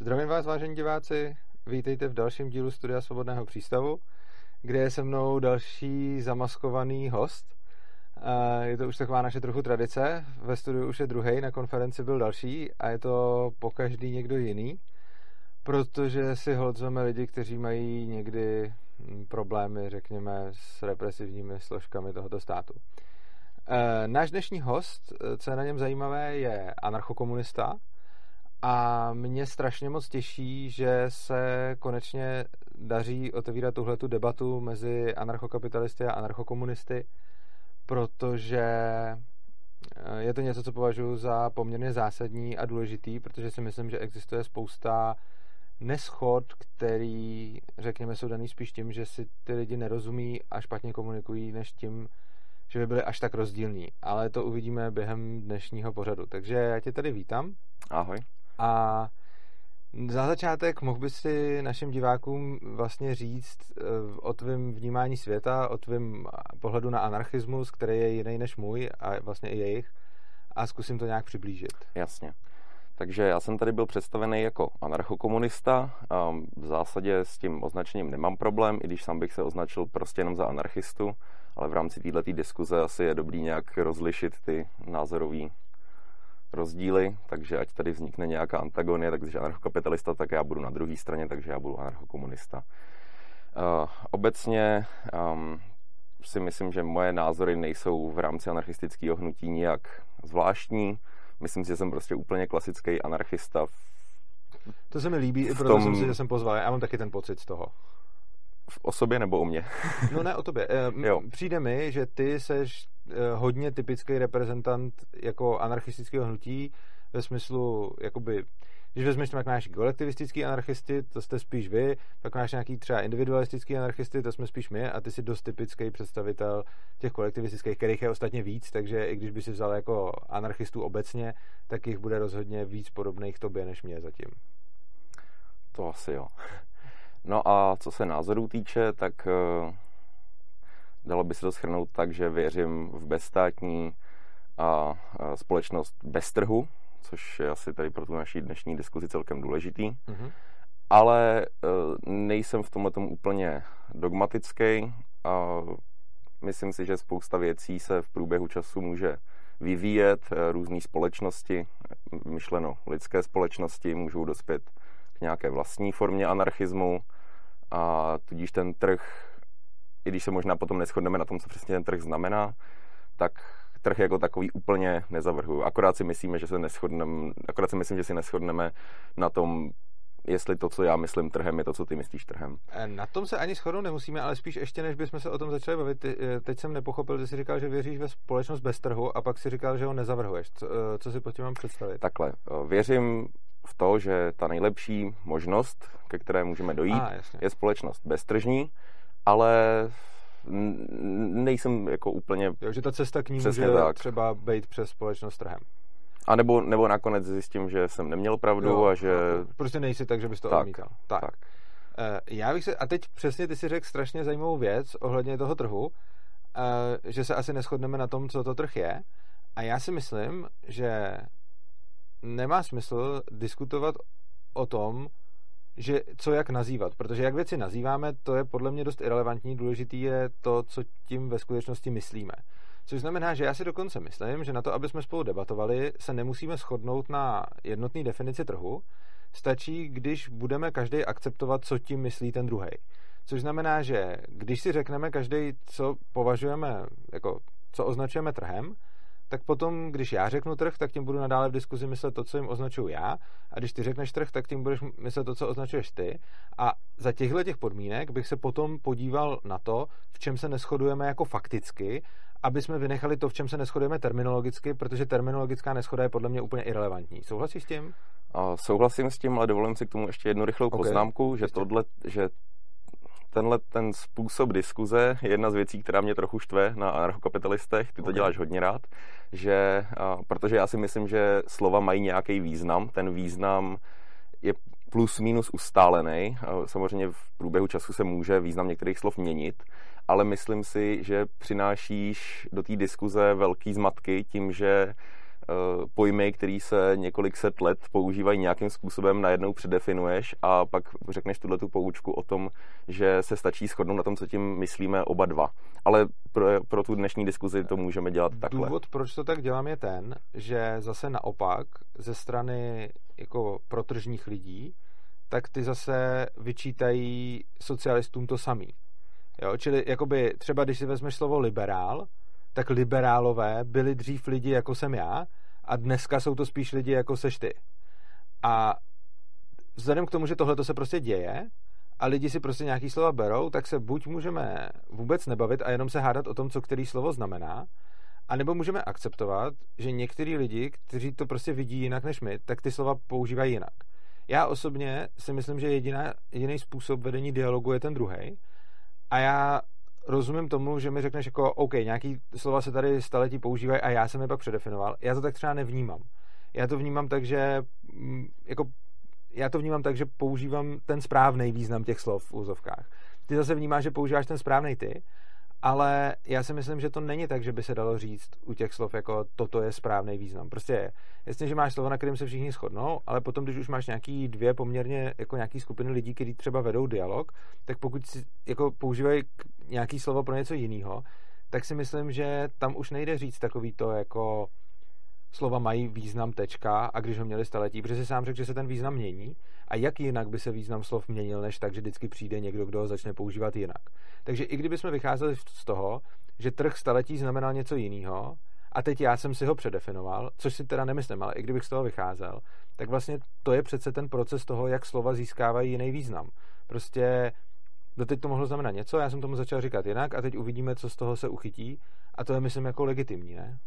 Zdravím vás, vážení diváci. Vítejte v dalším dílu Studia Svobodného přístavu, kde je se mnou další zamaskovaný host. Je to už taková naše trochu tradice. Ve studiu už je druhý, na konferenci byl další a je to po každý někdo jiný, protože si holdzeme lidi, kteří mají někdy problémy, řekněme, s represivními složkami tohoto státu. Náš dnešní host, co je na něm zajímavé, je anarchokomunista, a mě strašně moc těší, že se konečně daří otevírat tuhletu debatu mezi anarchokapitalisty a anarchokomunisty, protože eh, je to něco, co považuji za poměrně zásadní a důležitý, protože si myslím, že existuje spousta neschod, který, řekněme, jsou daný spíš tím, že si ty lidi nerozumí a špatně komunikují, než tím, že by byli až tak rozdílní. Ale to uvidíme během dnešního pořadu. Takže já tě tady vítám. Ahoj. A za začátek mohl bys si našim divákům vlastně říct eh, o tvém vnímání světa, o tvém pohledu na anarchismus, který je jiný než můj a vlastně i jejich a zkusím to nějak přiblížit. Jasně. Takže já jsem tady byl představený jako anarchokomunista. V zásadě s tím označením nemám problém, i když sám bych se označil prostě jenom za anarchistu, ale v rámci této diskuze asi je dobrý nějak rozlišit ty názorové rozdíly, takže ať tady vznikne nějaká antagonie, takže anarchokapitalista, tak já budu na druhé straně, takže já budu anarchokomunista. Uh, obecně um, si myslím, že moje názory nejsou v rámci anarchistického hnutí nijak zvláštní. Myslím si, že jsem prostě úplně klasický anarchista. V, to se mi líbí, i proto tom... jsem si, že jsem pozval. Já mám taky ten pocit z toho. V osobě nebo o mě? no ne o tobě. E, přijde mi, že ty seš hodně typický reprezentant jako anarchistického hnutí ve smyslu, jakoby, když vezmeš tak máš kolektivistický anarchisty, to jste spíš vy, pak máš nějaký třeba individualistický anarchisty, to jsme spíš my a ty jsi dost typický představitel těch kolektivistických, kterých je ostatně víc, takže i když by si vzal jako anarchistů obecně, tak jich bude rozhodně víc podobných tobě než mě zatím. To asi jo. No a co se názorů týče, tak eh, Dalo by se to schrnout tak, že věřím v bezstátní a společnost bez trhu, což je asi tady pro tu naší dnešní diskuzi celkem důležitý. Mm-hmm. Ale e, nejsem v tomhle úplně dogmatický a myslím si, že spousta věcí se v průběhu času může vyvíjet. E, různé společnosti, myšleno lidské společnosti, můžou dospět k nějaké vlastní formě anarchismu a tudíž ten trh i když se možná potom neschodneme na tom, co přesně ten trh znamená, tak trh jako takový úplně nezavrhuju. Akorát si myslíme, že se neschodneme, akorát si myslím, že si neschodneme na tom, jestli to, co já myslím trhem, je to, co ty myslíš trhem. E, na tom se ani shodnout nemusíme, ale spíš ještě, než bychom se o tom začali bavit. E, teď jsem nepochopil, že jsi říkal, že věříš ve společnost bez trhu a pak si říkal, že ho nezavrhuješ. Co, e, co si pod tím mám představit? Takhle. Věřím v to, že ta nejlepší možnost, ke které můžeme dojít, a, je společnost beztržní ale nejsem jako úplně... Jo, že ta cesta k ní může tak. třeba být přes společnost trhem. A nebo, nebo nakonec zjistím, že jsem neměl pravdu jo, a že... Prostě nejsi tak, že bys to tak, odmítal. Tak. tak. Uh, já bych se... A teď přesně ty si řekl strašně zajímavou věc ohledně toho trhu, uh, že se asi neschodneme na tom, co to trh je. A já si myslím, že nemá smysl diskutovat o tom, že co jak nazývat, protože jak věci nazýváme, to je podle mě dost irrelevantní, důležitý je to, co tím ve skutečnosti myslíme. Což znamená, že já si dokonce myslím, že na to, aby jsme spolu debatovali, se nemusíme shodnout na jednotné definici trhu, stačí, když budeme každý akceptovat, co tím myslí ten druhý. Což znamená, že když si řekneme každý, co považujeme, jako co označujeme trhem, tak potom, když já řeknu trh, tak tím budu nadále v diskuzi myslet to, co jim označuju já, a když ty řekneš trh, tak tím budeš myslet to, co označuješ ty. A za těchto těch podmínek bych se potom podíval na to, v čem se neschodujeme jako fakticky, aby jsme vynechali to, v čem se neschodujeme terminologicky, protože terminologická neschoda je podle mě úplně irrelevantní. Souhlasíš s tím? Souhlasím s tím, ale dovolím si k tomu ještě jednu rychlou okay. poznámku, že, tohle, že tenhle ten způsob diskuze je jedna z věcí, která mě trochu štve na anarchokapitalistech. Ty to okay. děláš hodně rád, že, a, protože já si myslím, že slova mají nějaký význam. Ten význam je plus minus ustálený. Samozřejmě v průběhu času se může význam některých slov měnit, ale myslím si, že přinášíš do té diskuze velký zmatky tím, že pojmy, které se několik set let používají nějakým způsobem, najednou předefinuješ a pak řekneš tuhle tu poučku o tom, že se stačí shodnout na tom, co tím myslíme oba dva. Ale pro, pro tu dnešní diskuzi to můžeme dělat takhle. Důvod, proč to tak dělám, je ten, že zase naopak ze strany jako protržních lidí, tak ty zase vyčítají socialistům to samý. Jo, čili jakoby třeba když si vezmeš slovo liberál, tak liberálové byli dřív lidi, jako jsem já, a dneska jsou to spíš lidi, jako seš ty. A vzhledem k tomu, že tohle se prostě děje a lidi si prostě nějaký slova berou, tak se buď můžeme vůbec nebavit a jenom se hádat o tom, co který slovo znamená, a nebo můžeme akceptovat, že některý lidi, kteří to prostě vidí jinak než my, tak ty slova používají jinak. Já osobně si myslím, že jediná, jediný způsob vedení dialogu je ten druhý. A já rozumím tomu, že mi řekneš jako OK, nějaký slova se tady staletí používají a já jsem je pak předefinoval. Já to tak třeba nevnímám. Já to vnímám tak, že mm, jako já to vnímám tak, že používám ten správný význam těch slov v úzovkách. Ty zase vnímáš, že používáš ten správný ty ale já si myslím, že to není tak, že by se dalo říct u těch slov jako toto je správný význam. Prostě je. Jasně, že máš slovo, na kterém se všichni shodnou, ale potom, když už máš nějaký dvě poměrně jako nějaký skupiny lidí, kteří třeba vedou dialog, tak pokud si jako používají nějaký slovo pro něco jiného, tak si myslím, že tam už nejde říct takový to jako slova mají význam tečka a když ho měli staletí, protože si sám řekl, že se ten význam mění a jak jinak by se význam slov měnil, než tak, že vždycky přijde někdo, kdo ho začne používat jinak. Takže i kdybychom vycházeli z toho, že trh staletí znamenal něco jiného, a teď já jsem si ho předefinoval, což si teda nemyslím, ale i kdybych z toho vycházel, tak vlastně to je přece ten proces toho, jak slova získávají jiný význam. Prostě doteď to mohlo znamenat něco, já jsem tomu začal říkat jinak a teď uvidíme, co z toho se uchytí a to je, myslím, jako legitimní, ne?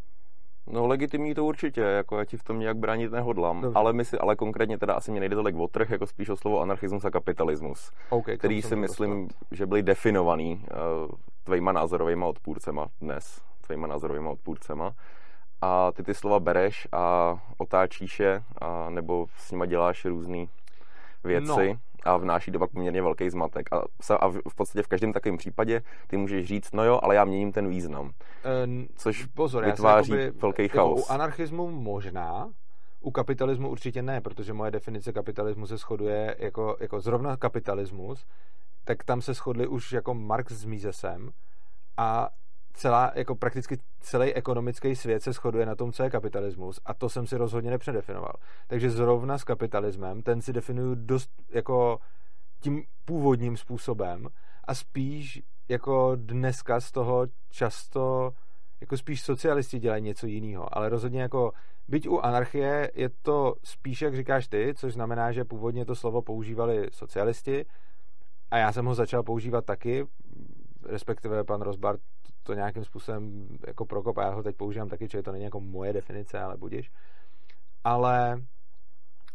No legitimní to určitě, jako já ti v tom nějak bránit nehodlám, Dobře. ale, si, ale konkrétně teda asi mě nejde tolik o trh, jako spíš o slovo anarchismus a kapitalismus, okay, který si myslím, dostat. že byly definovaný uh, tvejma názorovými odpůrcema dnes, tvejma názorovými odpůrcema. A ty ty slova bereš a otáčíš je, a, nebo s nima děláš různé věci. No a vnáší do pak poměrně velký zmatek. A, a v podstatě v každém takovém případě ty můžeš říct, no jo, ale já měním ten význam. Což Pozor, vytváří jakoby, velký jako chaos. U anarchismu možná, u kapitalismu určitě ne, protože moje definice kapitalismu se shoduje jako, jako zrovna kapitalismus, tak tam se shodli už jako Marx s Misesem a celá, jako prakticky celý ekonomický svět se shoduje na tom, co je kapitalismus a to jsem si rozhodně nepředefinoval. Takže zrovna s kapitalismem, ten si definuju dost jako tím původním způsobem a spíš jako dneska z toho často jako spíš socialisti dělají něco jiného, ale rozhodně jako byť u anarchie je to spíš, jak říkáš ty, což znamená, že původně to slovo používali socialisti a já jsem ho začal používat taky, respektive pan Rozbart to nějakým způsobem jako prokop a já ho teď používám taky, čili to není jako moje definice, ale budíš. Ale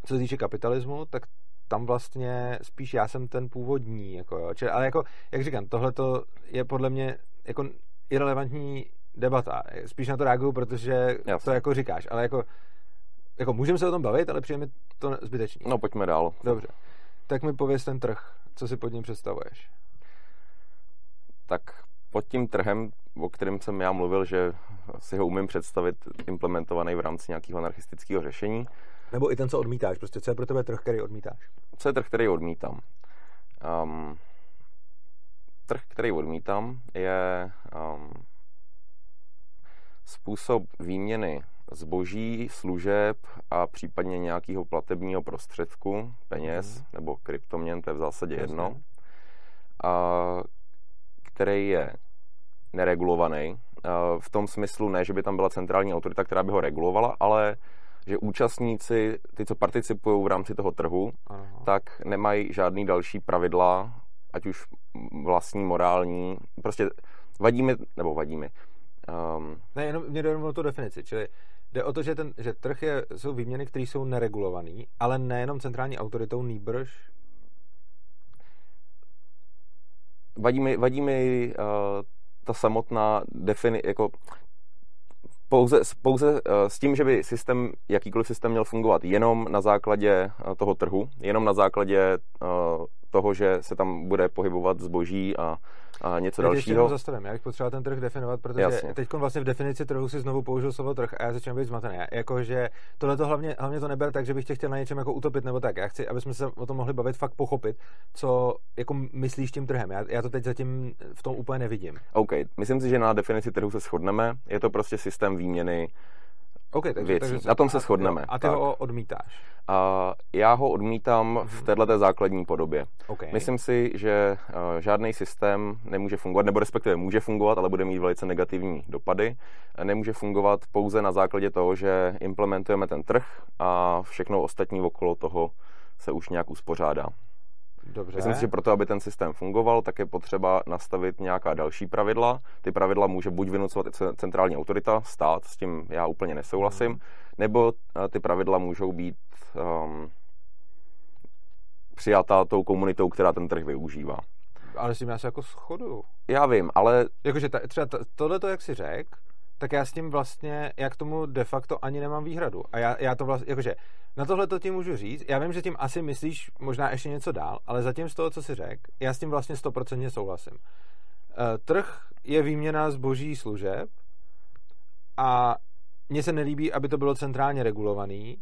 co se týče kapitalismu, tak tam vlastně spíš já jsem ten původní, jako jo. Čili, ale jako, jak říkám, tohle je podle mě jako irrelevantní debata. Spíš na to reaguju, protože Jasně. to jako říkáš, ale jako, jako můžeme se o tom bavit, ale přijeme to zbytečný. No pojďme dál. Dobře. Tak mi pověz ten trh, co si pod ním představuješ. Tak pod tím trhem, o kterém jsem já mluvil, že si ho umím představit implementovaný v rámci nějakého anarchistického řešení. Nebo i ten, co odmítáš. Prostě co je pro tebe trh, který odmítáš? Co je trh, který odmítám? Um, trh, který odmítám, je um, způsob výměny zboží, služeb a případně nějakého platebního prostředku, peněz mm. nebo kryptoměn, to je v zásadě jedno, a, který je neregulovaný. Eh, v tom smyslu ne, že by tam byla centrální autorita, která by ho regulovala, ale že účastníci, ty, co participují v rámci toho trhu, Aha. tak nemají žádný další pravidla, ať už vlastní, morální, prostě vadíme, nebo vadíme. Um, ne, jenom mě jde o tu definici, čili jde o to, že, ten, že trh je, jsou výměny, které jsou neregulované, ale nejenom centrální autoritou, nýbrž vadí mi, vadí mi uh, ta samotná defini, jako pouze, pouze uh, s tím, že by systém, jakýkoliv systém měl fungovat jenom na základě uh, toho trhu, jenom na základě uh, toho, že se tam bude pohybovat zboží a, a něco Teď dalšího. Ještě zastavím, já bych potřeboval ten trh definovat, protože teď vlastně v definici trhu si znovu použil slovo trh a já začínám být zmatený. Jakože tohle to hlavně, hlavně to neber tak, že bych tě chtěl na něčem jako utopit nebo tak. Já chci, aby jsme se o tom mohli bavit, fakt pochopit, co jako myslíš tím trhem. Já, já to teď zatím v tom úplně nevidím. OK, myslím si, že na definici trhu se shodneme. Je to prostě systém výměny Okay, takže, věcí. Takže, na tom se shodneme. A ty tak. ho odmítáš? A já ho odmítám v mhm. této základní podobě. Okay. Myslím si, že uh, žádný systém nemůže fungovat, nebo respektive může fungovat, ale bude mít velice negativní dopady. Nemůže fungovat pouze na základě toho, že implementujeme ten trh a všechno ostatní okolo toho se už nějak uspořádá. Dobře. Myslím si, že proto, aby ten systém fungoval, tak je potřeba nastavit nějaká další pravidla. Ty pravidla může buď vynucovat centrální autorita, stát, s tím já úplně nesouhlasím, mm. nebo eh, ty pravidla můžou být um, přijatá tou komunitou, která ten trh využívá. Ale s tím já se jako shodu. Já vím, ale... Jakože ta, třeba tohle, jak si řekl, tak já s tím vlastně, jak tomu de facto ani nemám výhradu. A já, já to vlastně, jakože, na tohle to ti můžu říct, já vím, že tím asi myslíš možná ještě něco dál, ale zatím z toho, co si řekl, já s tím vlastně stoprocentně souhlasím. E, trh je výměna zboží služeb a mně se nelíbí, aby to bylo centrálně regulovaný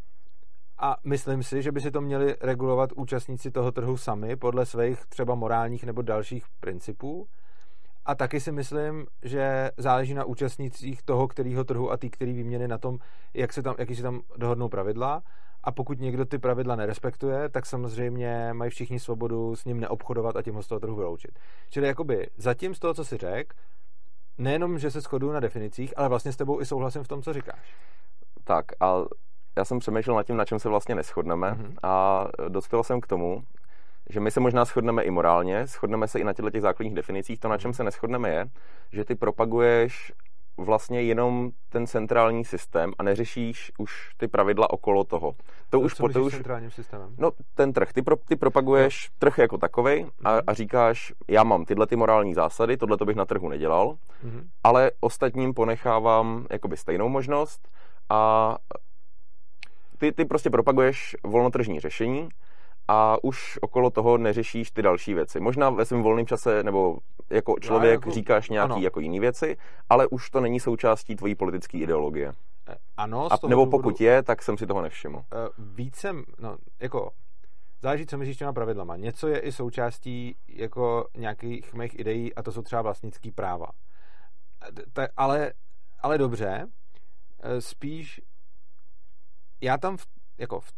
a myslím si, že by si to měli regulovat účastníci toho trhu sami podle svých třeba morálních nebo dalších principů a taky si myslím, že záleží na účastnících toho, kterého trhu a tý, který výměny na tom, jak se tam, jaký se tam dohodnou pravidla. A pokud někdo ty pravidla nerespektuje, tak samozřejmě mají všichni svobodu s ním neobchodovat a tím ho z toho trhu vyloučit. Čili jakoby zatím z toho, co si řekl, nejenom, že se shoduju na definicích, ale vlastně s tebou i souhlasím v tom, co říkáš. Tak a já jsem přemýšlel nad tím, na čem se vlastně neschodneme mm-hmm. a dospěl jsem k tomu, že my se možná shodneme i morálně, shodneme se i na těchto těch základních definicích. To, na čem se neschodneme, je, že ty propaguješ vlastně jenom ten centrální systém a neřešíš už ty pravidla okolo toho. To, to už po to už centrálním systémem. No, ten trh. Ty, pro, ty propaguješ no. trh jako takový a, mhm. a říkáš, já mám tyhle ty morální zásady, tohle to bych na trhu nedělal, mm-hmm. ale ostatním ponechávám jakoby stejnou možnost a ty, ty prostě propaguješ volnotržní řešení a už okolo toho neřešíš ty další věci. Možná ve svém volném čase nebo jako člověk jako, říkáš nějaký ano. jako jiný věci, ale už to není součástí tvojí politické ideologie. E, ano, A, nebo důvodu, pokud je, tak jsem si toho nevšiml. E, více, no, jako záleží, co myslíš těma pravidlama. Něco je i součástí jako nějakých mých ideí a to jsou třeba vlastnický práva. Ta, ale, ale dobře, spíš já tam v, jako v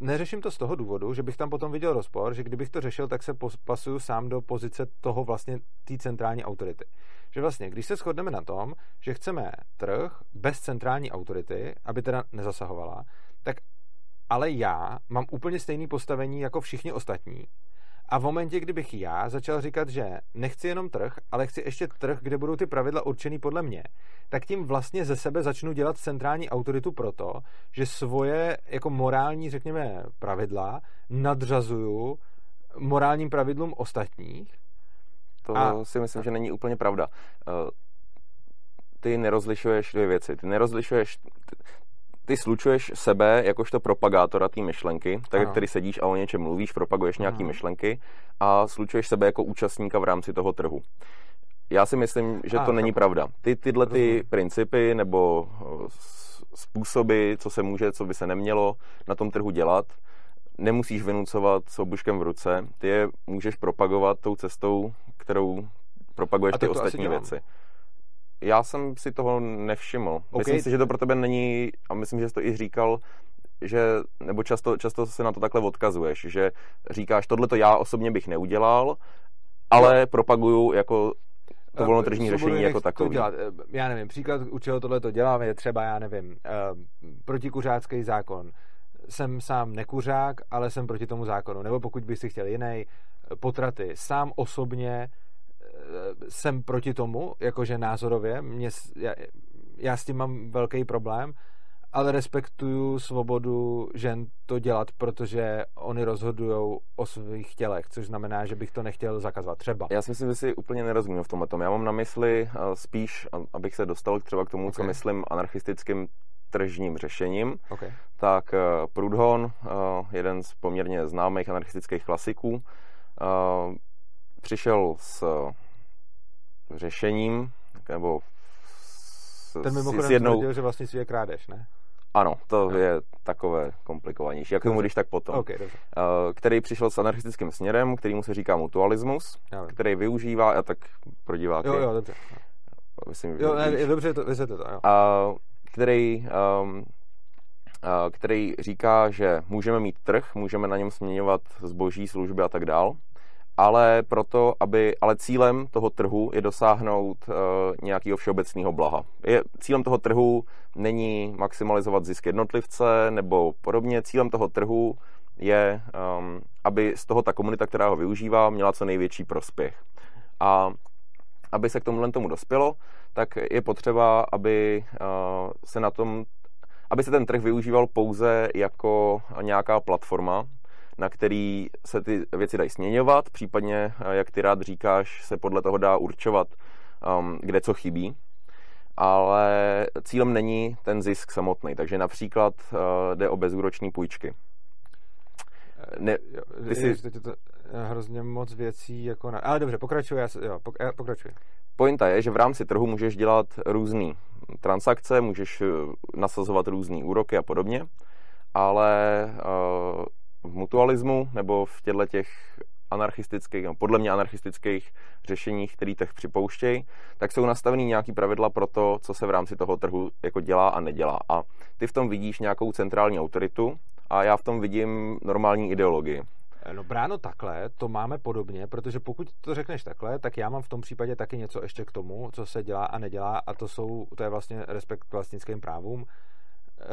neřeším to z toho důvodu, že bych tam potom viděl rozpor, že kdybych to řešil, tak se pasuju sám do pozice toho vlastně té centrální autority. Že vlastně, když se shodneme na tom, že chceme trh bez centrální autority, aby teda nezasahovala, tak ale já mám úplně stejné postavení jako všichni ostatní a v momentě, kdybych já začal říkat, že nechci jenom trh, ale chci ještě trh, kde budou ty pravidla určený podle mě, tak tím vlastně ze sebe začnu dělat centrální autoritu proto, že svoje jako morální, řekněme, pravidla nadřazuju morálním pravidlům ostatních. To a... si myslím, že není úplně pravda. Eh, ty nerozlišuješ dvě věci. Ty nerozlišuješ ty slučuješ sebe jakožto propagátora té myšlenky, tak jak tady sedíš a o něčem mluvíš, propaguješ nějaké myšlenky a slučuješ sebe jako účastníka v rámci toho trhu. Já si myslím, že a, to není pravda. Ty tyhle ty principy nebo způsoby, co se může, co by se nemělo na tom trhu dělat, nemusíš vynucovat s obuškem v ruce. Ty je můžeš propagovat tou cestou, kterou propaguješ ty ostatní věci já jsem si toho nevšiml. Okay. Myslím si, že to pro tebe není, a myslím, že jsi to i říkal, že, nebo často, často se na to takhle odkazuješ, že říkáš, tohle to já osobně bych neudělal, ale no. propaguju jako to volnotržní uh, řešení jako takový. Dělat. Eh, já nevím, příklad, u čeho tohle to dělám, je třeba, já nevím, uh, protikuřácký zákon. Jsem sám nekuřák, ale jsem proti tomu zákonu. Nebo pokud bych si chtěl jiný, potraty. Sám osobně jsem proti tomu, jakože názorově, mě, já, já s tím mám velký problém, ale respektuju svobodu žen to dělat, protože oni rozhodují o svých tělech, což znamená, že bych to nechtěl zakazovat třeba. Já si myslím, že si úplně nerozumím v tomhle tom. Já mám na mysli eh, spíš, abych se dostal třeba k tomu, okay. co myslím anarchistickým tržním řešením, okay. tak eh, Prudhon, eh, jeden z poměrně známých anarchistických klasiků, přišel s řešením, nebo s, Ten mimochodem s jednou... tvrdil, že vlastnictví je krádež, ne? Ano, to no. je takové komplikovanější. Jak tomu když tak potom. Okay, dobře. Uh, který přišel s anarchistickým směrem, který mu se říká mutualismus, který využívá, a tak pro diváky. Jo, jo, dobře. Myslím, jo, ne, je dobře, to, to, to, jo. Uh, který, um, uh, který říká, že můžeme mít trh, můžeme na něm směňovat zboží, služby a tak dál, ale proto, aby, ale cílem toho trhu je dosáhnout uh, nějakého všeobecného blaha. Je, cílem toho trhu není maximalizovat zisk jednotlivce nebo podobně. Cílem toho trhu je, um, aby z toho ta komunita, která ho využívá, měla co největší prospěch. A aby se k tomuhle tomu dospělo, tak je potřeba, aby uh, se na tom aby se ten trh využíval pouze jako nějaká platforma, na který se ty věci dají směňovat, případně, eh, jak ty rád říkáš, se podle toho dá určovat, um, kde co chybí. Ale cílem není ten zisk samotný, takže například uh, jde o bezúroční půjčky. Ne, ty jsi... Je, to hrozně moc věcí jako na... Ale dobře, pokračuj, já, jo, pokračuj. Pointa je, že v rámci trhu můžeš dělat různé transakce, můžeš nasazovat různé úroky a podobně, ale uh, v mutualismu nebo v těchto těch anarchistických, no, podle mě anarchistických řešeních, který trh připouštějí, tak jsou nastavený nějaký pravidla pro to, co se v rámci toho trhu jako dělá a nedělá. A ty v tom vidíš nějakou centrální autoritu a já v tom vidím normální ideologii. No bráno takhle, to máme podobně, protože pokud to řekneš takhle, tak já mám v tom případě taky něco ještě k tomu, co se dělá a nedělá a to jsou, to je vlastně respekt k vlastnickým právům, e,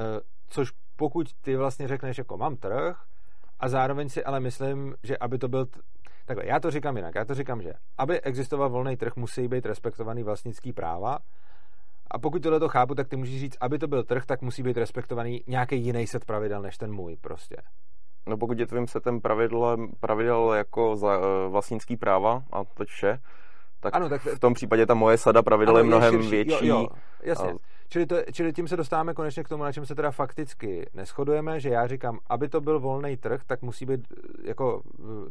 což pokud ty vlastně řekneš jako mám trh, a zároveň si ale myslím, že aby to byl... T... Takhle, já to říkám jinak. Já to říkám, že aby existoval volný trh, musí být respektovaný vlastnický práva. A pokud tohle to chápu, tak ty můžeš říct, aby to byl trh, tak musí být respektovaný nějaký jiný set pravidel než ten můj prostě. No pokud je tvým setem pravidel, pravidel jako za, uh, vlastnický práva a to vše, tak, ano, tak v tom případě ta moje sada pravidel ano, je mnohem je širší, větší. Jo, jo, jasně. A Čili, to, čili tím se dostáváme konečně k tomu, na čem se teda fakticky neschodujeme, že já říkám, aby to byl volný trh, tak musí být, jako,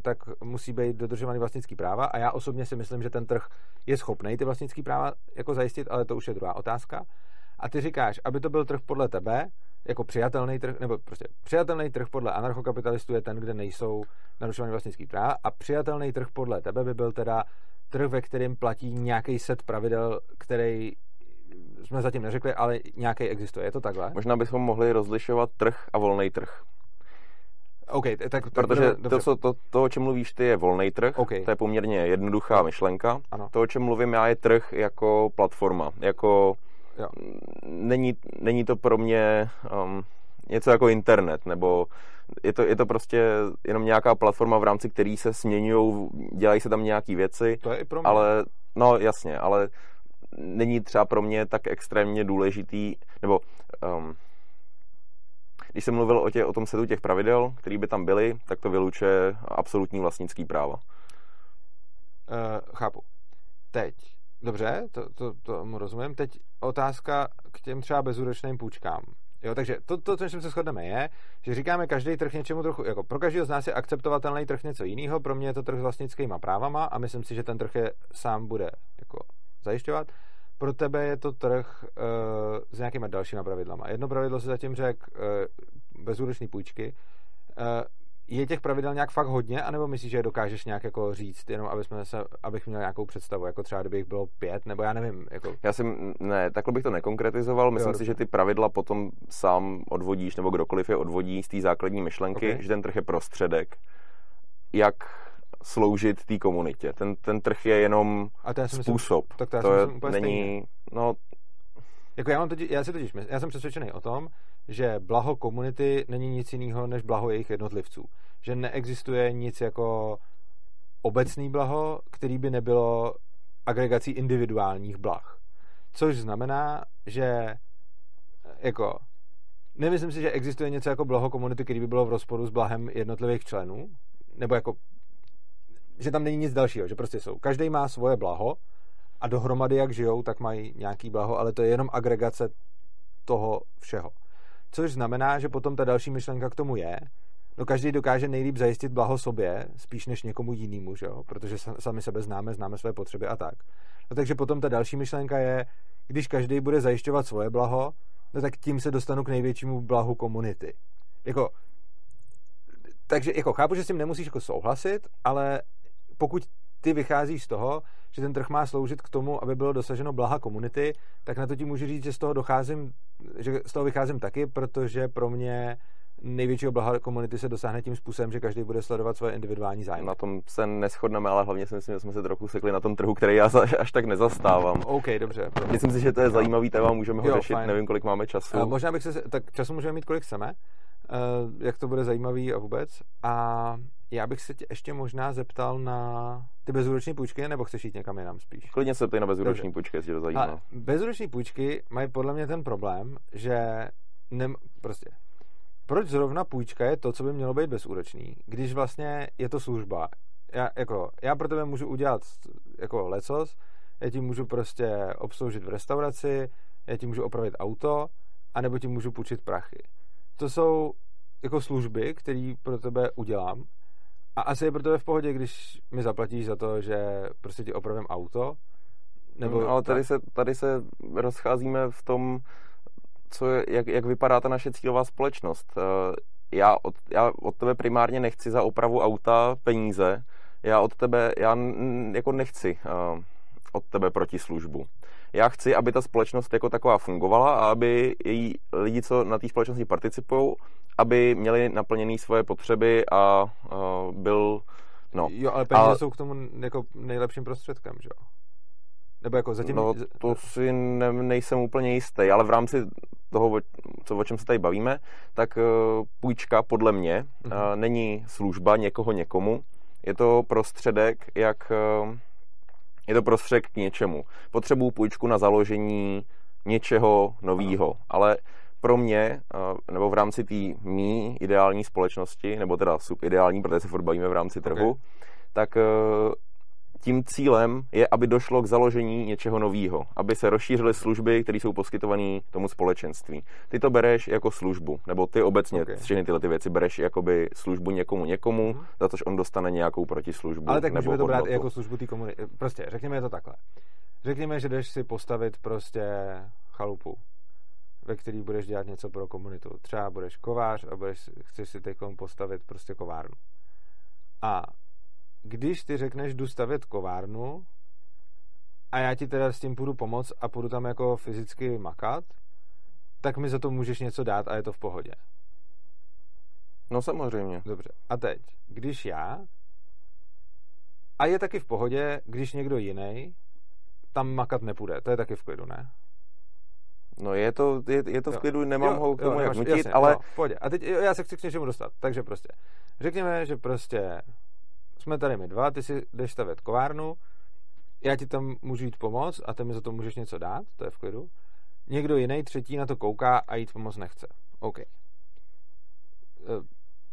tak musí být dodržovaný vlastnický práva a já osobně si myslím, že ten trh je schopný ty vlastnický práva jako zajistit, ale to už je druhá otázka. A ty říkáš, aby to byl trh podle tebe, jako přijatelný trh, nebo prostě přijatelný trh podle anarchokapitalistů je ten, kde nejsou narušovaný vlastnický práva a přijatelný trh podle tebe by byl teda trh, ve kterém platí nějaký set pravidel, který jsme zatím neřekli, ale nějaký existuje. Je to takhle? Možná bychom mohli rozlišovat trh a volný trh. OK, tak, tak Protože to, co, to, to, o čem mluvíš ty, je volný trh. Okay. To je poměrně jednoduchá myšlenka. Ano. To, o čem mluvím já, je trh jako platforma. Jako jo. Není, není to pro mě um, něco jako internet, nebo je to, je to prostě jenom nějaká platforma, v rámci který se směňují, dělají se tam nějaké věci. To je i pro mě. Ale, no jasně, ale není třeba pro mě tak extrémně důležitý, nebo um, když jsem mluvil o, tě, o tom setu těch pravidel, které by tam byly, tak to vylučuje absolutní vlastnický práva. Uh, chápu. Teď. Dobře, to, to, to mu rozumím. Teď otázka k těm třeba bezúročným půjčkám. Jo, takže to, to, co se shodneme, je, že říkáme, každý trh něčemu trochu, jako pro každého z nás je akceptovatelný trh něco jiného, pro mě je to trh s vlastnickýma právama a myslím si, že ten trh je sám bude jako zajišťovat. Pro tebe je to trh uh, s nějakýma dalšíma pravidlama. Jedno pravidlo si zatím řekl uh, bezúročný půjčky. Uh, je těch pravidel nějak fakt hodně, anebo myslíš, že je dokážeš nějak jako říct, jenom aby jsme se, abych měl nějakou představu, jako třeba kdyby jich bylo pět, nebo já nevím. Jako... Já jsem, ne, takhle bych to nekonkretizoval, myslím jo, si, že ty pravidla potom sám odvodíš, nebo kdokoliv je odvodí z té základní myšlenky, okay. že ten trh je prostředek, jak sloužit té komunitě. Ten, ten trh je jenom a to já způsob. Myslím, tak to, já to je, není, stejně. no, jako já, mám totiž, já si totiž já jsem přesvědčený o tom, že blaho komunity není nic jiného než blaho jejich jednotlivců. Že neexistuje nic jako obecný blaho, který by nebylo agregací individuálních blah. Což znamená, že jako nemyslím si, že existuje něco jako blaho komunity, který by bylo v rozporu s blahem jednotlivých členů, nebo jako že tam není nic dalšího, že prostě jsou. Každý má svoje blaho a dohromady, jak žijou, tak mají nějaký blaho, ale to je jenom agregace toho všeho. Což znamená, že potom ta další myšlenka k tomu je, No každý dokáže nejlíp zajistit blaho sobě, spíš než někomu jinému, že jo? Protože sami sebe známe, známe své potřeby a tak. No takže potom ta další myšlenka je, když každý bude zajišťovat svoje blaho, no tak tím se dostanu k největšímu blahu komunity. Jako, takže jako chápu, že s tím nemusíš jako souhlasit, ale pokud ty vycházíš z toho, že ten trh má sloužit k tomu, aby bylo dosaženo blaha komunity, tak na to ti můžu říct, že z toho docházím, že z toho vycházím taky, protože pro mě největšího blaha komunity se dosáhne tím způsobem, že každý bude sledovat svoje individuální zájmy. Na tom se neschodneme, ale hlavně si myslím, že jsme se trochu sekli na tom trhu, který já až tak nezastávám. OK, dobře. Myslím si, že to je zajímavý téma, můžeme ho jo, řešit, fajn. nevím, kolik máme času. A možná bych se, tak času můžeme mít, kolik chceme, uh, jak to bude zajímavý a vůbec. A já bych se tě ještě možná zeptal na ty bezúroční půjčky, nebo chceš jít někam jinam spíš? Klidně se ptej na bezúroční půjčky, jestli to zajímá. A bezúroční půjčky mají podle mě ten problém, že nem, prostě proč zrovna půjčka je to, co by mělo být bezúročný, když vlastně je to služba. Já, jako, já pro tebe můžu udělat jako lecos, já ti můžu prostě obsloužit v restauraci, já ti můžu opravit auto, anebo ti můžu půjčit prachy. To jsou jako služby, které pro tebe udělám a asi je pro tebe v pohodě, když mi zaplatíš za to, že prostě ti opravím auto, nebo no, ale tady se, tady se rozcházíme v tom, co je, jak, jak vypadá ta naše cílová společnost. Eh, já od, já od tebe primárně nechci za opravu auta peníze, já od tebe, já jako nechci uh, od tebe protislužbu. Já chci, aby ta společnost jako taková fungovala a aby její lidi, co na té společnosti participují, aby měli naplněné svoje potřeby a uh, byl No. Jo, ale peníze a... jsou k tomu jako nejlepším prostředkem, že jo? Nebo jako zatím... No, to si ne, nejsem úplně jistý, ale v rámci toho, co, o čem se tady bavíme, tak uh, půjčka podle mě uh, není služba někoho někomu, je to prostředek, jak... Je to prostředek k něčemu. Potřebuju půjčku na založení něčeho nového, ale pro mě, nebo v rámci té mý ideální společnosti, nebo teda subideální, protože se furt bavíme v rámci trhu, okay. tak tím cílem je, aby došlo k založení něčeho nového, aby se rozšířily služby, které jsou poskytované tomu společenství. Ty to bereš jako službu, nebo ty obecně okay. všechny tyhle ty věci bereš jakoby službu někomu někomu, mm-hmm. za to, že on dostane nějakou protislužbu. Ale tak nebo můžeme to brát jako službu té komunity. Prostě, řekněme to takhle. Řekněme, že jdeš si postavit prostě chalupu, ve který budeš dělat něco pro komunitu. Třeba budeš kovář a budeš, chceš si teď postavit prostě kovárnu. A když ty řekneš, jdu stavět kovárnu a já ti teda s tím půjdu pomoct a půjdu tam jako fyzicky makat, tak mi za to můžeš něco dát a je to v pohodě. No samozřejmě. Dobře. A teď, když já a je taky v pohodě, když někdo jiný tam makat nepůjde. To je taky v klidu, ne? No je to, je, je to v klidu, nemám jo, ho k tomu jo, jak nutit, ale... No, v pohodě. A teď jo, já se chci k něčemu dostat. Takže prostě, řekněme, že prostě jsme tady my dva, ty si jdeš stavět kovárnu, já ti tam můžu jít pomoct a ty mi za to můžeš něco dát, to je v klidu. Někdo jiný, třetí na to kouká a jít pomoct nechce. OK. E,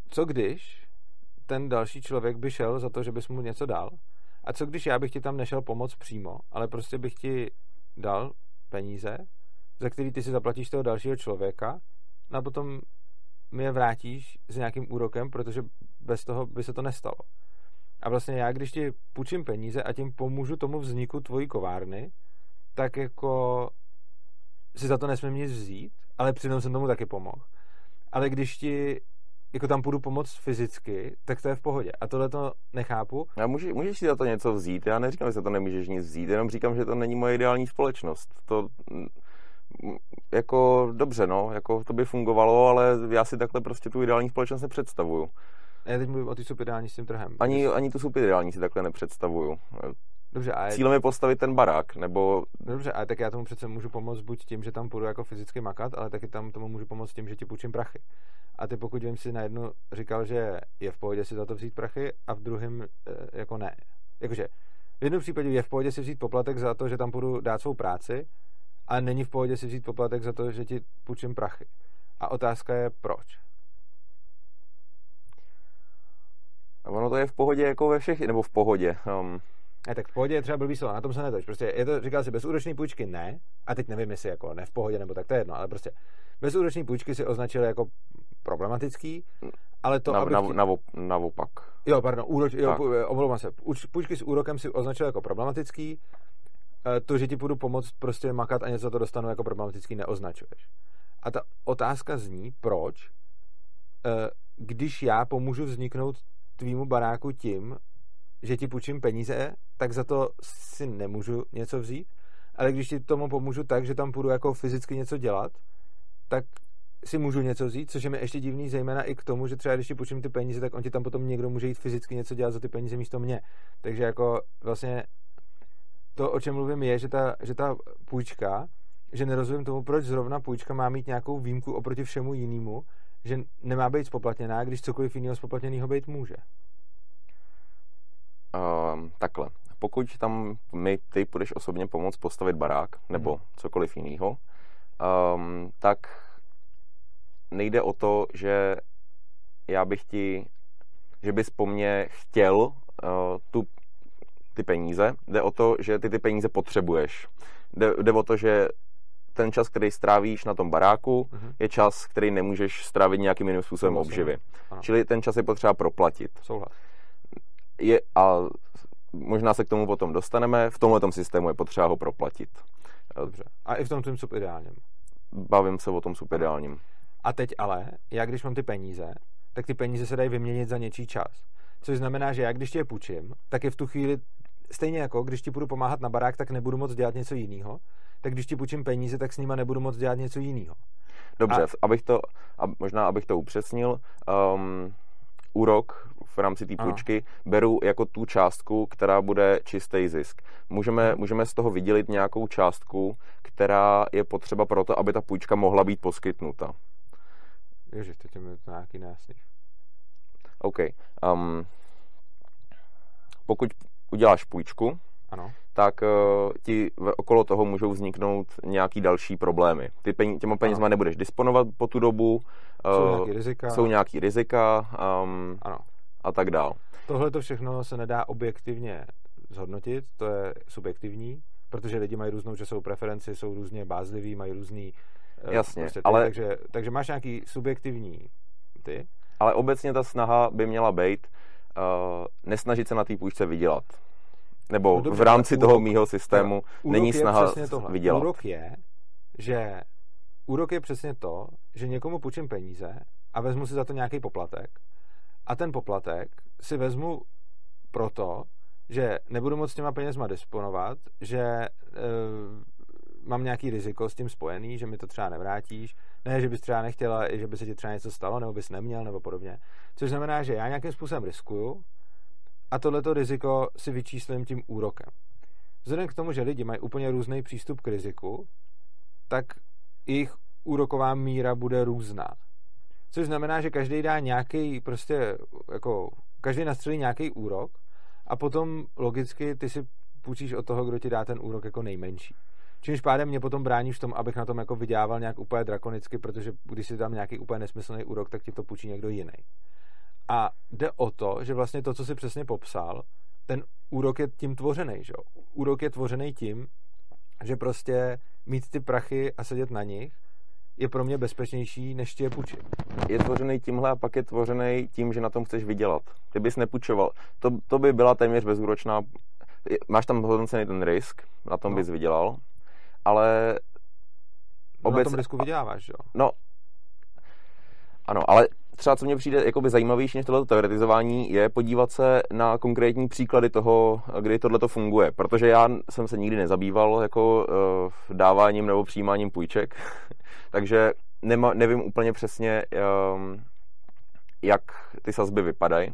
co když ten další člověk by šel za to, že bys mu něco dal? A co když já bych ti tam nešel pomoct přímo, ale prostě bych ti dal peníze, za který ty si zaplatíš toho dalšího člověka a potom mi je vrátíš s nějakým úrokem, protože bez toho by se to nestalo. A vlastně já, když ti půjčím peníze a tím pomůžu tomu vzniku tvojí kovárny, tak jako si za to nesmím nic vzít, ale přitom jsem tomu taky pomohl. Ale když ti jako tam půjdu pomoct fyzicky, tak to je v pohodě. A tohle to nechápu. Já můžeš, můžeš si za to něco vzít. Já neříkám, že se to nemůžeš nic vzít, jenom říkám, že to není moje ideální společnost. To jako dobře, no, jako to by fungovalo, ale já si takhle prostě tu ideální společnost nepředstavuju. Já teď mluvím o ty subideální s tím trhem. Ani, ani tu subideální si takhle nepředstavuju. Dobře, a Cílem je postavit ten barák, nebo... Dobře, a tak já tomu přece můžu pomoct buď tím, že tam půjdu jako fyzicky makat, ale taky tam tomu můžu pomoct tím, že ti půjčím prachy. A ty pokud vím si najednou říkal, že je v pohodě si za to vzít prachy a v druhém e, jako ne. Jakože v jednom případě je v pohodě si vzít poplatek za to, že tam půjdu dát svou práci, a není v pohodě si vzít poplatek za to, že ti půjčím prachy. A otázka je proč. A ono to je v pohodě jako ve všech, nebo v pohodě. Um... Ne, tak v pohodě je třeba blbý slovo, na tom se netoč. Prostě je to, říkal si, bezúroční půjčky ne, a teď nevím, jestli jako ne v pohodě, nebo tak to je jedno, ale prostě bezúroční půjčky si označili jako problematický ale to, na, abych na, na, naopak. Jo, pardon, úroč, jo, eh, omlouvám se. Půjčky s úrokem si označil jako problematický. Eh, To, že ti půjdu pomoct prostě makat a něco to dostanu jako problematický, neoznačuješ. A ta otázka zní, proč, eh, když já pomůžu vzniknout tvýmu baráku tím, že ti půjčím peníze, tak za to si nemůžu něco vzít, ale když ti tomu pomůžu tak, že tam půjdu jako fyzicky něco dělat, tak si můžu něco vzít, což je mi ještě divný, zejména i k tomu, že třeba když ti půjčím ty peníze, tak on ti tam potom někdo může jít fyzicky něco dělat za ty peníze místo mě. Takže jako vlastně to, o čem mluvím, je, že ta, že ta půjčka, že nerozumím tomu, proč zrovna půjčka má mít nějakou výjimku oproti všemu jinému, že nemá být spoplatněná, když cokoliv jiného spoplatněného být může. Uh, takhle. Pokud tam mi ty půjdeš osobně pomoct postavit barák nebo Mhm. cokoliv jiného, um, tak nejde o to, že já bych ti, že bys po mně chtěl uh, tu, ty peníze. Jde o to, že ty ty peníze potřebuješ. Jde, jde o to, že ten čas, který strávíš na tom baráku, Mhm. je čas, který nemůžeš strávit nějakým jiným způsobem Souhlasím. obživy. Ano. Čili ten čas je potřeba proplatit. Souhlas. Je, a možná se k tomu potom dostaneme, v tomhle systému je potřeba ho proplatit. Dobře. A i v tom tvým subideálním. Bavím se o tom subideálním. A teď ale, já když mám ty peníze, tak ty peníze se dají vyměnit za něčí čas. Což znamená, že já když ti je půjčím, tak je v tu chvíli stejně jako když ti budu pomáhat na barák, tak nebudu moc dělat něco jiného. Tak když ti půjčím peníze, tak s nima nebudu moc dělat něco jiného. Dobře, A- abych to, a možná abych to upřesnil, um, úrok v rámci té půjčky beru jako tu částku, která bude čistý zisk. Můžeme, můžeme z toho vydělit nějakou částku, která je potřeba pro to, aby ta půjčka mohla být poskytnuta. Ježiš, teď je mi to nějaký nejasný. OK. Um, pokud uděláš půjčku, Ano. Tak uh, ti okolo toho můžou vzniknout nějaký další problémy. Ty peníze, těma penězma nebudeš disponovat po tu dobu, Jsou uh, nějaký rizika. jsou nějaký rizika um, Ano. a tak dál. Tohle to všechno se nedá objektivně zhodnotit, to je subjektivní, protože lidi mají různou časovou preferenci, jsou různě bázliví, mají různý eh, Jasně, ty, ale- takže, takže máš nějaký subjektivní ty. Ale obecně ta snaha by měla být uh, nesnažit se na té půjčce vydělat. Nebo No dobře, v rámci toho úrok- mýho systému není snaha vydělat. Úrok je, že úrok je přesně to, že někomu půjčím peníze a vezmu si za to nějaký poplatek a ten poplatek si vezmu proto, že nebudu moc s těma penězma disponovat, že e, mám nějaký riziko s tím spojený, že mi to třeba nevrátíš, ne, že bys třeba nechtěla, že by se ti třeba něco stalo, nebo bys neměl, nebo podobně. Což znamená, že já nějakým způsobem riskuju a tohleto riziko si vyčíslím tím úrokem. Vzhledem k tomu, že lidi mají úplně různý přístup k riziku, tak jejich úroková míra bude různá. Což znamená, že každý dá nějaký prostě, jako, každý nastřelí nějaký úrok a potom logicky ty si půjčíš od toho, kdo ti dá ten úrok jako nejmenší. Čímž pádem mě potom bráníš v tom, abych na tom jako vydělával nějak úplně drakonicky, protože když si dám nějaký úplně nesmyslný úrok, tak ti to půjčí někdo jiný. A jde o to, že vlastně to, co si přesně popsal, ten úrok je tím tvořený, že jo? Úrok je tvořený tím, že prostě mít ty prachy a sedět na nich je pro mě bezpečnější, než ti je půjčit. Je tvořený tímhle a pak je tvořený tím, že na tom chceš vydělat. Ty bys nepůjčoval. To, to by byla téměř bezúročná... Máš tam hodnocený ten risk, na tom No. bys vydělal, ale No, na Obec- tom risku vyděláváš, jo? No, ano, ale třeba co mně přijde jakoby zajímavější než tohleto teoretizování je podívat se na konkrétní příklady toho, kdy tohle to funguje. Protože já jsem se nikdy nezabýval jako uh, dáváním nebo přijímáním půjček, takže nema, nevím úplně přesně, um, jak ty sazby vypadají.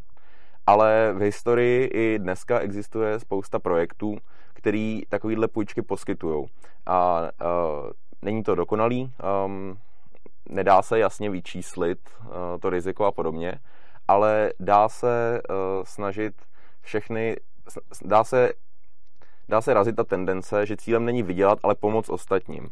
Ale v historii i dneska existuje spousta projektů, který takovýhle půjčky poskytují. A uh, není to dokonalý, um, nedá se jasně vyčíslit uh, to riziko a podobně, ale dá se uh, snažit všechny, dá se, dá se razit ta tendence, že cílem není vydělat, ale pomoct ostatním.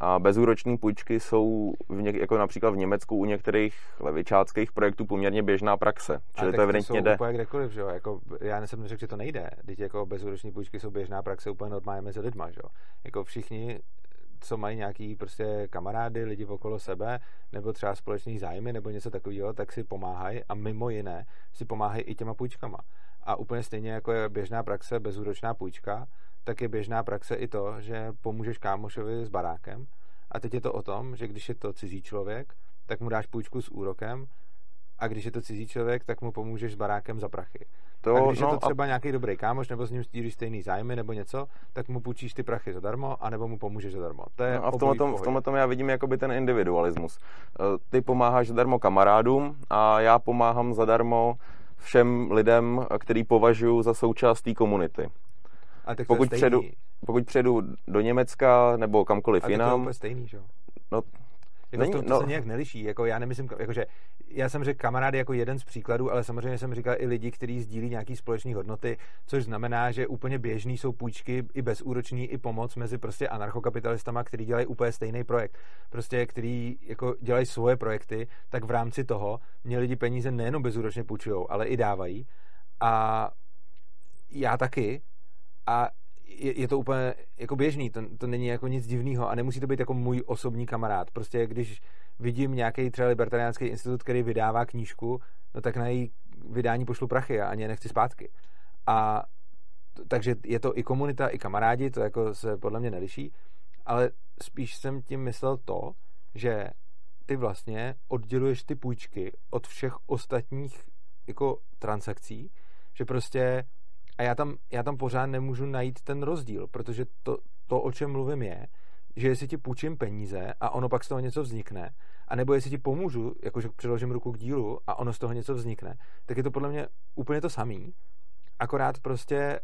A bezúroční půjčky jsou v něk, jako například v Německu u některých levičáckých projektů poměrně běžná praxe. Čili to evidentně jde. úplně kdekoliv, že jo? Jako, já jsem neřekl, že to nejde. Teď jako bezúroční půjčky jsou běžná praxe úplně normálně mezi lidma, že jo? Jako všichni co mají nějaký prostě kamarády, lidi okolo sebe, nebo třeba společný zájmy, nebo něco takového, tak si pomáhají a mimo jiné si pomáhají i těma půjčkama. A úplně stejně jako je běžná praxe bezúročná půjčka, tak je běžná praxe i to, že pomůžeš kámošovi s barákem. A teď je to o tom, že když je to cizí člověk, tak mu dáš půjčku s úrokem a když je to cizí člověk, tak mu pomůžeš s barákem za prachy. To, a když no, je to třeba a... nějaký dobrý kámoš, nebo s ním stíříš stejný zájmy, nebo něco, tak mu půjčíš ty prachy zadarmo, anebo mu pomůžeš zadarmo. To je no a v tomhle, tom, v tomhle tom já vidím jakoby ten individualismus. Eh, ty pomáháš zadarmo kamarádům a já pomáhám zadarmo všem lidem, který považuji za součást té komunity. A tak pokud, předu, pokud předu do Německa nebo kamkoliv a jinam... To je stejný, že? No, jako Není, to, to no. se nějak neliší. Jako já nemyslím, jakože já jsem řekl kamarády jako jeden z příkladů, ale samozřejmě jsem říkal i lidi, kteří sdílí nějaký společné hodnoty, což znamená, že úplně běžný jsou půjčky i bezúroční, i pomoc mezi prostě anarchokapitalistama, kteří dělají úplně stejný projekt. Prostě, který jako dělají svoje projekty, tak v rámci toho mě lidi peníze nejenom bezúročně půjčují, ale i dávají. A já taky. A je, je to úplně jako běžný, to, to není jako nic divného a nemusí to být jako můj osobní kamarád. Prostě když vidím nějaký třeba libertariánský institut, který vydává knížku, no tak na její vydání pošlu prachy a ani je nechci zpátky. A takže je to i komunita, i kamarádi, to jako se podle mě neliší, ale spíš jsem tím myslel to, že ty vlastně odděluješ ty půjčky od všech ostatních jako transakcí, že prostě a já tam, já tam pořád nemůžu najít ten rozdíl, protože to, to, o čem mluvím, je, že jestli ti půjčím peníze a ono pak z toho něco vznikne, anebo jestli ti pomůžu, jakože přiložím ruku k dílu a ono z toho něco vznikne, tak je to podle mě úplně to samý. Akorát prostě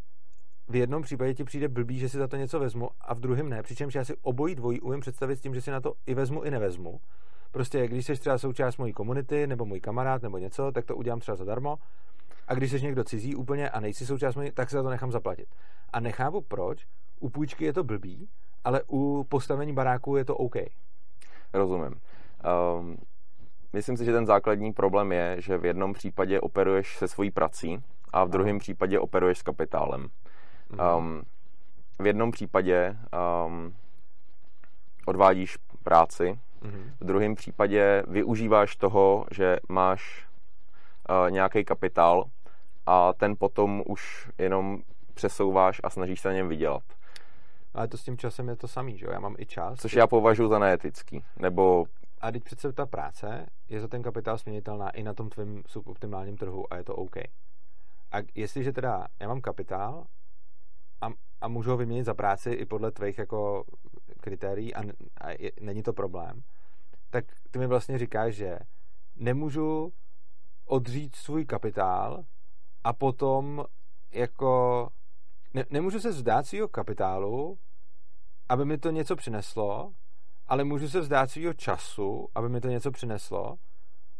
v jednom případě ti přijde blbý, že si za to něco vezmu a v druhém ne, přičemž já si obojí dvojí umím představit s tím, že si na to i vezmu, i nevezmu. Prostě když jsi třeba součást mojí komunity, nebo můj kamarád, nebo něco, tak to udělám třeba zadarmo a když jsi někdo cizí úplně a nejsi součást mojí, tak se za to nechám zaplatit. A nechápu proč, u půjčky je to blbý, ale u postavení baráku je to OK. Rozumím. Um, myslím si, že ten základní problém je, že v jednom případě operuješ se svojí prací a v druhém případě operuješ s kapitálem. Um, v jednom případě um, odvádíš práci, mm-hmm. v druhém případě využíváš toho, že máš nějaký kapitál a ten potom už jenom přesouváš a snažíš se na něm vydělat. Ale to s tím časem je to samý, že jo? Já mám i čas. Což já považuji za neetický. Nebo... A teď přece ta práce je za ten kapitál směnitelná i na tom tvém suboptimálním trhu a je to OK. A jestliže teda já mám kapitál a, a můžu ho vyměnit za práci i podle tvých jako kritérií a, a je, není to problém, tak ty mi vlastně říkáš, že nemůžu odřít svůj kapitál a potom jako ne, nemůžu se vzdát svého kapitálu, aby mi to něco přineslo, ale můžu se vzdát svého času, aby mi to něco přineslo,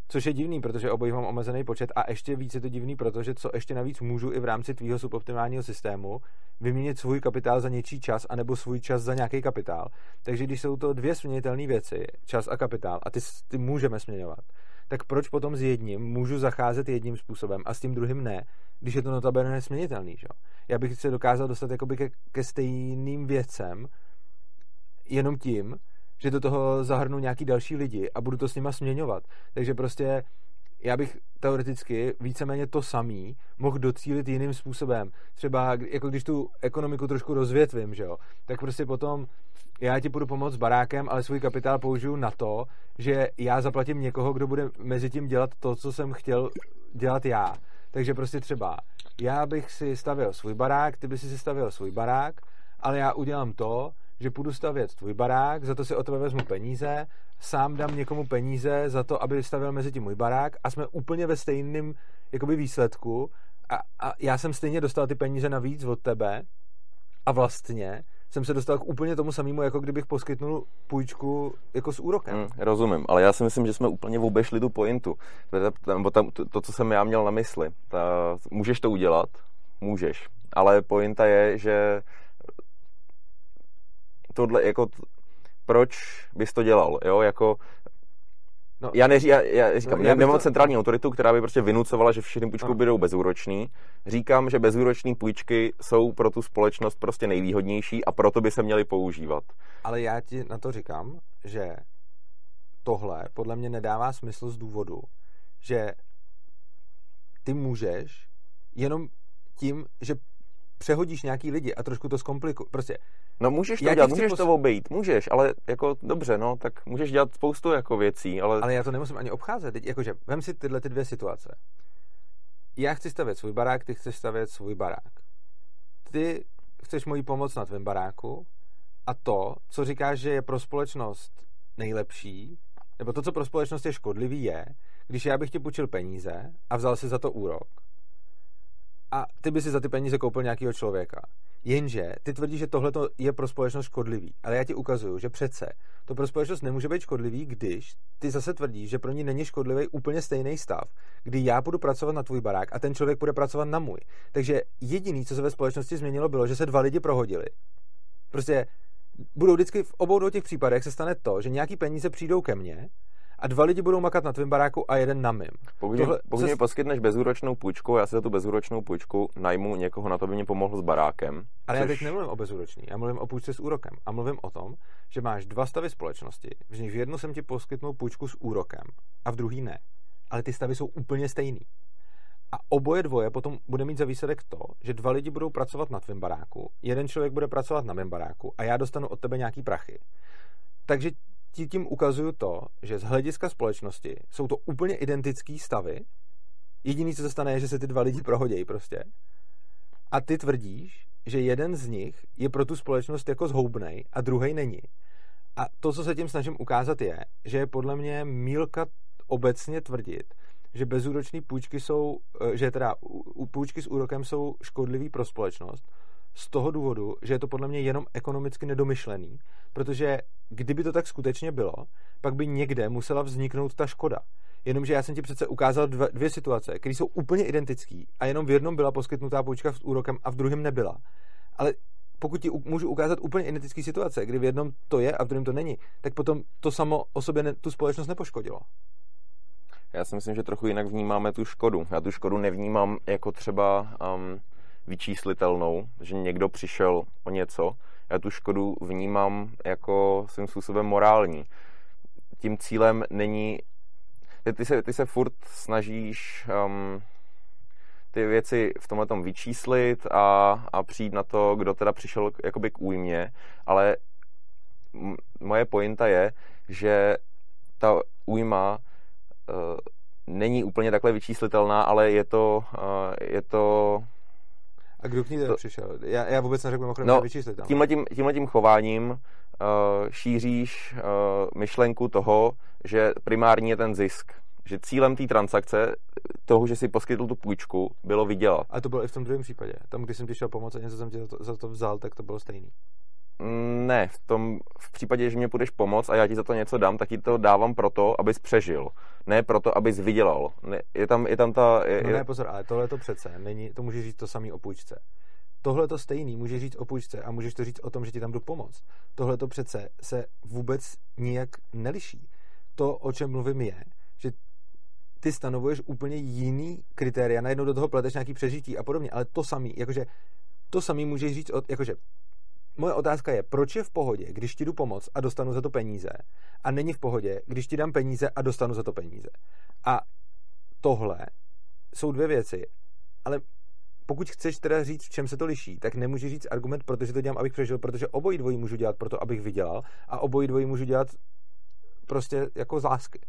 což je divný, protože obojí mám omezený počet a ještě víc je to divný, protože co ještě navíc můžu i v rámci tvýho suboptimálního systému vyměnit svůj kapitál za něčí čas, anebo svůj čas za nějaký kapitál. Takže když jsou to dvě směnitelné věci, čas a kapitál, a ty, ty můžeme směňovat, tak proč potom s jedním můžu zacházet jedním způsobem a s tím druhým ne, když je to notabene nesměnitelný, že? Já bych se dokázal dostat jakoby ke, ke stejným věcem jenom tím, že do toho zahrnu nějaký další lidi a budu to s nima směňovat. Takže prostě já bych teoreticky víceméně to samý mohl docílit jiným způsobem. Třeba jako když tu ekonomiku trošku rozvětvím, že jo, tak prostě potom já ti budu pomoct s barákem, ale svůj kapitál použiju na to, že já zaplatím někoho, kdo bude mezi tím dělat to, co jsem chtěl dělat já. Takže prostě třeba já bych si stavil svůj barák, ty by si si stavil svůj barák, ale já udělám to, že půjdu stavět tvůj barák, za to si o tebe vezmu peníze, sám dám někomu peníze za to, aby stavil mezi tím můj barák a jsme úplně ve stejném jakoby výsledku a, a já jsem stejně dostal ty peníze navíc od tebe a vlastně jsem se dostal k úplně tomu samému, jako kdybych poskytnul půjčku jako s úrokem. Mm, rozumím, ale já si myslím, že jsme úplně obešli tu pointu. Nebo tam, to, to, co jsem já měl na mysli. Ta, můžeš to udělat? Můžeš. Ale pointa je, že tohle, jako, proč bys to dělal, jo, jako No, já, neří, já, já říkám, no, já nemám to... centrální autoritu, která by prostě vynucovala, že všechny půjčky no. budou bezúročný. Říkám, že bezúroční půjčky jsou pro tu společnost prostě nejvýhodnější a proto by se měly používat. Ale já ti na to říkám, že tohle podle mě nedává smysl z důvodu, že ty můžeš jenom tím, že přehodíš nějaký lidi a trošku to zkomplikuješ. Prostě No můžeš to dělat, můžeš pos... to obejít, můžeš, ale jako dobře, no, tak můžeš dělat spoustu jako věcí, ale... Ale já to nemusím ani obcházet, teď jakože, vem si tyhle ty dvě situace. Já chci stavět svůj barák, ty chceš stavět svůj barák. Ty chceš moji pomoc na tvém baráku a to, co říkáš, že je pro společnost nejlepší, nebo to, co pro společnost je škodlivý, je, když já bych ti půjčil peníze a vzal si za to úrok a ty by si za ty peníze koupil nějakého člověka. Jenže ty tvrdíš, že tohle je pro společnost škodlivý. Ale já ti ukazuju, že přece to pro společnost nemůže být škodlivý, když ty zase tvrdíš, že pro ní není škodlivý úplně stejný stav, kdy já budu pracovat na tvůj barák a ten člověk bude pracovat na můj. Takže jediný, co se ve společnosti změnilo, bylo, že se dva lidi prohodili. Prostě budou vždycky v obou dvou těch případech se stane to, že nějaký peníze přijdou ke mně a dva lidi budou makat na tvém baráku a jeden na mým. Pokud, Tohle, pokud se... mi poskytneš bezúročnou půjčku, já si za tu bezúročnou půjčku najmu někoho na to, by mě pomohl s barákem. Ale což... já teď nemluvím o bezúročný, já mluvím o půjčce s úrokem. A mluvím o tom, že máš dva stavy společnosti, v nich v jednu jsem ti poskytnul půjčku s úrokem a v druhý ne. Ale ty stavy jsou úplně stejný. A oboje dvoje potom bude mít za výsledek to, že dva lidi budou pracovat na tvém baráku, jeden člověk bude pracovat na mém baráku a já dostanu od tebe nějaký prachy. Takže tím ukazuju to, že z hlediska společnosti jsou to úplně identické stavy. Jediný, co se stane, je, že se ty dva lidi prohodějí prostě. A ty tvrdíš, že jeden z nich je pro tu společnost jako zhoubnej a druhý není. A to, co se tím snažím ukázat, je, že je podle mě mílka obecně tvrdit, že bezúroční půjčky jsou, eh, že teda půjčky s úrokem jsou škodlivý pro společnost, z toho důvodu, že je to podle mě jenom ekonomicky nedomyšlený, protože kdyby to tak skutečně bylo, pak by někde musela vzniknout ta škoda. Jenomže já jsem ti přece ukázal dvě, dvě situace, které jsou úplně identické a jenom v jednom byla poskytnutá půjčka s úrokem a v druhém nebyla. Ale pokud ti můžu ukázat úplně identické situace, kdy v jednom to je a v druhém to není, tak potom to samo o sobě ne, tu společnost nepoškodilo. Já si myslím, že trochu jinak vnímáme tu škodu. Já tu škodu nevnímám jako třeba um, vyčíslitelnou, že někdo přišel o něco. Já tu škodu vnímám jako svým způsobem morální. Tím cílem není... Ty, ty, se, ty se furt snažíš um, ty věci v tomhle tom vyčíslit a, a přijít na to, kdo teda přišel jakoby k újmě, ale moje pointa je, že ta újma uh, není úplně takhle vyčíslitelná, ale je to, uh, je to a kdo k ní to... přišel? Já, já vůbec neřeknu mimochodem, no, vyčíslit. Tímhletím, tímhletím chováním uh, šíříš uh, myšlenku toho, že primární je ten zisk. Že cílem té transakce, toho, že si poskytl tu půjčku, bylo vydělat. A to bylo i v tom druhém případě. Tam, když jsem ti šel pomoct a něco jsem ti za to, za to vzal, tak to bylo stejný. Ne, v tom v případě, že mě půjdeš pomoct a já ti za to něco dám, tak ti to dávám proto, abys přežil. Ne proto, abys vydělal. Ne, je, tam, je tam ta... Je, no ne, pozor, ale tohle to přece není, to může říct to samý o půjčce. Tohle to stejný může říct o půjčce a můžeš to říct o tom, že ti tam jdu pomoct. Tohle to přece se vůbec nijak neliší. To, o čem mluvím, je, že ty stanovuješ úplně jiný kritéria, najednou do toho pleteš nějaký přežití a podobně, ale to samý, jakože to samý můžeš říct, od, jakože moje otázka je, proč je v pohodě, když ti jdu pomoct a dostanu za to peníze a není v pohodě, když ti dám peníze a dostanu za to peníze. A tohle jsou dvě věci, ale pokud chceš teda říct, v čem se to liší, tak nemůžeš říct argument, protože to dělám, abych přežil, protože obojí dvojí můžu dělat proto, abych vydělal a obojí dvojí můžu dělat prostě jako z lásky.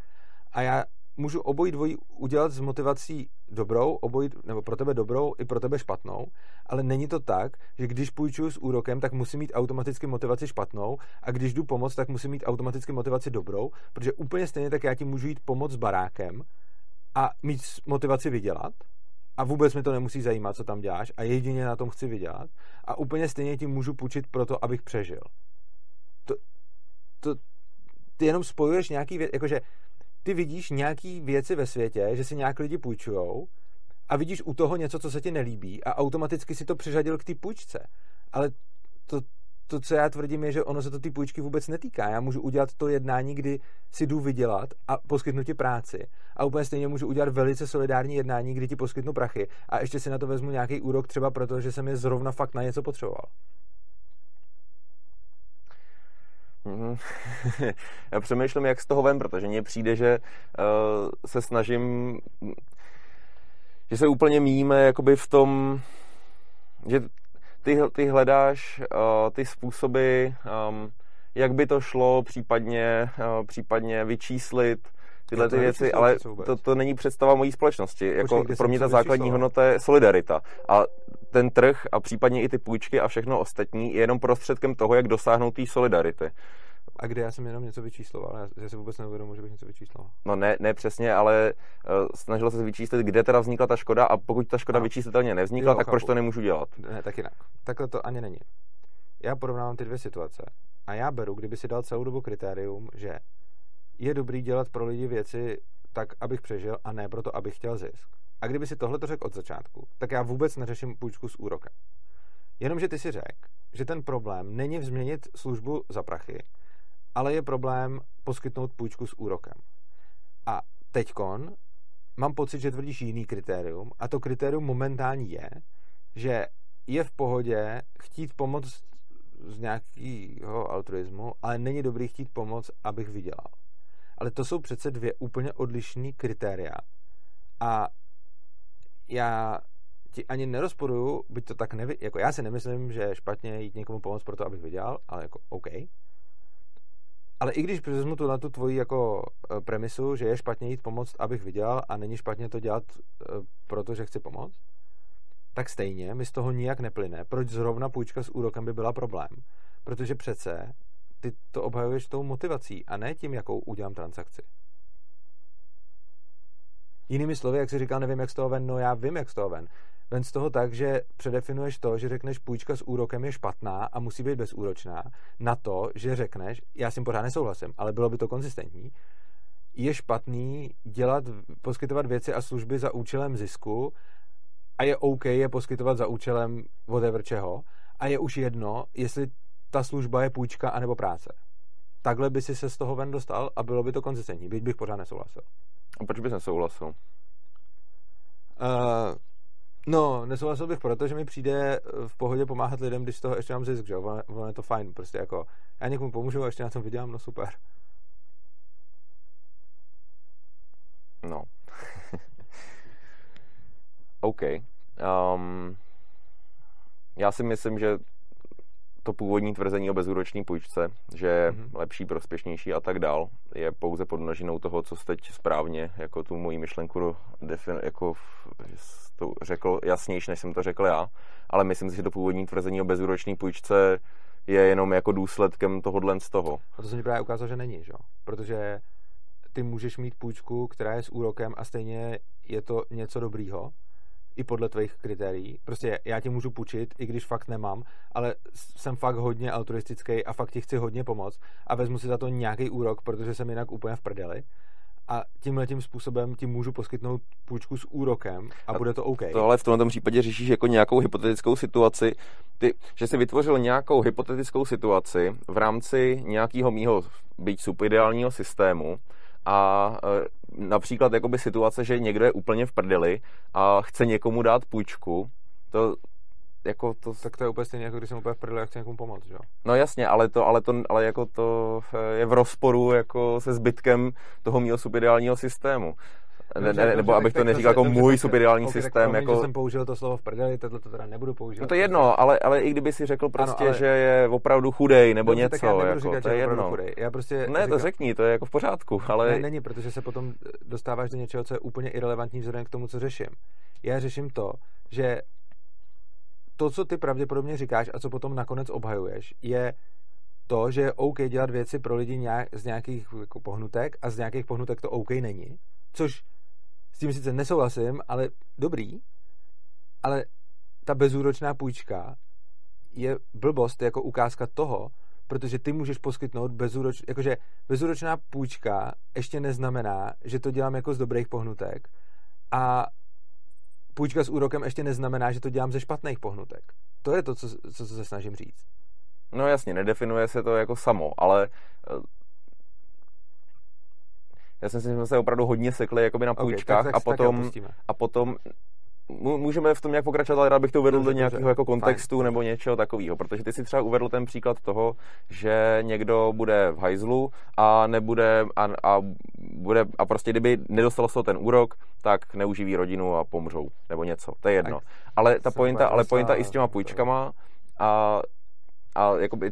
A já můžu obojí dvojí udělat s motivací dobrou, obojí, nebo pro tebe dobrou i pro tebe špatnou, ale není to tak, že když půjčuju s úrokem, tak musím mít automaticky motivaci špatnou a když jdu pomoct, tak musím mít automaticky motivaci dobrou, protože úplně stejně tak já ti můžu jít pomoct s barákem a mít motivaci vydělat a vůbec mi to nemusí zajímat, co tam děláš a jedině na tom chci vydělat a úplně stejně ti můžu půjčit proto, abych přežil. To, to, ty jenom spojuješ nějaký věc, jakože ty vidíš nějaký věci ve světě, že si nějak lidi půjčujou a vidíš u toho něco, co se ti nelíbí a automaticky si to přiřadil k té půjčce. Ale to, to, co já tvrdím, je, že ono se to ty půjčky vůbec netýká. Já můžu udělat to jednání, kdy si jdu vydělat a poskytnu ti práci. A úplně stejně můžu udělat velice solidární jednání, kdy ti poskytnu prachy a ještě si na to vezmu nějaký úrok, třeba proto, že jsem je zrovna fakt na něco potřeboval. Mm-hmm. Já přemýšlím, jak z toho ven, protože mně přijde, že uh, se snažím, že se úplně míme jakoby v tom, že ty, ty hledáš uh, ty způsoby, um, jak by to šlo případně, uh, případně vyčíslit tyhle ty věci, ale to, to není představa mojí společnosti. Jako pro mě ta základní hodnota je solidarita. A ten trh a případně i ty půjčky a všechno ostatní je jenom prostředkem toho, jak dosáhnout té solidarity. A kde já jsem jenom něco vyčísloval, já si vůbec neuvědomuji, že bych něco vyčísloval. No ne, ne přesně, ale uh, snažil se vyčíslit, kde teda vznikla ta škoda a pokud ta škoda no. vyčíslitelně nevznikla, jo, tak chápu. proč to nemůžu dělat? Ne, tak jinak. Takhle to ani není. Já porovnávám ty dvě situace a já beru, kdyby si dal celou dobu kritérium, že je dobrý dělat pro lidi věci tak, abych přežil a ne proto, abych chtěl zisk. A kdyby si tohle to řekl od začátku, tak já vůbec neřeším půjčku s úrokem. Jenomže ty si řekl, že ten problém není změnit službu za prachy, ale je problém poskytnout půjčku s úrokem. A teďkon mám pocit, že tvrdíš jiný kritérium a to kritérium momentální je, že je v pohodě chtít pomoct z nějakého altruismu, ale není dobrý chtít pomoct, abych vydělal. Ale to jsou přece dvě úplně odlišné kritéria. A já ti ani nerozporuju, byť to tak neví, jako já si nemyslím, že je špatně jít někomu pomoct pro to, abych vydělal, ale jako OK. Ale i když vezmu tu na tu tvoji jako e, premisu, že je špatně jít pomoct, abych vydělal a není špatně to dělat, e, protože chci pomoct, tak stejně mi z toho nijak neplyne, proč zrovna půjčka s úrokem by byla problém. Protože přece ty to obhajuješ tou motivací a ne tím, jakou udělám transakci. Jinými slovy, jak si říkal, nevím, jak z toho ven, no já vím, jak z toho ven. Ven z toho tak, že předefinuješ to, že řekneš půjčka s úrokem je špatná a musí být bezúročná, na to, že řekneš, já s tím pořád nesouhlasím, ale bylo by to konzistentní, je špatný dělat, poskytovat věci a služby za účelem zisku a je OK je poskytovat za účelem whatever čeho a je už jedno, jestli ta služba je půjčka anebo práce. Takhle by si se z toho ven dostal a bylo by to konzistentní, byť bych pořád nesouhlasil. A proč bys nesouhlasil? Uh, no, nesouhlasil bych proto, že mi přijde v pohodě pomáhat lidem, když z toho ještě mám zisk, že jo? Ono, ono je to fajn, prostě jako já někomu pomůžu a ještě na tom vydělám, no super. No. OK. Um, já si myslím, že to původní tvrzení o bezúroční půjčce, že je mm-hmm. lepší, prospěšnější a tak dál, je pouze podnožinou toho, co jste teď správně jako tu moji myšlenku defin, jako to řekl jasnější, než jsem to řekl já, ale myslím si, že to původní tvrzení o bezúroční půjčce je jenom jako důsledkem tohohle z toho. A to se mi právě ukázalo, že není, že? protože ty můžeš mít půjčku, která je s úrokem a stejně je to něco dobrýho, i podle tvých kritérií. Prostě já ti můžu půjčit, i když fakt nemám, ale jsem fakt hodně altruistický a fakt ti chci hodně pomoct a vezmu si za to nějaký úrok, protože jsem jinak úplně v prdeli. A tímhle tím způsobem ti můžu poskytnout půjčku s úrokem a, a bude to OK. To ale v tomto případě řešíš jako nějakou hypotetickou situaci, ty, že jsi vytvořil nějakou hypotetickou situaci v rámci nějakého mýho byť subideálního systému, a e, například jakoby situace, že někdo je úplně v prdeli a chce někomu dát půjčku, to jako to... Tak to je úplně stejně, jako když jsem úplně v prdeli a chci někomu pomoct, jo? No jasně, ale to, ale to, ale jako to e, je v rozporu jako se zbytkem toho mého subideálního systému ne, ne, nebo abych to neříkal jako můj subideální systém. jako... že jsem použil to slovo v prdeli, tohle to teda nebudu používat. No to je jedno, ale, ale i kdyby si řekl prostě, ano, ale... že je opravdu chudej nebo Dobře, něco, tak já jako, říkat, to je jedno. Chudej. Já prostě ne, říkám... to řekni, to je jako v pořádku, ale... Ne, není, protože se potom dostáváš do něčeho, co je úplně irrelevantní vzhledem k tomu, co řeším. Já řeším to, že to, co ty pravděpodobně říkáš a co potom nakonec obhajuješ, je to, že je OK dělat věci pro lidi nějak, z nějakých jako pohnutek a z nějakých pohnutek to OK není, což s tím sice nesouhlasím, ale dobrý, ale ta bezúročná půjčka je blbost jako ukázka toho, protože ty můžeš poskytnout bezúroč, jakože bezúročná půjčka ještě neznamená, že to dělám jako z dobrých pohnutek a půjčka s úrokem ještě neznamená, že to dělám ze špatných pohnutek. To je to, co, co, co se snažím říct. No jasně, nedefinuje se to jako samo, ale eh, já si myslím, že jsme se opravdu hodně sekli jakoby na půjčkách okay, tak, a potom, a potom můžeme v tom nějak pokračovat, ale rád bych to uvedl do nějakého jako kontextu fajn. nebo něčeho takového, protože ty si třeba uvedl ten příklad toho, že někdo bude v hajzlu a nebude a, a, bude, a prostě kdyby nedostal toho ten úrok, tak neuživí rodinu a pomřou, nebo něco, to je jedno. Tak ale ta pointa, ale pointa i s těma půjčkama a, a jakoby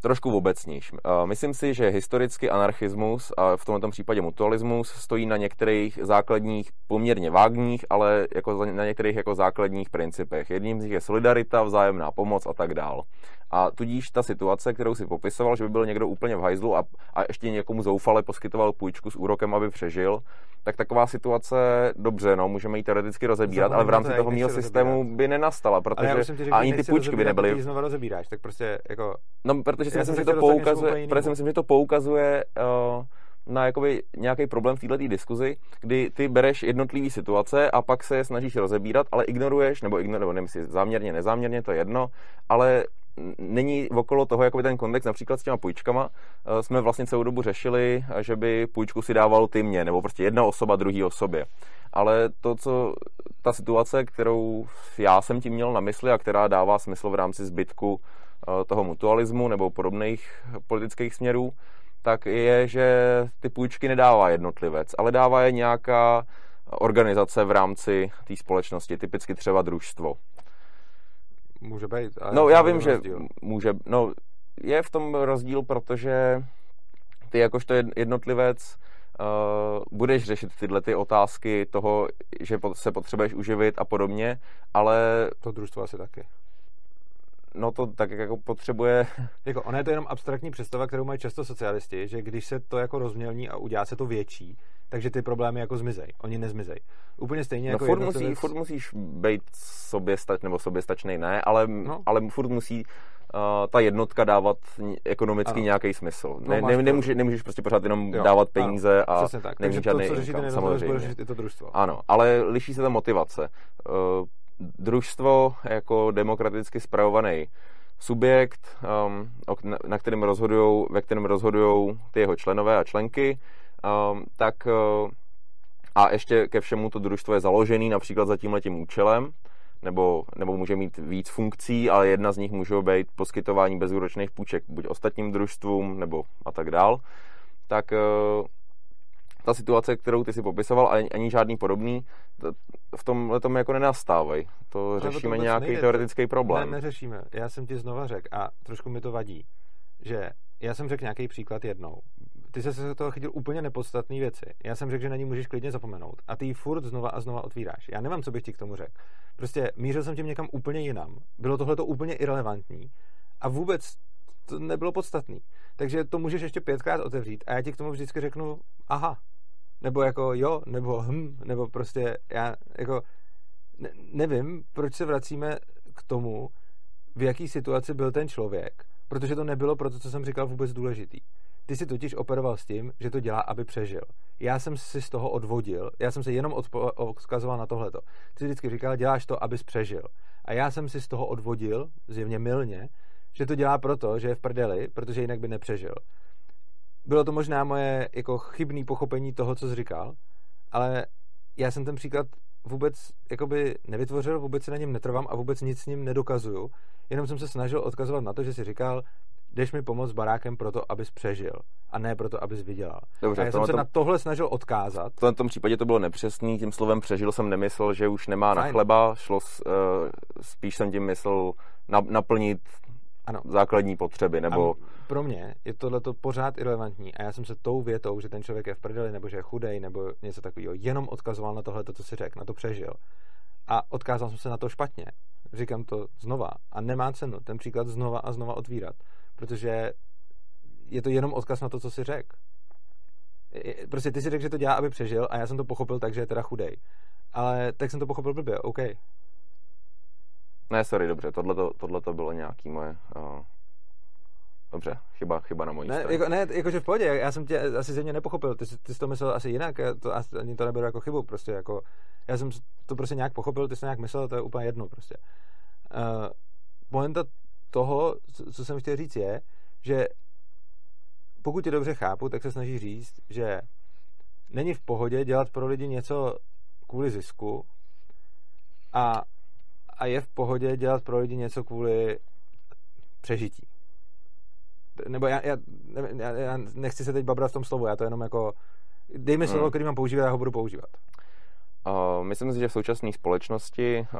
trošku obecnější. Myslím si, že historicky anarchismus a v tomto případě mutualismus stojí na některých základních, poměrně vágních, ale jako na některých jako základních principech. Jedním z nich je solidarita, vzájemná pomoc a tak dál. A tudíž ta situace, kterou si popisoval, že by byl někdo úplně v hajzlu a, a ještě někomu zoufale poskytoval půjčku s úrokem, aby přežil, tak taková situace, dobře, no, můžeme ji teoreticky rozebírat, ale v rámci toho mého systému by nenastala, protože tě, a ani ty půjčky by nebyly. Znovu rozebíráš, tak prostě jako... No, protože si myslím, že to poukazuje, protože si myslím, že to poukazuje uh, na jakoby nějaký problém v této diskuzi, kdy ty bereš jednotlivé situace a pak se je snažíš rozebírat, ale ignoruješ, nebo ignoruješ, nevím, jestli záměrně, nezáměrně, to je jedno, ale není okolo toho jakoby ten kontext, například s těma půjčkama, eh, jsme vlastně celou dobu řešili, že by půjčku si dával ty mě, nebo prostě jedna osoba druhý osobě. Ale to, co ta situace, kterou já jsem tím měl na mysli a která dává smysl v rámci zbytku eh, toho mutualismu nebo podobných politických směrů, tak je, že ty půjčky nedává jednotlivec, ale dává je nějaká organizace v rámci té společnosti, typicky třeba družstvo. Může být. No já vím, že rozdíl. může, no je v tom rozdíl, protože ty jakožto jednotlivec uh, budeš řešit tyhle ty otázky toho, že se potřebuješ uživit a podobně, ale... To družstvo asi taky. No to tak jako potřebuje... Jako, ona je to jenom abstraktní představa, kterou mají často socialisti, že když se to jako rozmělní a udělá se to větší, takže ty problémy jako zmizej. Oni nezmizej. Úplně stejně no, jako furt, musí, věc... furt musíš být soběstač, nebo soběstačný ne, ale, no. ale furt musí uh, ta jednotka dávat ekonomicky nějaký smysl. No, ne, ne, nemůže, nemůžeš prostě pořád jenom jo, dávat peníze ano, a tak. nemůže žádný to, co řešíte, samozřejmě. řešit i to družstvo. Ano, ale liší se ta motivace. Uh, družstvo jako demokraticky spravovaný subjekt, um, na kterým rozhodujou, ve kterém rozhodují ty jeho členové a členky, um, tak uh, a ještě ke všemu to družstvo je založený například za tímhletím účelem, nebo, nebo může mít víc funkcí, ale jedna z nich může být poskytování bezúročných půjček buď ostatním družstvům, nebo a tak dál, tak uh, ta situace, kterou ty si popisoval, ani, ani žádný podobný, v tomhle tom jako nenastávají. To řešíme to nějaký nejde. teoretický problém. Ne, neřešíme. Já jsem ti znova řekl a trošku mi to vadí, že já jsem řekl nějaký příklad jednou. Ty jsi se toho chytil úplně nepodstatné věci. Já jsem řekl, že na ní můžeš klidně zapomenout. A ty ji furt znova a znova otvíráš. Já nevím, co bych ti k tomu řekl. Prostě mířil jsem tím někam úplně jinam. Bylo tohle to úplně irrelevantní. A vůbec to nebylo podstatný. Takže to můžeš ještě pětkrát otevřít a já ti k tomu vždycky řeknu aha. Nebo jako jo, nebo hm, nebo prostě já jako ne, nevím, proč se vracíme k tomu, v jaký situaci byl ten člověk, protože to nebylo pro to, co jsem říkal, vůbec důležitý. Ty si totiž operoval s tím, že to dělá, aby přežil. Já jsem si z toho odvodil, já jsem se jenom odkazoval na tohleto. Ty vždycky říkal, děláš to, abys přežil. A já jsem si z toho odvodil, zjevně milně, že to dělá proto, že je v prdeli, protože jinak by nepřežil. Bylo to možná moje jako chybný pochopení toho, co jsi říkal, ale já jsem ten příklad vůbec jakoby nevytvořil, vůbec se na něm netrvám a vůbec nic s ním nedokazuju. Jenom jsem se snažil odkazovat na to, že si říkal, jdeš mi pomoct s barákem proto, abys přežil a ne proto, abys vydělal. Dobře, a já jsem se tom, na tohle snažil odkázat. V tom případě to bylo nepřesný, tím slovem přežil jsem nemyslel, že už nemá Fajn. na chleba, šlo, uh, spíš jsem tím myslel na, naplnit ano. základní potřeby, nebo... A pro mě je tohle pořád irrelevantní a já jsem se tou větou, že ten člověk je v prdeli, nebo že je chudej, nebo něco takového, jenom odkazoval na tohle, co si řekl, na to přežil. A odkázal jsem se na to špatně. Říkám to znova. A nemá cenu ten příklad znova a znova otvírat. Protože je to jenom odkaz na to, co si řekl. Prostě ty si řekl, že to dělá, aby přežil a já jsem to pochopil tak, že je teda chudej. Ale tak jsem to pochopil blbě, OK. Ne, sorry, dobře, tohle to bylo nějaký moje... Uh... Dobře, chyba, chyba na mojí ne, straně. Jako, ne, jakože v pohodě, já jsem tě asi země nepochopil, ty, ty jsi to myslel asi jinak, já to, ani to neberu jako chybu, prostě jako, já jsem to prostě nějak pochopil, ty jsi nějak myslel, to je úplně jedno prostě. Uh, pointa toho, co jsem chtěl říct, je, že pokud tě dobře chápu, tak se snaží říct, že není v pohodě dělat pro lidi něco kvůli zisku a, a je v pohodě dělat pro lidi něco kvůli přežití. Nebo já, já, já, já nechci se teď babrat v tom slovu, já to jenom jako dej mi slovo, hmm. který mám používat, já ho budu používat. Uh, myslím si, že v současné společnosti uh,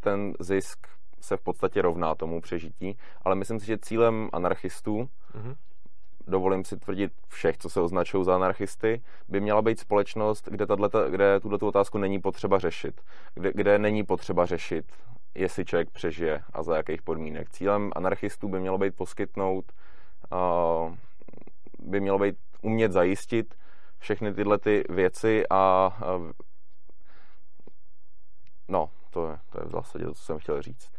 ten zisk se v podstatě rovná tomu přežití, ale myslím si, že cílem anarchistů, uh-huh. dovolím si tvrdit všech, co se označují za anarchisty, by měla být společnost, kde, tato, kde tuto otázku není potřeba řešit, kde, kde není potřeba řešit, jestli člověk přežije a za jakých podmínek. Cílem anarchistů by mělo být poskytnout, by mělo být umět zajistit všechny tyhle ty věci a no, to je, to je v zásadě to, co jsem chtěl říct.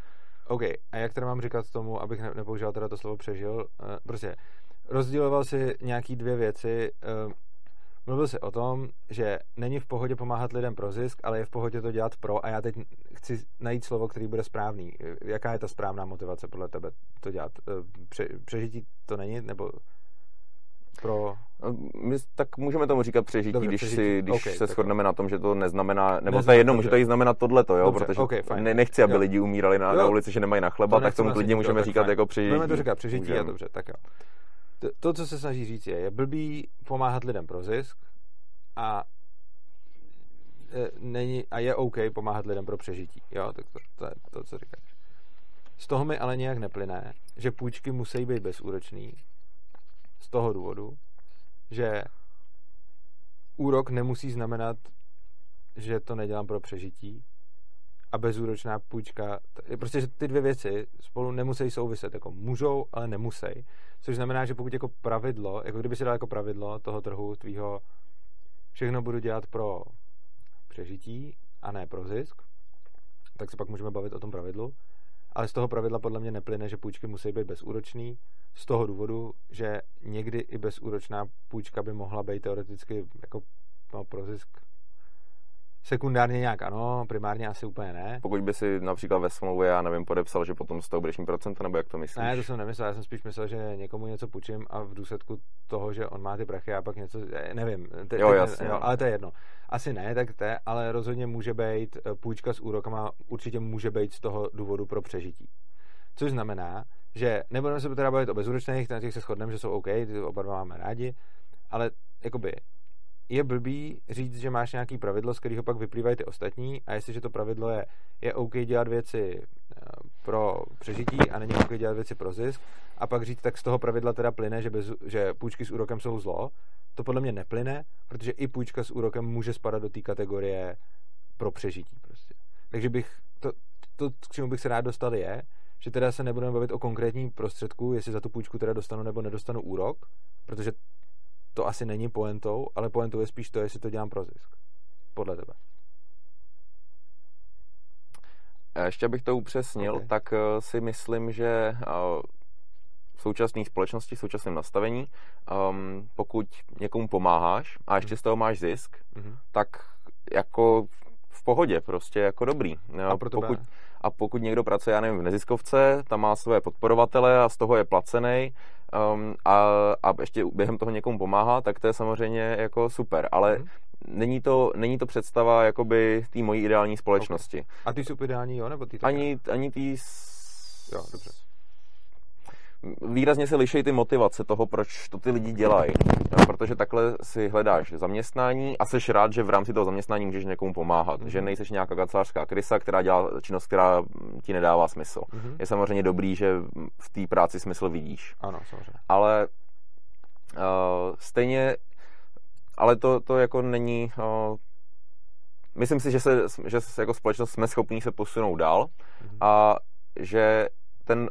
OK, a jak teda mám říkat tomu, abych ne, nepoužíval teda to slovo přežil? Uh, prostě rozdíloval si nějaký dvě věci. Mluvil si o tom, že není v pohodě pomáhat lidem pro zisk, ale je v pohodě to dělat pro a já teď chci najít slovo, který bude správný. Jaká je ta správná motivace podle tebe to dělat? Uh, pře, přežití to není? Nebo pro... My, tak můžeme tomu říkat přežití, Dobře, když, přežití. Si, když okay, se shodneme na tom, že to neznamená, nebo to je jedno, může to i znamenat tohleto, jo, Dobře, protože okay, ne, nechci, aby jo. lidi umírali na, na ulici, že nemají na chleba, to tak tomu lidi můžeme říkat fajn. jako přežití. Můžeme to říkat přežití můžeme. a dobře, tak jo. To, to, co se snaží říct, je, je blbý pomáhat lidem pro zisk a e, není, a je OK pomáhat lidem pro přežití. Jo, tak to, to je to, co říkáš. Z toho mi ale nějak neplyne, že půjčky musí být bezúročný, z toho důvodu, že úrok nemusí znamenat, že to nedělám pro přežití a bezúročná půjčka, prostě že ty dvě věci spolu nemusí souviset, jako můžou, ale nemusí, což znamená, že pokud jako pravidlo, jako kdyby si dal jako pravidlo toho trhu tvýho, všechno budu dělat pro přežití a ne pro zisk, tak se pak můžeme bavit o tom pravidlu, ale z toho pravidla podle mě neplyne, že půjčky musí být bezúročný, z toho důvodu, že někdy i bezúročná půjčka by mohla být teoreticky jako no, pro zisk Sekundárně nějak ano, primárně asi úplně ne. Pokud by si například ve smlouvě, já nevím, podepsal, že potom z toho budeš mít procenta, nebo jak to myslíš? Ne, to jsem nemyslel, já jsem spíš myslel, že někomu něco půjčím a v důsledku toho, že on má ty prachy a pak něco, eh, nevím. Te, jo, jasně. Jo, ale to je jedno. Asi ne, tak to ale rozhodně může být eh, půjčka s úrokama, určitě může být z toho důvodu pro přežití. Což znamená, že nebudeme se teda bavit o bezúročných, na těch se shodneme, že jsou OK, ty oba dva máme rádi, ale jakoby je blbý říct, že máš nějaký pravidlo, z kterého pak vyplývají ty ostatní a jestliže to pravidlo je, je OK dělat věci eh, pro přežití a není OK dělat věci pro zisk a pak říct, tak z toho pravidla teda plyne, že, bez, že půjčky s úrokem jsou zlo, to podle mě neplyne, protože i půjčka s úrokem může spadat do té kategorie pro přežití prostě. Takže bych, to, to, k čemu bych se rád dostal je, že teda se nebudeme bavit o konkrétním prostředku, jestli za tu půjčku teda dostanu nebo nedostanu úrok, protože to asi není poentou, ale poentou je spíš to, jestli to dělám pro zisk. Podle tebe. Ještě abych to upřesnil, okay. tak eh, si myslím, že eh, v současné společnosti, v současném nastavení, um, pokud někomu pomáháš a ještě mm. z toho máš zisk, mm-hmm. tak jako v pohodě, prostě jako dobrý. A pro pokud, a pokud někdo pracuje, já nevím, v neziskovce, tam má své podporovatele a z toho je placený um, a, a ještě během toho někomu pomáhá, tak to je samozřejmě jako super, ale mm. není, to, není to představa jakoby té mojí ideální společnosti. Okay. A ty ideální, jo? Nebo ty ani, ani ty... Jo, dobře výrazně se liší ty motivace toho, proč to ty lidi dělají. Protože takhle si hledáš zaměstnání a jsi rád, že v rámci toho zaměstnání můžeš někomu pomáhat. Mm-hmm. Že nejseš nějaká kancelářská krysa, která dělá činnost, která ti nedává smysl. Mm-hmm. Je samozřejmě dobrý, že v té práci smysl vidíš. Ano, samozřejmě. Ale uh, stejně, ale to, to jako není... Uh, myslím si, že, se, že se jako společnost jsme schopní se posunout dál mm-hmm. a že ten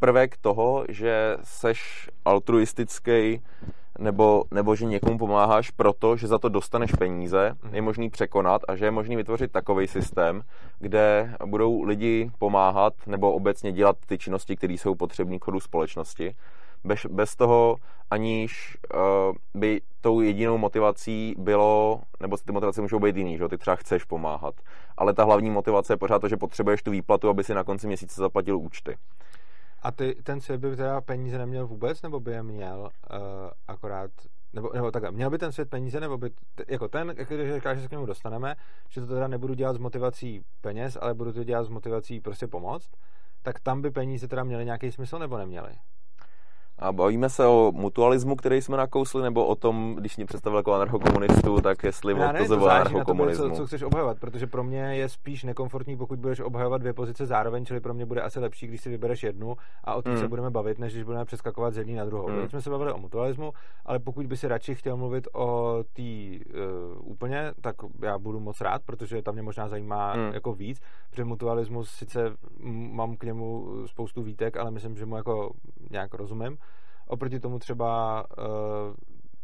prvek toho, že seš altruistický nebo, nebo že někomu pomáháš proto, že za to dostaneš peníze, mhm. je možný překonat a že je možný vytvořit takový systém, kde budou lidi pomáhat nebo obecně dělat ty činnosti, které jsou potřebné k chodu společnosti. Bez, bez toho aniž uh, by tou jedinou motivací bylo, nebo ty motivace můžou být jiný, že ty třeba chceš pomáhat, ale ta hlavní motivace je pořád to, že potřebuješ tu výplatu, aby si na konci měsíce zaplatil účty. A ty, ten svět by teda peníze neměl vůbec, nebo by je měl uh, akorát nebo, nebo takhle, měl by ten svět peníze, nebo by, jako ten, když říká, že se k němu dostaneme, že to teda nebudu dělat s motivací peněz, ale budu to dělat s motivací prostě pomoct, tak tam by peníze teda měly nějaký smysl, nebo neměly? A bavíme se o mutualismu, který jsme nakousli, nebo o tom, když mě představil jako anarchokomunistu, tak jestli Já to to anarchokomunismu. Co, co chceš obhajovat, protože pro mě je spíš nekomfortní, pokud budeš obhajovat dvě pozice zároveň, čili pro mě bude asi lepší, když si vybereš jednu a o tom hmm. se budeme bavit, než když budeme přeskakovat z jedné na druhou. Hmm. Teď jsme se bavili o mutualismu, ale pokud by si radši chtěl mluvit o té uh, úplně, tak já budu moc rád, protože tam mě možná zajímá hmm. jako víc, protože mutualismus sice mám k němu spoustu výtek, ale myslím, že mu jako nějak rozumím. Oproti tomu třeba uh,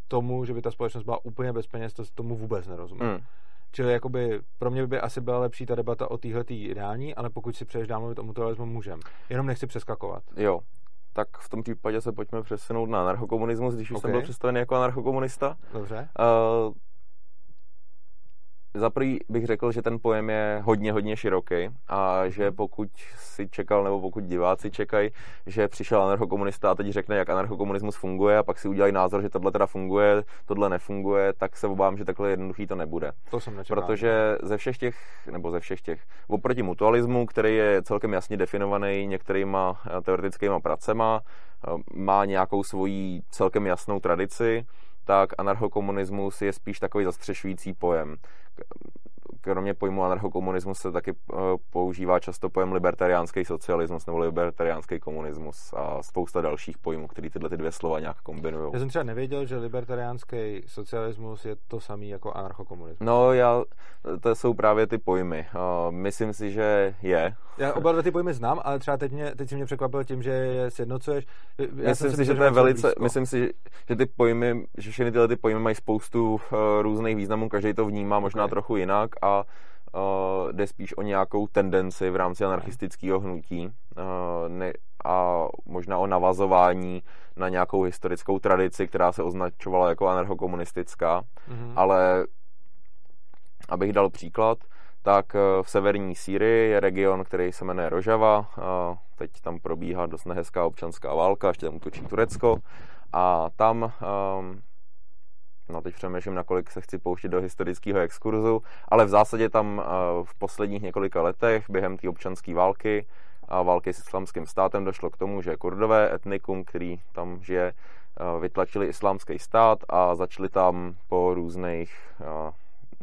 tomu, že by ta společnost byla úplně bez peněz, to tomu vůbec nerozumím. Mm. Čili jakoby pro mě by asi byla lepší ta debata o téhle ideální, ale pokud si přeješ dál mluvit o mutualismu, můžem. Jenom nechci přeskakovat. Jo, tak v tom případě se pojďme přesunout na anarchokomunismus, když už okay. jsem byl představený jako anarchokomunista. Dobře. Uh, za prvý bych řekl, že ten pojem je hodně, hodně široký a že mhm. pokud si čekal, nebo pokud diváci čekají, že přišel anarchokomunista a teď řekne, jak anarchokomunismus funguje a pak si udělají názor, že tohle teda funguje, tohle nefunguje, tak se obávám, že takhle jednoduchý to nebude. To jsem nečekal. Protože ze všech těch, nebo ze všech těch, oproti mutualismu, který je celkem jasně definovaný některýma eh, teoretickými pracema, eh, má nějakou svoji celkem jasnou tradici, tak anarchokomunismus je spíš takový zastřešující pojem kromě pojmu anarchokomunismus se taky eh, používá často pojem libertariánský socialismus nebo libertariánský komunismus a spousta dalších pojmů, které tyhle ty dvě slova nějak kombinují. Já jsem třeba nevěděl, že libertariánský socialismus je to samý jako anarchokomunismus. No, já, to jsou právě ty pojmy. Uh, myslím si, že je. Já oba dva ty pojmy znám, ale třeba teď, mě, teď si mě překvapil tím, že je sjednocuješ. Já myslím si, že to je velice, myslím si, že ty pojmy, že všechny tyhle ty pojmy mají spoustu uh, různých významů, každý to vnímá možná okay. trochu jinak a uh, jde spíš o nějakou tendenci v rámci anarchistického hnutí uh, ne, a možná o navazování na nějakou historickou tradici, která se označovala jako anarchokomunistická, mm-hmm. ale abych dal příklad, tak uh, v severní Sýrii je region, který se jmenuje Rožava. Teď tam probíhá dost nehezká občanská válka, ještě tam útočí Turecko. A tam um, No teď přemýšlím, nakolik se chci pouštět do historického exkurzu, ale v zásadě tam eh, v posledních několika letech během té občanské války a války s islámským státem došlo k tomu, že kurdové etnikum, který tam žije, eh, vytlačili islámský stát a začali tam po různých eh,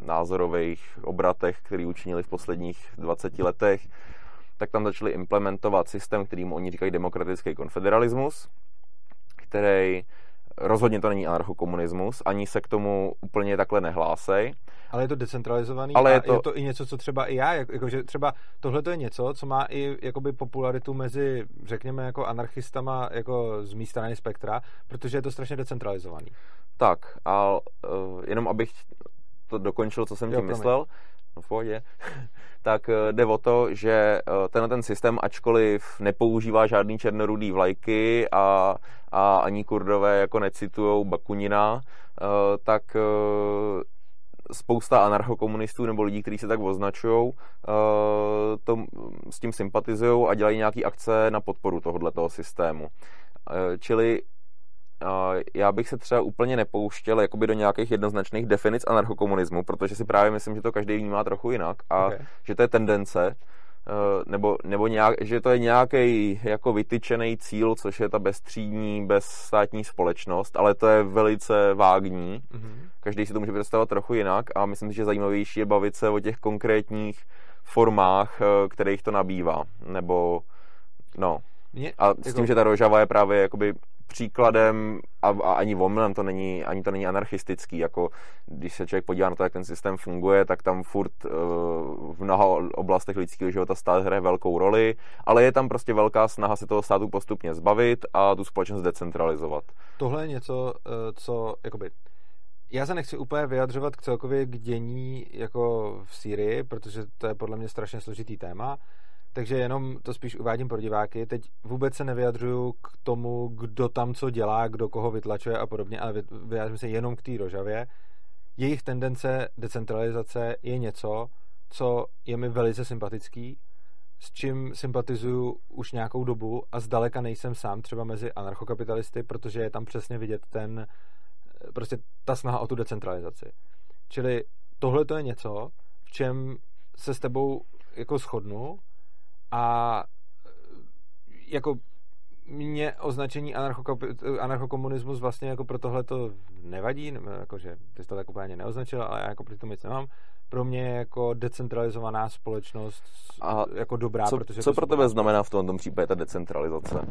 názorových obratech, který učinili v posledních 20 letech, tak tam začali implementovat systém, kterým oni říkají demokratický konfederalismus, který Rozhodně to není anarchokomunismus, ani se k tomu úplně takhle nehlásej. Ale je to decentralizovaný ale je to... je to i něco, co třeba i já, jako, že třeba tohle to je něco, co má i jakoby popularitu mezi, řekněme, jako anarchistama jako z mé strany spektra, protože je to strašně decentralizovaný. Tak, a uh, jenom abych to dokončil, co jsem jo, tím myslel, v pohodě, tak eh, jde o to, že eh, tenhle ten systém, ačkoliv nepoužívá žádný černorudý vlajky a, a ani kurdové jako necitujou Bakunina, eh, tak spousta anarchokomunistů nebo lidí, kteří se tak označují, to, s tím sympatizují a dělají nějaké akce na podporu tohoto systému. Čili já bych se třeba úplně nepouštěl jakoby do nějakých jednoznačných definic anarchokomunismu, protože si právě myslím, že to každý vnímá trochu jinak a okay. že to je tendence, e, nebo, nebo nějak, že to je nějaký jako vytyčený cíl, což je ta bezstřídní, bezstátní společnost, ale to je velice vágní. Mm-hmm. Každý si to může představovat trochu jinak a myslím si, že zajímavější je bavit se o těch konkrétních formách, e, kterých to nabývá. Nebo, no. Mě, a s jako... tím, že ta rožava je právě jakoby příkladem a, a ani omylem to není, ani to není anarchistický, jako když se člověk podívá na to, jak ten systém funguje, tak tam furt uh, v mnoha oblastech lidského života stát hraje velkou roli, ale je tam prostě velká snaha se toho státu postupně zbavit a tu společnost decentralizovat. Tohle je něco, eh, co jakoby já se nechci úplně vyjadřovat k celkově k dění jako v Sýrii, protože to je podle mě strašně složitý téma, takže jenom to spíš uvádím pro diváky. Teď vůbec se nevyjadřuju k tomu, kdo tam co dělá, kdo koho vytlačuje a podobně, ale vyjádřím se jenom k té rožavě. Jejich tendence decentralizace je něco, co je mi velice sympatický, s čím sympatizuju už nějakou dobu a zdaleka nejsem sám třeba mezi anarchokapitalisty, protože je tam přesně vidět ten, prostě ta snaha o tu decentralizaci. Čili tohle to je něco, v čem se s tebou jako shodnu a jako mě označení anarchokomunismus vlastně jako pro tohle to nevadí, jakože ty jsi to tak úplně neoznačil, ale já jako pro to nic nemám. Pro mě je jako decentralizovaná společnost a jako dobrá, co, protože... Co pro tebe znamená v tomto případě ta decentralizace?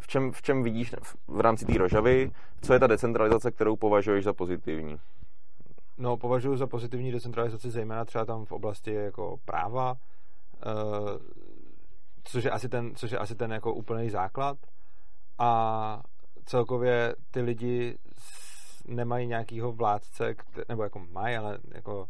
V čem, v čem vidíš v rámci té rožavy, co je ta decentralizace, kterou považuješ za pozitivní? No, považuji za pozitivní decentralizaci zejména třeba tam v oblasti jako práva, což je asi ten, což je asi ten jako úplný základ a celkově ty lidi nemají nějakýho vládce, nebo jako mají, ale jako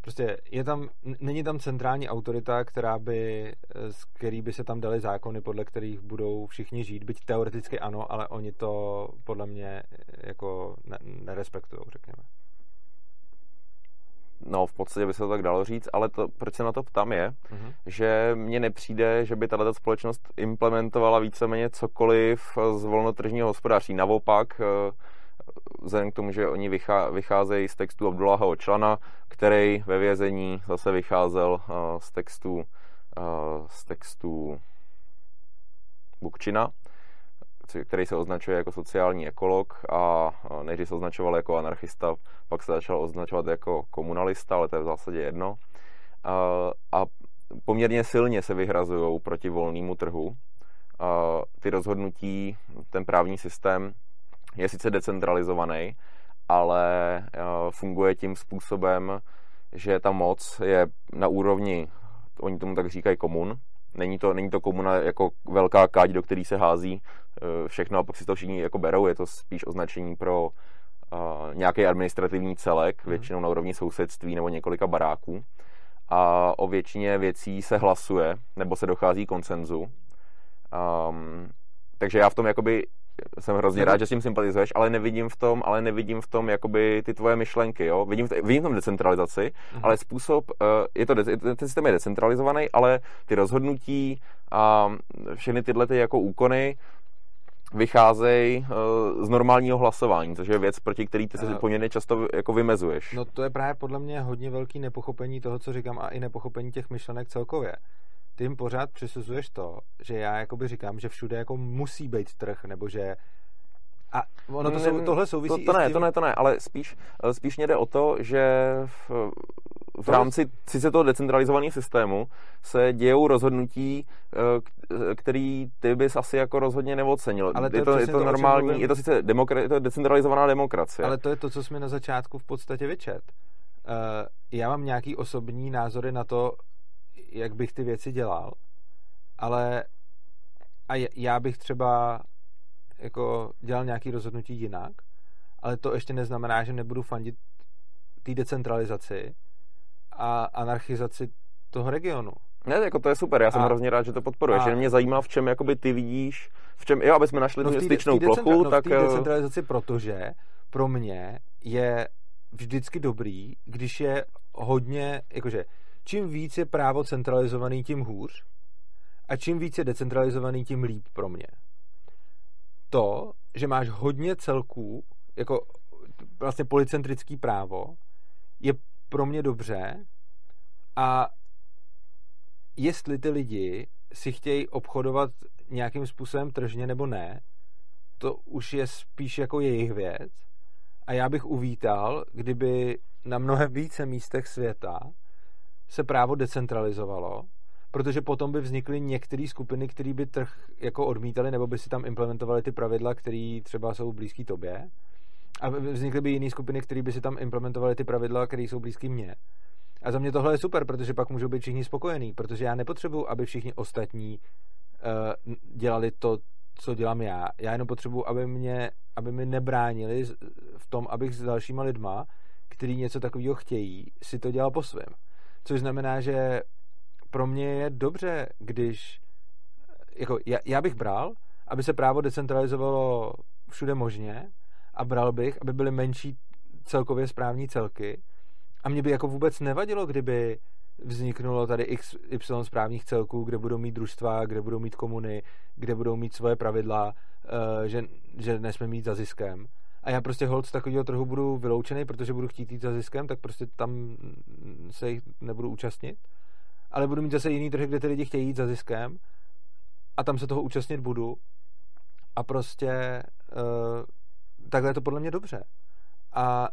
prostě je tam, není tam centrální autorita, která by, z který by se tam dali zákony, podle kterých budou všichni žít, byť teoreticky ano, ale oni to podle mě jako nerespektují, řekněme. No, v podstatě by se to tak dalo říct, ale to, proč se na to ptám je, uh-huh. že mně nepřijde, že by tato společnost implementovala víceméně cokoliv z volnotržního hospodářství. Naopak, eh, vzhledem k tomu, že oni vycházejí z textu Abdullaha Očlana, který ve vězení zase vycházel eh, z textu, eh, z textu Bukčina, který se označuje jako sociální ekolog a nejdřív se označoval jako anarchista, pak se začal označovat jako komunalista, ale to je v zásadě jedno. A poměrně silně se vyhrazují proti volnému trhu. Ty rozhodnutí, ten právní systém je sice decentralizovaný, ale funguje tím způsobem, že ta moc je na úrovni, oni tomu tak říkají komun, Není to, není to komuna jako velká káď, do který se hází eh, všechno a pak si to všichni jako berou. Je to spíš označení pro uh, nějaký administrativní celek, mm. většinou na úrovni sousedství nebo několika baráků. A o většině věcí se hlasuje, nebo se dochází koncenzu. Um, takže já v tom jakoby jsem hrozně rád, že s tím sympatizuješ, ale nevidím v tom, ale nevidím v tom jakoby ty tvoje myšlenky, jo. Vidím, v, vidím v tom decentralizaci, uh-huh. ale způsob, uh, je to, ten systém je decentralizovaný, ale ty rozhodnutí a všechny tyhle ty jako úkony vycházejí uh, z normálního hlasování, což je věc, proti který ty se uh, poměrně často jako vymezuješ. No to je právě podle mě hodně velký nepochopení toho, co říkám a i nepochopení těch myšlenek celkově ty jim pořád přisuzuješ to, že já jakoby říkám, že všude jako musí být trh, nebo že a ono to, sou, tohle souvisí to, to ne, tím... to ne, to ne, ale spíš, spíš mě jde o to, že v, v rámci sice toho decentralizovaného systému se dějou rozhodnutí, eh, který ty bys asi jako rozhodně neocenil. Ale to je, je, to, je to normální, je to sice demokra- je to decentralizovaná demokracie. Ale to je to, co jsme na začátku v podstatě vyčet. Uh, já mám nějaký osobní názory na to, jak bych ty věci dělal, ale a já bych třeba jako dělal nějaký rozhodnutí jinak, ale to ještě neznamená, že nebudu fandit té decentralizaci a anarchizaci toho regionu. Ne, jako to je super, já jsem a, hrozně rád, že to podporuješ. A, mě zajímá, v čem jakoby ty vidíš, v čem, jo, aby jsme našli no tu styčnou plochu, no, tak... v té eh, decentralizaci, protože pro mě je vždycky dobrý, když je hodně, jakože čím víc je právo centralizovaný, tím hůř. A čím víc je decentralizovaný, tím líp pro mě. To, že máš hodně celků, jako vlastně policentrický právo, je pro mě dobře a jestli ty lidi si chtějí obchodovat nějakým způsobem tržně nebo ne, to už je spíš jako jejich věc. A já bych uvítal, kdyby na mnohem více místech světa se právo decentralizovalo, protože potom by vznikly některé skupiny, které by trh jako odmítali, nebo by si tam implementovali ty pravidla, které třeba jsou blízké tobě. A vznikly by jiné skupiny, které by si tam implementovali ty pravidla, které jsou blízké mně. A za mě tohle je super, protože pak můžou být všichni spokojení, protože já nepotřebuji, aby všichni ostatní uh, dělali to, co dělám já. Já jenom potřebuji, aby mě, aby mi nebránili v tom, abych s dalšíma lidma, kteří něco takového chtějí, si to dělal po svém. Což znamená, že pro mě je dobře, když jako já, já bych bral, aby se právo decentralizovalo všude možně a bral bych, aby byly menší celkově správní celky a mě by jako vůbec nevadilo, kdyby vzniknulo tady x, y správních celků, kde budou mít družstva, kde budou mít komuny, kde budou mít svoje pravidla, uh, že, že nesmí mít za ziskem. A já prostě hold z takového trhu budu vyloučený, protože budu chtít jít za ziskem, tak prostě tam se jich nebudu účastnit. Ale budu mít zase jiný trhy, kde ty lidi chtějí jít za ziskem a tam se toho účastnit budu. A prostě uh, takhle je to podle mě dobře. A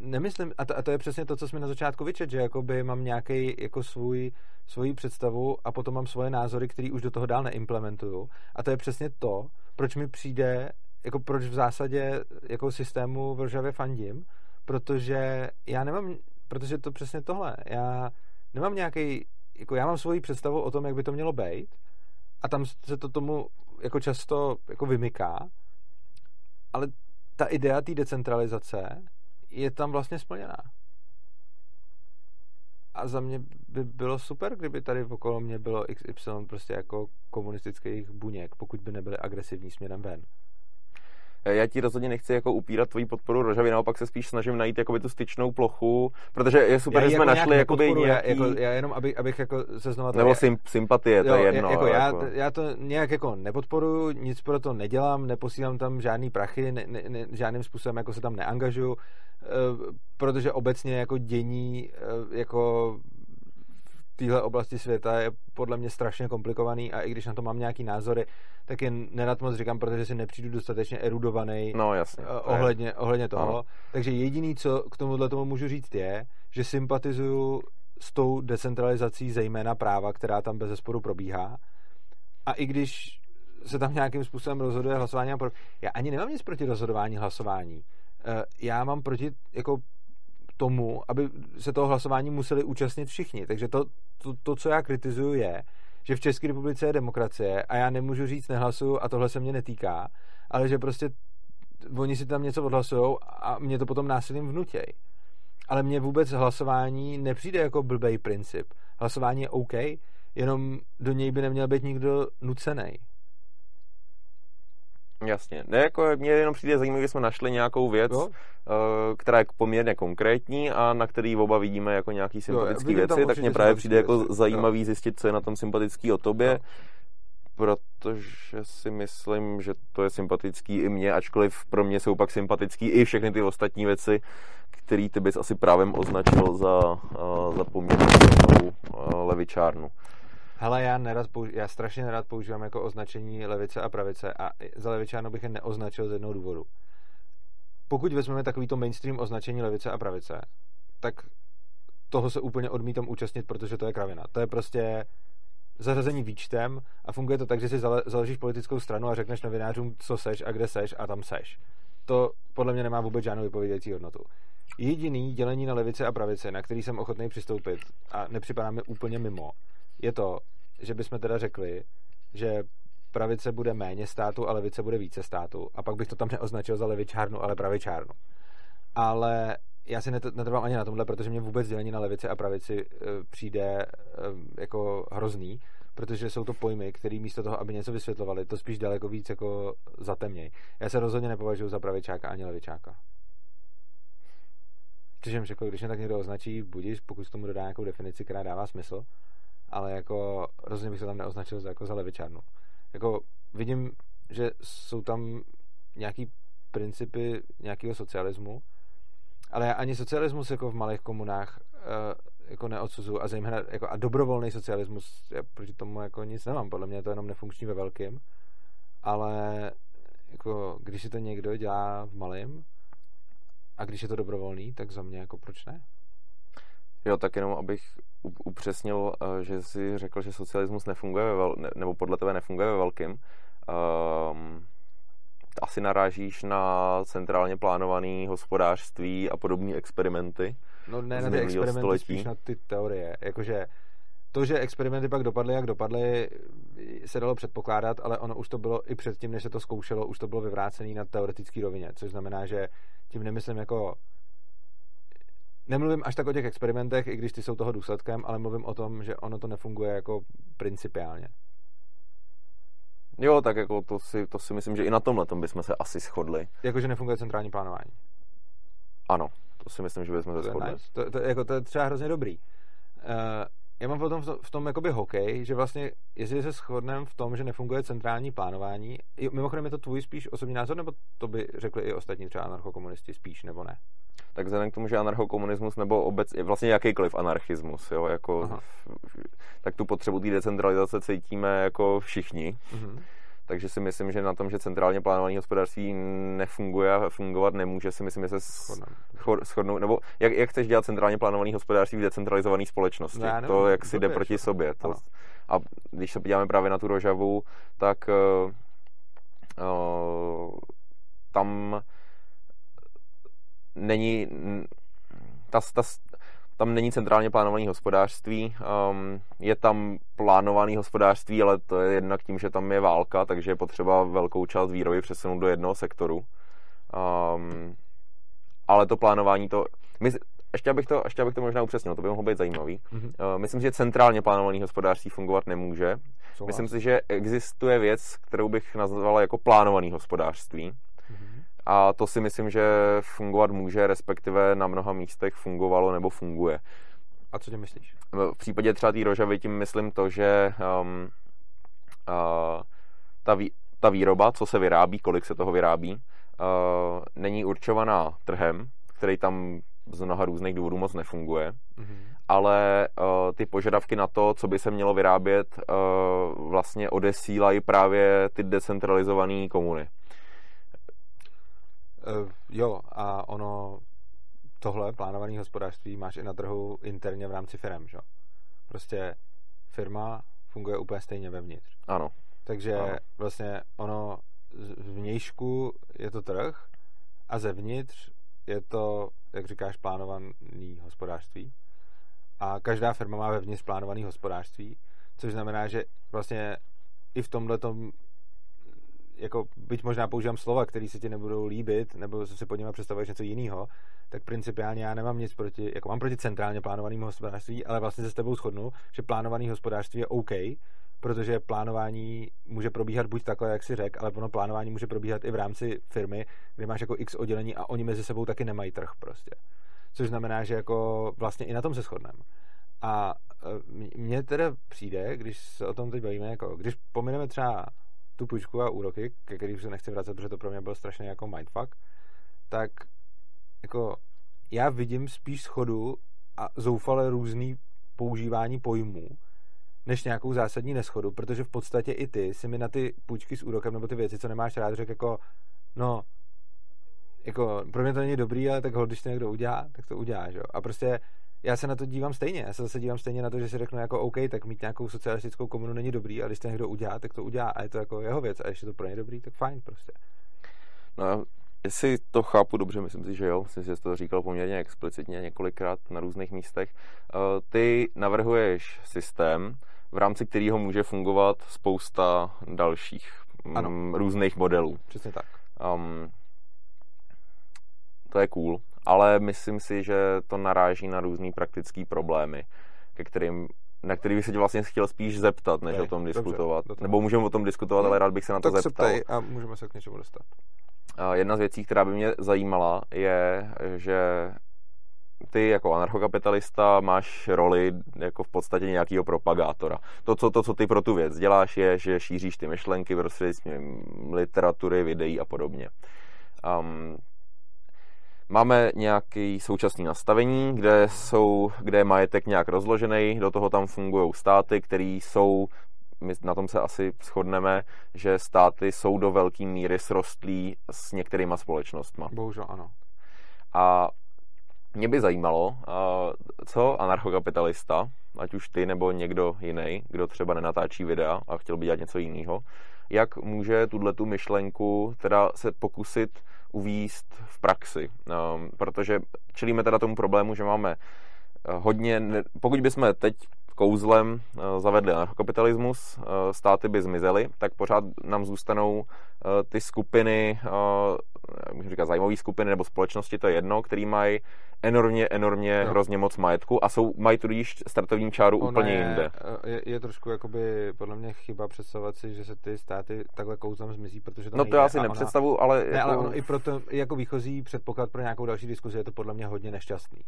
nemyslím, a to, a to je přesně to, co jsme na začátku vyčet, že jakoby mám nějaký jako svůj, svoji představu a potom mám svoje názory, které už do toho dál neimplementuju. A to je přesně to, proč mi přijde, jako proč v zásadě jako systému v Ržavě fandím, protože já nemám, protože to přesně tohle, já nemám nějaký, jako já mám svoji představu o tom, jak by to mělo být a tam se to tomu jako často jako vymyká, ale ta idea té decentralizace je tam vlastně splněná. A za mě by bylo super, kdyby tady okolo mě bylo XY prostě jako komunistických buněk, pokud by nebyly agresivní směrem ven. Já ti rozhodně nechci jako upírat tvoji podporu Rožavy, naopak se spíš snažím najít jakoby tu styčnou plochu, protože je super, já že jsme jako našli jakoby nějaký... Jako, já jenom, aby, abych jako se znova... Nebo sym, sympatie, to jo, je jedno. Jako já, jako... já to nějak jako nepodporuji, nic pro to nedělám, neposílám tam žádný prachy, ne, ne, ne, žádným způsobem jako se tam neangažuju, eh, protože obecně jako dění eh, jako téhle oblasti světa je podle mě strašně komplikovaný a i když na to mám nějaký názory, tak je nerad moc říkám, protože si nepřijdu dostatečně erudovaný no, jasně, to ohledně, je. ohledně toho. No. Takže jediný, co k tomuhle tomu můžu říct, je, že sympatizuju s tou decentralizací zejména práva, která tam bez zesporu probíhá. A i když se tam nějakým způsobem rozhoduje hlasování, já ani nemám nic proti rozhodování hlasování. Eh, já mám proti jako tomu, aby se toho hlasování museli účastnit všichni. Takže to, to, to co já kritizuju, je, že v České republice je demokracie a já nemůžu říct nehlasuju a tohle se mě netýká, ale že prostě oni si tam něco odhlasují a mě to potom násilím vnutěj. Ale mně vůbec hlasování nepřijde jako blbej princip. Hlasování je OK, jenom do něj by neměl být nikdo nucený. Jasně. Ne, jako mě jenom přijde zajímavé, že jsme našli nějakou věc, jo? Eh, která je poměrně konkrétní a na který oba vidíme jako nějaký sympatický jo, věci, tak mě právě přijde jako věci. zajímavý jo. zjistit, co je na tom sympatický o tobě. Jo. Protože si myslím, že to je sympatický i mě, ačkoliv pro mě jsou pak sympatický i všechny ty ostatní věci, které ty bys asi právem označil za, eh, za poměrně eh, levičárnu. Hele, já, nerad použi- já strašně nerad používám jako označení levice a pravice a za levičáno bych je neoznačil z jednoho důvodu. Pokud vezmeme takovýto mainstream označení levice a pravice, tak toho se úplně odmítám účastnit, protože to je kravina. To je prostě zařazení výčtem a funguje to tak, že si založíš politickou stranu a řekneš novinářům, co seš a kde seš a tam seš. To podle mě nemá vůbec žádnou vypovědějící hodnotu. Jediný dělení na levice a pravice, na který jsem ochotný přistoupit a nepřipadá mi úplně mimo, je to, že bychom teda řekli, že pravice bude méně státu a levice bude více státu. A pak bych to tam neoznačil za levičárnu, ale pravičárnu. Ale já si netrvám ani na tomhle, protože mě vůbec dělení na levici a pravici e, přijde e, jako hrozný, protože jsou to pojmy, které místo toho, aby něco vysvětlovali, to spíš daleko víc jako zatemněj. Já se rozhodně nepovažuji za pravičáka ani levičáka. Což jim řekl, když mě tak někdo označí, budíš, pokud tomu dodá nějakou definici, která dává smysl, ale jako rozhodně bych se tam neoznačil za, jako za levičárnu. Jako vidím, že jsou tam nějaký principy nějakého socialismu, ale já ani socialismus jako v malých komunách uh, jako neodsuzuju a zejména jako a dobrovolný socialismus, já proti tomu jako nic nemám, podle mě je to jenom nefunkční ve velkým, ale jako když si to někdo dělá v malém a když je to dobrovolný, tak za mě jako proč ne? Jo, tak jenom abych upřesnil, eh, že jsi řekl, že socialismus nefunguje ve vel, nebo podle tebe nefunguje ve velkým. Um, asi narážíš na centrálně plánované hospodářství a podobné experimenty. No ne na ty experimenty, století. spíš na ty teorie. Jakože to, že experimenty pak dopadly, jak dopadly, se dalo předpokládat, ale ono už to bylo i předtím, než se to zkoušelo, už to bylo vyvrácené na teoretické rovině, což znamená, že tím nemyslím jako nemluvím až tak o těch experimentech, i když ty jsou toho důsledkem, ale mluvím o tom, že ono to nefunguje jako principiálně. Jo, tak jako to si, to si myslím, že i na tomhle tom bychom se asi shodli. Jakože nefunguje centrální plánování. Ano, to si myslím, že bychom se shodli. Nice. To, to, jako, to je třeba hrozně dobrý. Uh, já mám potom v tom, v tom jakoby hokej, že vlastně, jestli se shodneme v tom, že nefunguje centrální plánování, mimochodem je to tvůj spíš osobní názor, nebo to by řekli i ostatní třeba anarchokomunisti spíš, nebo ne? Tak vzhledem k tomu, že anarchokomunismus nebo obec, vlastně jakýkoliv anarchismus, jo, jako, tak tu potřebu té decentralizace cítíme jako všichni. Mm-hmm. Takže si myslím, že na tom, že centrálně plánované hospodářství nefunguje a fungovat nemůže, si myslím, že se shodnou. Nebo jak, jak chceš dělat centrálně plánované hospodářství v decentralizované společnosti? Ne, to, jak si jde proti sobě. To, a když se podíváme právě na tu rožavu, tak uh, uh, tam není ta, ta, tam není centrálně plánované hospodářství, um, je tam plánované hospodářství, ale to je jednak tím, že tam je válka, takže je potřeba velkou část výroby přesunout do jednoho sektoru. Um, ale to plánování to... My, ještě abych, to, ještě abych to možná upřesnil, to by mohlo být zajímavý. Mm-hmm. Uh, myslím si, že centrálně plánované hospodářství fungovat nemůže. Souhlas. Myslím si, že existuje věc, kterou bych nazvala jako plánované hospodářství. A to si myslím, že fungovat může, respektive na mnoha místech fungovalo nebo funguje. A co tě myslíš? V případě třeba té rožavy tím myslím to, že um, uh, ta, vý, ta výroba, co se vyrábí, kolik se toho vyrábí, uh, není určovaná trhem, který tam z mnoha různých důvodů moc nefunguje, mm-hmm. ale uh, ty požadavky na to, co by se mělo vyrábět, uh, vlastně odesílají právě ty decentralizované komuny. Uh, jo, a ono tohle plánované hospodářství máš i na trhu interně v rámci firm, že? Prostě firma funguje úplně stejně vevnitř. Ano. Takže ano. vlastně ono z vnějšku je to trh a zevnitř je to, jak říkáš, plánovaný hospodářství. A každá firma má vevnitř plánovaný hospodářství, což znamená, že vlastně i v tomhle jako byť možná používám slova, které se ti nebudou líbit, nebo se si pod nimi představuješ něco jiného, tak principiálně já nemám nic proti, jako mám proti centrálně plánovanému hospodářství, ale vlastně se s tebou shodnu, že plánovaný hospodářství je OK, protože plánování může probíhat buď takhle, jak si řekl, ale ono plánování může probíhat i v rámci firmy, kde máš jako x oddělení a oni mezi sebou taky nemají trh prostě. Což znamená, že jako vlastně i na tom se shodneme. A e, mně teda přijde, když se o tom teď bavíme, jako když pomineme třeba tu půjčku a úroky, ke kterým se nechci vracet, protože to pro mě byl strašně jako mindfuck, tak jako já vidím spíš schodu a zoufale různý používání pojmů, než nějakou zásadní neschodu, protože v podstatě i ty si mi na ty půjčky s úrokem nebo ty věci, co nemáš rád, řekl jako, no, jako, pro mě to není dobrý, ale tak když to někdo udělá, tak to udělá, že jo. A prostě já se na to dívám stejně. Já se zase dívám stejně na to, že si řeknu jako OK, tak mít nějakou socialistickou komunu není dobrý, a když to někdo udělá, tak to udělá a je to jako jeho věc. A ještě to pro ně dobrý, tak fajn prostě. No, jestli to chápu dobře, myslím si, že jo, myslím si, že jsi to říkal poměrně explicitně několikrát na různých místech. Eh, ty navrhuješ systém, v rámci kterého může fungovat spousta dalších mm, ano. různých modelů. Přesně tak. Um, to je cool ale myslím si, že to naráží na různé praktické problémy, ke kterým na který bych se tě vlastně chtěl spíš zeptat, než Dej, o tom diskutovat. Dobře, Nebo můžeme o tom diskutovat, no, ale rád bych se na to tak zeptal. Tak a můžeme se k něčemu dostat. Jedna z věcí, která by mě zajímala, je, že ty jako anarchokapitalista máš roli jako v podstatě nějakého propagátora. To co, to, co ty pro tu věc děláš, je, že šíříš ty myšlenky prostřednictvím literatury, videí a podobně. Um, Máme nějaký současný nastavení, kde, jsou, kde je majetek nějak rozložený, do toho tam fungují státy, které jsou, my na tom se asi shodneme, že státy jsou do velké míry srostlí s některýma společnostmi. Bohužel ano. A mě by zajímalo, co anarchokapitalista, ať už ty nebo někdo jiný, kdo třeba nenatáčí videa a chtěl by dělat něco jiného, jak může tuhle tu myšlenku teda se pokusit uvíst v praxi. Um, protože čelíme teda tomu problému, že máme eh, hodně, pokud bychom teď kouzlem eh, zavedli anarchokapitalismus, eh, státy by zmizely, tak pořád nám zůstanou ty skupiny, můžu říkat zájmové skupiny nebo společnosti, to je jedno, který mají enormně, enormně, no. hrozně moc majetku a jsou, mají tudíž startovní čáru ono úplně je, jinde. Je, je trošku jakoby podle mě chyba představovat si, že se ty státy takhle kouzlem zmizí, protože to No to já si nepředstavu, ale... Ne, jako... ale ono i proto, jako výchozí předpoklad pro nějakou další diskuzi je to podle mě hodně nešťastný.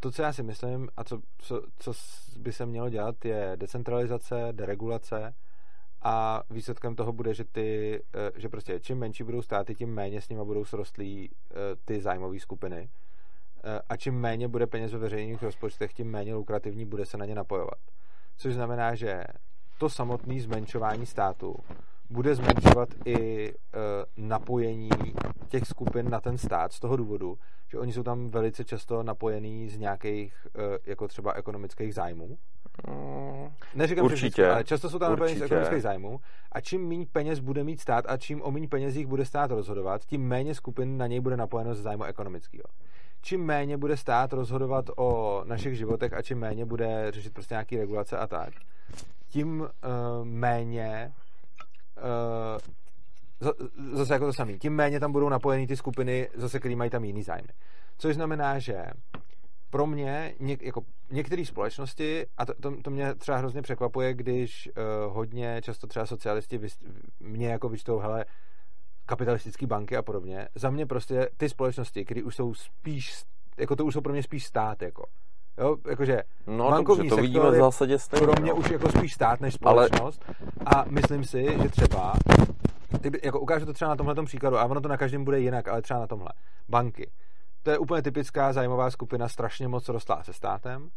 To, co já si myslím a co, co, co by se mělo dělat, je decentralizace, deregulace a výsledkem toho bude, že, ty, že prostě čím menší budou státy, tím méně s nimi budou srostlí ty zájmové skupiny a čím méně bude peněz ve veřejných rozpočtech, tím méně lukrativní bude se na ně napojovat. Což znamená, že to samotné zmenšování státu bude zmenšovat i e, napojení těch skupin na ten stát z toho důvodu, že oni jsou tam velice často napojení z nějakých e, jako třeba ekonomických zájmů. Mm, Neříkám, určitě, že ale často jsou tam napojení z určitě. ekonomických zájmů a čím méně peněz bude mít stát a čím o méně penězích bude stát rozhodovat, tím méně skupin na něj bude napojeno ze zájmu ekonomického čím méně bude stát rozhodovat o našich životech a čím méně bude řešit prostě nějaký regulace a tak, tím uh, méně zase jako to samý, tím méně tam budou napojeny ty skupiny, zase, který mají tam jiný zájmy. Což znamená, že pro mě něk, jako některé společnosti, a to, to, to mě třeba hrozně překvapuje, když uh, hodně často třeba socialisti vys, mě jako vyčtou, hele, kapitalistické banky a podobně. Za mě prostě ty společnosti, které už jsou spíš, jako to už jsou pro mě spíš stát, jako. Jo, jakože no, bankovní dobře, to vidíme v zásadě stejně, pro mě no. už jako spíš stát než společnost ale... a myslím si, že třeba ty, jako ukážu to třeba na tomhle příkladu a ono to na každém bude jinak, ale třeba na tomhle. Banky. To je úplně typická zájmová skupina, strašně moc rostla se státem.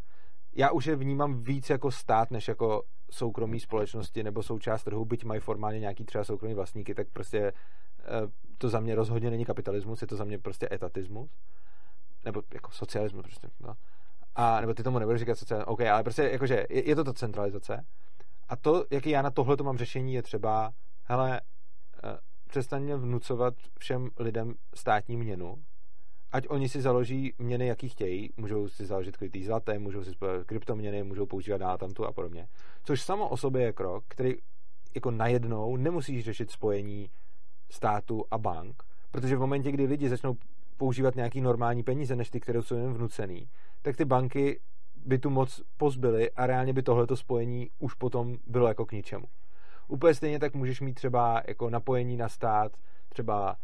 Já už je vnímám víc jako stát, než jako soukromí společnosti nebo součást trhu, byť mají formálně nějaký třeba soukromí vlastníky, tak prostě Eh, to za mě rozhodně není kapitalismus, je to za mě prostě etatismus. Nebo jako socialismus prostě, no. A, nebo ty tomu nebudeš říkat socialismus, OK, ale prostě jakože je, je to to centralizace. A to, jaký já na tohle mám řešení, je třeba, hele, eh, přestaň vnucovat všem lidem státní měnu, ať oni si založí měny, jaký chtějí, můžou si založit krytý zlaté, můžou si kryptoměny, můžou používat dál tamtu a podobně. Což samo o sobě je krok, který jako najednou nemusíš řešit spojení státu a bank, protože v momentě, kdy lidi začnou používat nějaký normální peníze, než ty, které jsou jim vnucený, tak ty banky by tu moc pozbyly a reálně by tohleto spojení už potom bylo jako k ničemu. Úplně stejně tak můžeš mít třeba jako napojení na stát, třeba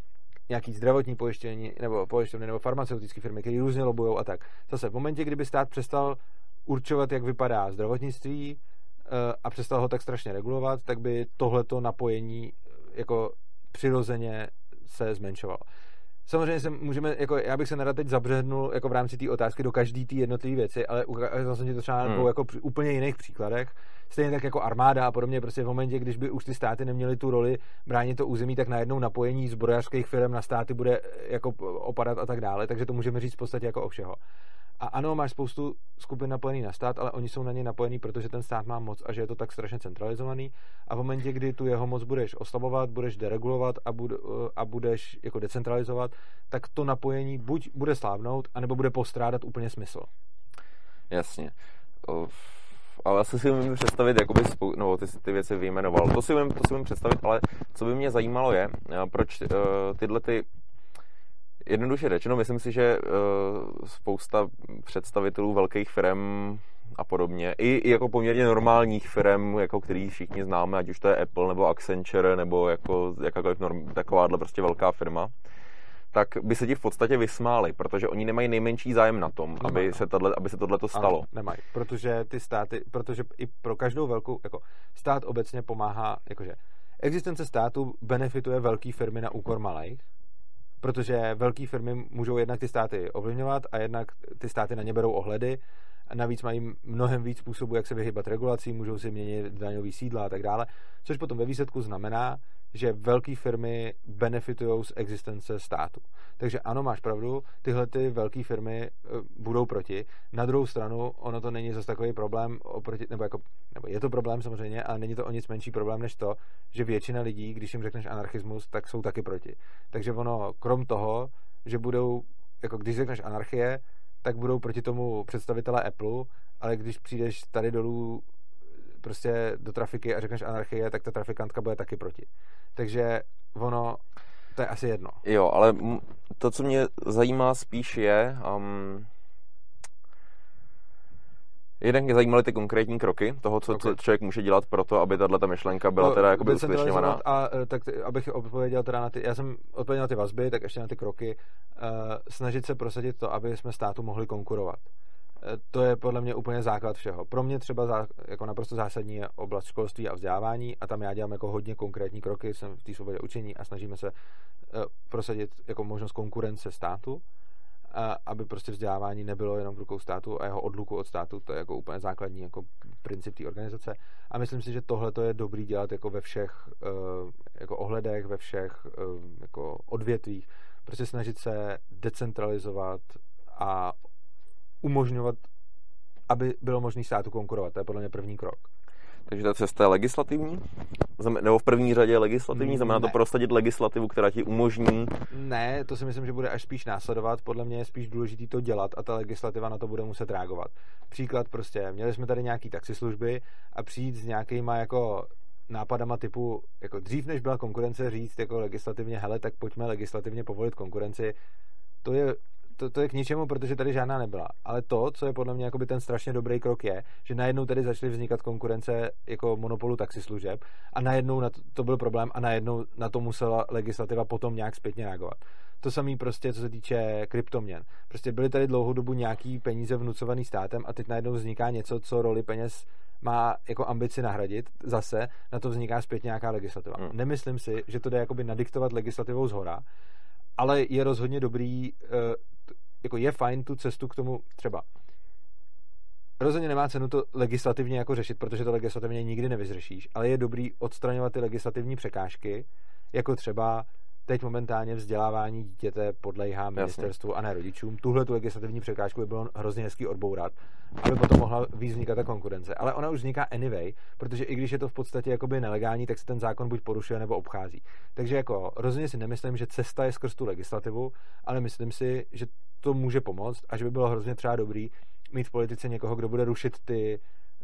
nějaký zdravotní pojištění nebo pojišťovny nebo farmaceutické firmy, které různě lobují a tak. Zase v momentě, kdyby stát přestal určovat, jak vypadá zdravotnictví eh, a přestal ho tak strašně regulovat, tak by tohleto napojení jako přirozeně se zmenšovalo. Samozřejmě se můžeme, jako já bych se nerad teď zabřednul jako v rámci té otázky do každé té jednotlivé věci, ale ukázal jsem ti to třeba hmm. jako při úplně jiných příkladech. Stejně tak jako armáda a podobně, prostě v momentě, když by už ty státy neměly tu roli bránit to území, tak najednou napojení zbrojařských firm na státy bude jako opadat a tak dále, takže to můžeme říct v podstatě jako o všeho. A ano, máš spoustu skupin napojený na stát, ale oni jsou na ně napojení, protože ten stát má moc a že je to tak strašně centralizovaný. A v momentě, kdy tu jeho moc budeš oslabovat, budeš deregulovat a, bud, a budeš jako decentralizovat, tak to napojení buď bude slávnout, anebo bude postrádat úplně smysl. Jasně. ale asi si umím představit, jakoby spou- no, ty, ty věci vyjmenoval. To si, umím, to si umím představit, ale co by mě zajímalo je, proč uh, tyhle ty Jednoduše řečeno, myslím si, že uh, spousta představitelů velkých firm a podobně, i, i jako poměrně normálních firm, jako který všichni známe, ať už to je Apple nebo Accenture nebo jako jakákoliv norm, takováhle prostě velká firma, tak by se ti v podstatě vysmáli, protože oni nemají nejmenší zájem na tom, aby no. se, tato, aby se tohle stalo. Ano, nemají, protože ty státy, protože i pro každou velkou, jako stát obecně pomáhá, jakože existence státu benefituje velké firmy na úkor malých, protože velké firmy můžou jednak ty státy ovlivňovat a jednak ty státy na ně berou ohledy. A navíc mají mnohem víc způsobů, jak se vyhybat regulací, můžou si měnit daňový sídla a tak dále, což potom ve výsledku znamená, že velké firmy benefitují z existence státu. Takže ano, máš pravdu, tyhle ty velké firmy e, budou proti. Na druhou stranu, ono to není zase takový problém, oproti, nebo, jako, nebo je to problém samozřejmě, ale není to o nic menší problém než to, že většina lidí, když jim řekneš anarchismus, tak jsou taky proti. Takže ono, krom toho, že budou, jako když řekneš anarchie, tak budou proti tomu představitelé Apple, ale když přijdeš tady dolů prostě do trafiky a řekneš anarchie, tak ta trafikantka bude taky proti. Takže ono, to je asi jedno. Jo, ale to, co mě zajímá spíš je, um, Jeden mě zajímaly ty konkrétní kroky toho, co, okay. co člověk může dělat pro to, aby tahle myšlenka byla no, teda jakoby uskutečňovaná. A e, tak abych odpověděl teda na ty, já jsem odpověděl na ty vazby, tak ještě na ty kroky. Uh, snažit se prosadit to, aby jsme státu mohli konkurovat. To je podle mě úplně základ všeho. Pro mě třeba zá, jako naprosto zásadní je oblast školství a vzdělávání a tam já dělám jako hodně konkrétní kroky, jsem v té svobodě učení a snažíme se uh, prosadit jako možnost konkurence státu, uh, aby prostě vzdělávání nebylo jenom v rukou státu a jeho odluku od státu, to je jako úplně základní jako princip té organizace. A myslím si, že tohle to je dobrý dělat jako ve všech uh, jako ohledech, ve všech uh, jako odvětvích. Prostě snažit se decentralizovat a umožňovat, aby bylo možné státu konkurovat. To je podle mě první krok. Takže ta cesta je legislativní? Nebo v první řadě je legislativní? Znamená ne. to prosadit legislativu, která ti umožní? Ne, to si myslím, že bude až spíš následovat. Podle mě je spíš důležité to dělat a ta legislativa na to bude muset reagovat. Příklad prostě, měli jsme tady nějaký taxislužby a přijít s nějakýma jako nápadama typu, jako dřív než byla konkurence říct jako legislativně, hele, tak pojďme legislativně povolit konkurenci, to je to, to je k ničemu, protože tady žádná nebyla. Ale to, co je podle mě jakoby ten strašně dobrý krok, je, že najednou tady začaly vznikat konkurence jako monopolu taxislužeb a najednou na to, to byl problém a najednou na to musela legislativa potom nějak zpětně reagovat. To samé prostě, co se týče kryptoměn. Prostě byly tady dlouhou dobu nějaký peníze vnucovaný státem a teď najednou vzniká něco, co roli peněz má jako ambici nahradit, zase na to vzniká zpět nějaká legislativa. Hmm. Nemyslím si, že to jde jakoby nadiktovat legislativou z hora, ale je rozhodně dobrý, eh, jako je fajn tu cestu k tomu třeba rozhodně nemá cenu to legislativně jako řešit, protože to legislativně nikdy nevyřešíš, ale je dobrý odstraňovat ty legislativní překážky, jako třeba teď momentálně vzdělávání dítěte podléhá ministerstvu Jasně. a ne rodičům. Tuhle tu legislativní překážku by bylo hrozně hezký odbourat, aby potom mohla víc vznikat ta konkurence. Ale ona už vzniká anyway, protože i když je to v podstatě jakoby nelegální, tak se ten zákon buď porušuje nebo obchází. Takže jako rozhodně si nemyslím, že cesta je skrz tu legislativu, ale myslím si, že to může pomoct a že by bylo hrozně třeba dobrý mít v politice někoho, kdo bude rušit ty,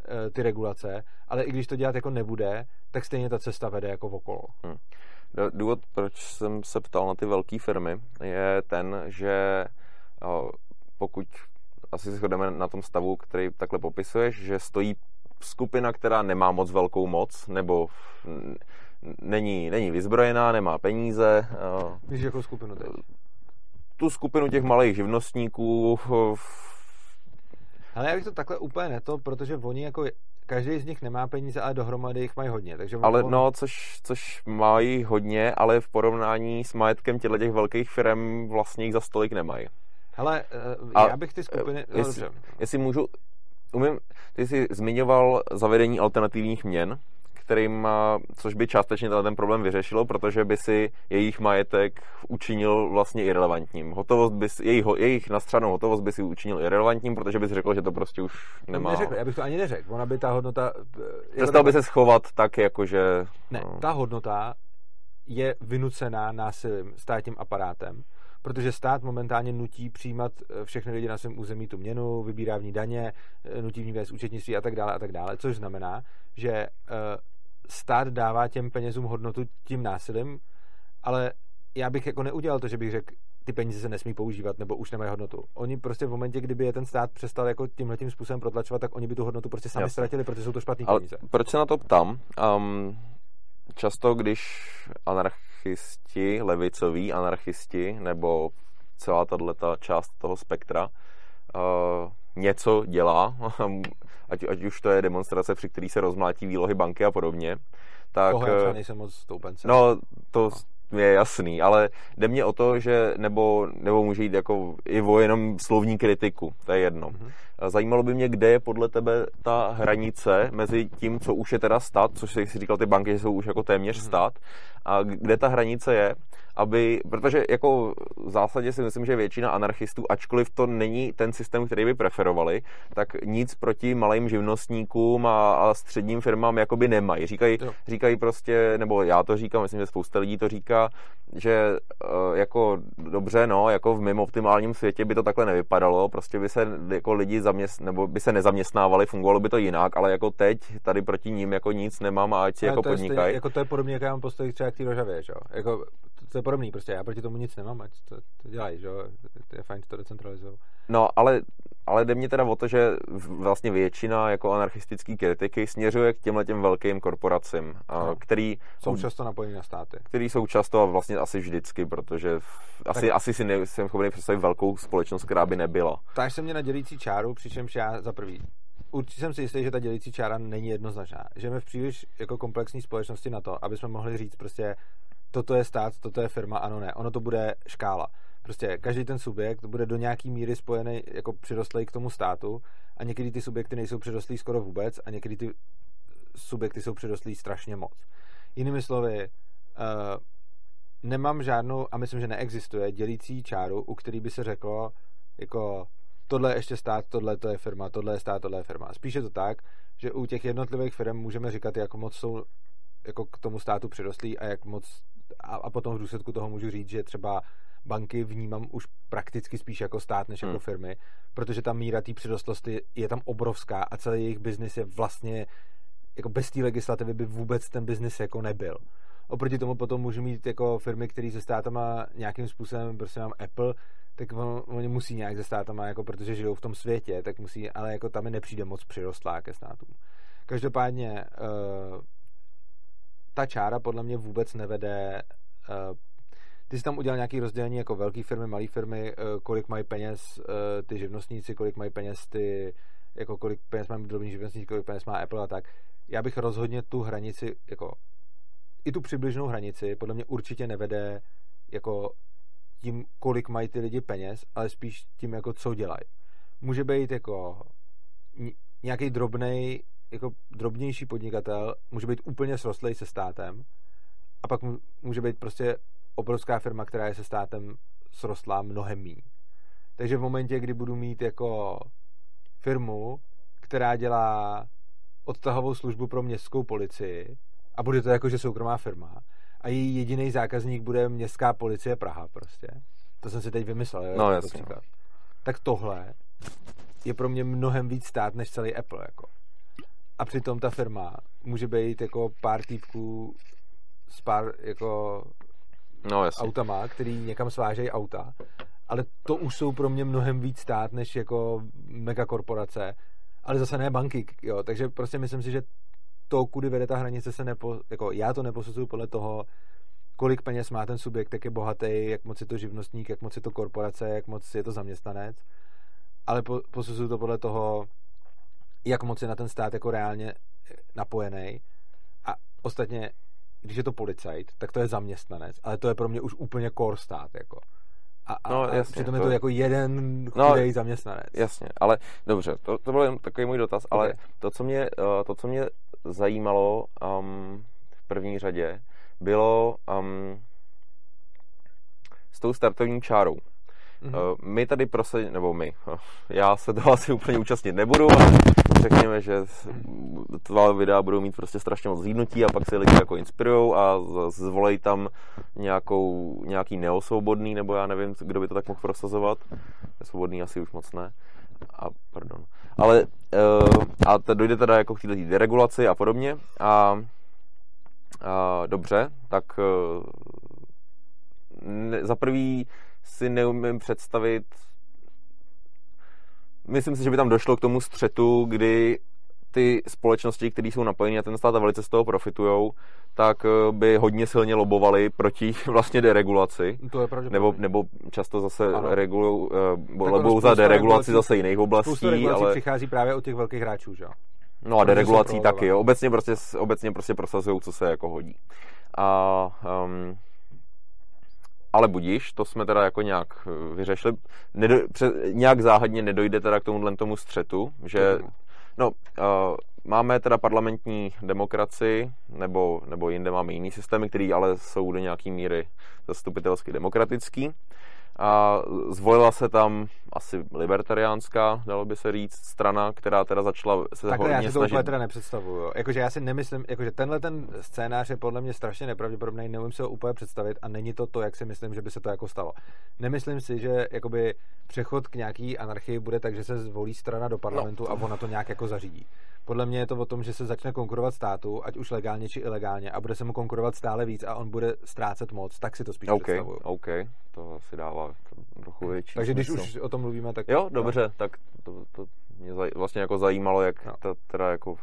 eh, ty regulace, ale i když to dělat jako nebude, tak stejně ta cesta vede jako okolo. Hmm. Důvod, proč jsem se ptal na ty velké firmy, je ten, že pokud asi se shodeme na tom stavu, který takhle popisuješ, že stojí skupina, která nemá moc velkou moc, nebo není, není vyzbrojená, nemá peníze. Víš, jakou skupinu teď? Tu skupinu těch malých živnostníků. Ale já bych to takhle úplně neto, protože oni jako každý z nich nemá peníze, ale dohromady jich mají hodně. Takže ale on... no, což, což mají hodně, ale v porovnání s majetkem těchto těch velkých firm vlastně jich za stolik nemají. Hele, uh, já bych ty skupiny... A, jestli, no, jestli můžu... Umím, ty jsi zmiňoval zavedení alternativních měn, kterým, což by částečně ten problém vyřešilo, protože by si jejich majetek učinil vlastně irrelevantním. Hotovost by, jejich, jejich nastřanou hotovost by si učinil irrelevantním, protože bys řekl, že to prostě už nemá. Neřekl, já bych to ani neřekl. Ona by ta hodnota... Eh, Přestal by se schovat tak, jakože... Ne, no. ta hodnota je vynucená násilím, státním aparátem, protože stát momentálně nutí přijímat eh, všechny lidi na svém území tu měnu, vybírá v ní daně, eh, nutí v ní vést účetnictví a tak dále a tak dále, což znamená, že stát dává těm penězům hodnotu tím násilím, ale já bych jako neudělal to, že bych řekl, ty peníze se nesmí používat nebo už nemají hodnotu. Oni prostě v momentě, kdyby je ten stát přestal jako tímhle tím způsobem protlačovat, tak oni by tu hodnotu prostě sami Jasně. ztratili, protože jsou to špatné peníze. Proč se na to ptám? Um, často, když anarchisti, levicoví anarchisti nebo celá tato část toho spektra uh, něco dělá, ať, ať už to je demonstrace, při který se rozmlátí výlohy banky a podobně. Tak, Koho já nejsem moc stoupence. No, to no. je jasný, ale jde mě o to, že nebo, nebo může jít jako i o jenom slovní kritiku, to je jedno. Mm-hmm. Zajímalo by mě, kde je podle tebe ta hranice mezi tím, co už je teda stát, což si říkal ty banky, že jsou už jako téměř mm-hmm. stát, a kde ta hranice je, aby, protože jako v zásadě si myslím, že většina anarchistů, ačkoliv to není ten systém, který by preferovali, tak nic proti malým živnostníkům a, a středním firmám jakoby nemají. Říkají, říkají prostě, nebo já to říkám, myslím, že spousta lidí to říká, že uh, jako dobře, no, jako v mimo optimálním světě by to takhle nevypadalo, prostě by se jako lidi zaměst, nebo by se nezaměstnávali, fungovalo by to jinak, ale jako teď tady proti ním jako nic nemám a ať si ale jako podnikají. Jako to je podobně, jak já mám postoj třeba k té rožavě, že? Jako, to je podobný, prostě já proti tomu nic nemám, ať to, to dělají, že jo, to je fajn, že to decentralizují. No, ale, ale jde mě teda o to, že vlastně většina jako anarchistický kritiky směřuje k těmhle těm velkým korporacím, no. který jsou často napojení na státy. Který jsou často a vlastně asi vždycky, protože asi, tak, asi si nejsem schopný představit velkou společnost, která by nebyla. Ptáš se mě na dělící čáru, přičemž já za prvý určitě jsem si jistý, že ta dělící čára není jednoznačná. Žijeme v příliš jako komplexní společnosti na to, aby jsme mohli říct prostě toto je stát, toto je firma, ano, ne. Ono to bude škála. Prostě každý ten subjekt bude do nějaký míry spojený jako přirostlý k tomu státu a některé ty subjekty nejsou přirostlí skoro vůbec a některé ty subjekty jsou přirostlí strašně moc. Jinými slovy, uh, nemám žádnou, a myslím, že neexistuje, dělící čáru, u který by se řeklo, jako tohle je ještě stát, tohle to je firma, tohle je stát, tohle je firma. Spíše to tak, že u těch jednotlivých firm můžeme říkat, jak moc jsou jako k tomu státu přirostlí a jak moc a, a potom v důsledku toho můžu říct, že třeba banky vnímám už prakticky spíš jako stát než jako hmm. firmy, protože ta míra té přirostlosti je tam obrovská a celý jejich biznis je vlastně jako bez té legislativy by vůbec ten biznis jako nebyl. Oproti tomu potom můžu mít jako firmy, které se státama nějakým způsobem, prostě mám Apple, tak on, oni musí nějak se státama, jako protože žijou v tom světě, tak musí, ale jako tam mi nepřijde moc přirostlá ke státům. Každopádně uh, ta čára podle mě vůbec nevede uh, ty jsi tam udělal nějaký rozdělení jako velké firmy, malé firmy, uh, kolik mají peněz uh, ty živnostníci, kolik mají peněz ty, jako kolik peněz mají drobní živnostníci, kolik peněz má Apple a tak. Já bych rozhodně tu hranici, jako i tu přibližnou hranici, podle mě určitě nevede jako tím, kolik mají ty lidi peněz, ale spíš tím, jako co dělají. Může být jako nějaký drobný, jako drobnější podnikatel, může být úplně srostlej se státem a pak může být prostě obrovská firma, která je se státem srostlá mnohem méně. Takže v momentě, kdy budu mít jako firmu, která dělá odtahovou službu pro městskou policii a bude to jako, že soukromá firma a její jediný zákazník bude městská policie Praha prostě. To jsem si teď vymyslel, jo, no, jasně. Příklad. Tak tohle je pro mě mnohem víc stát než celý Apple, jako. A přitom ta firma může být jako pár týpků s pár jako no, autama, který někam svážejí auta, ale to už jsou pro mě mnohem víc stát než jako megakorporace, ale zase ne banky, jo, takže prostě myslím si, že to, kudy vede ta hranice, se nepo, jako já to neposuzuju podle toho, kolik peněz má ten subjekt, jak je bohatý, jak moc je to živnostník, jak moc je to korporace, jak moc je to zaměstnanec, ale po, posuzuju to podle toho, jak moc je na ten stát jako reálně napojený. A ostatně, když je to policajt, tak to je zaměstnanec, ale to je pro mě už úplně core stát, jako. A, a, no, jasně, a přitom to... je to jako jeden no, zaměstnanec. Jasně, ale dobře, to, to byl jen takový můj dotaz, ale okay. to, co mě, eh, to, co mě zajímalo um, v první řadě, bylo um, s tou startovní čárou. Mm-hmm. My tady prosadíme, nebo my, já se toho asi úplně účastnit nebudu, ale řekněme, že tvá videa budou mít prostě strašně moc zhýdnutí a pak se lidi jako inspirujou a zvolej tam nějakou, nějaký neosvobodný, nebo já nevím, kdo by to tak mohl prosazovat. Svobodný asi už moc ne. A, pardon. Ale uh, a to dojde teda jako k této deregulaci a podobně. A, a dobře, tak za prvý si neumím představit myslím si, že by tam došlo k tomu střetu, kdy ty společnosti, které jsou napojeny na ten stát a velice z toho profitují, tak eh, by hodně silně lobovali proti vlastně deregulaci. To je nebo, nebo často zase regulují, uh, lobují za deregulaci zase jiných oblastí. ale přichází právě od těch velkých hráčů, že? No a deregulací taky, jo. Obecně prostě, obecně prostě prosazují, co se jako hodí. A um, ale budíš, to jsme teda jako nějak eh, vyřešili. Nedo, pře, nějak záhadně nedojde teda k tomuhle tomu střetu, že no, uh, máme teda parlamentní demokracii, nebo, nebo jinde máme jiný systémy, které ale jsou do nějaké míry zastupitelsky demokratický. A zvolila se tam asi libertariánská, dalo by se říct, strana, která teda začala se Takhle já si to snažit... úplně teda nepředstavuju. Jakože já si nemyslím, jakože tenhle ten scénář je podle mě strašně nepravděpodobný, neumím si ho úplně představit a není to to, jak si myslím, že by se to jako stalo. Nemyslím si, že jakoby přechod k nějaký anarchii bude tak, že se zvolí strana do parlamentu no. a ona to nějak jako zařídí. Podle mě je to o tom, že se začne konkurovat státu, ať už legálně či ilegálně, a bude se mu konkurovat stále víc a on bude ztrácet moc, tak si to spíš okay, představuju. OK, to si dává trochu větší Takže když smysl. už o tom mluvíme, tak... Jo, dobře, no. tak to, to mě zaj, vlastně jako zajímalo, jak no. ta, teda jako,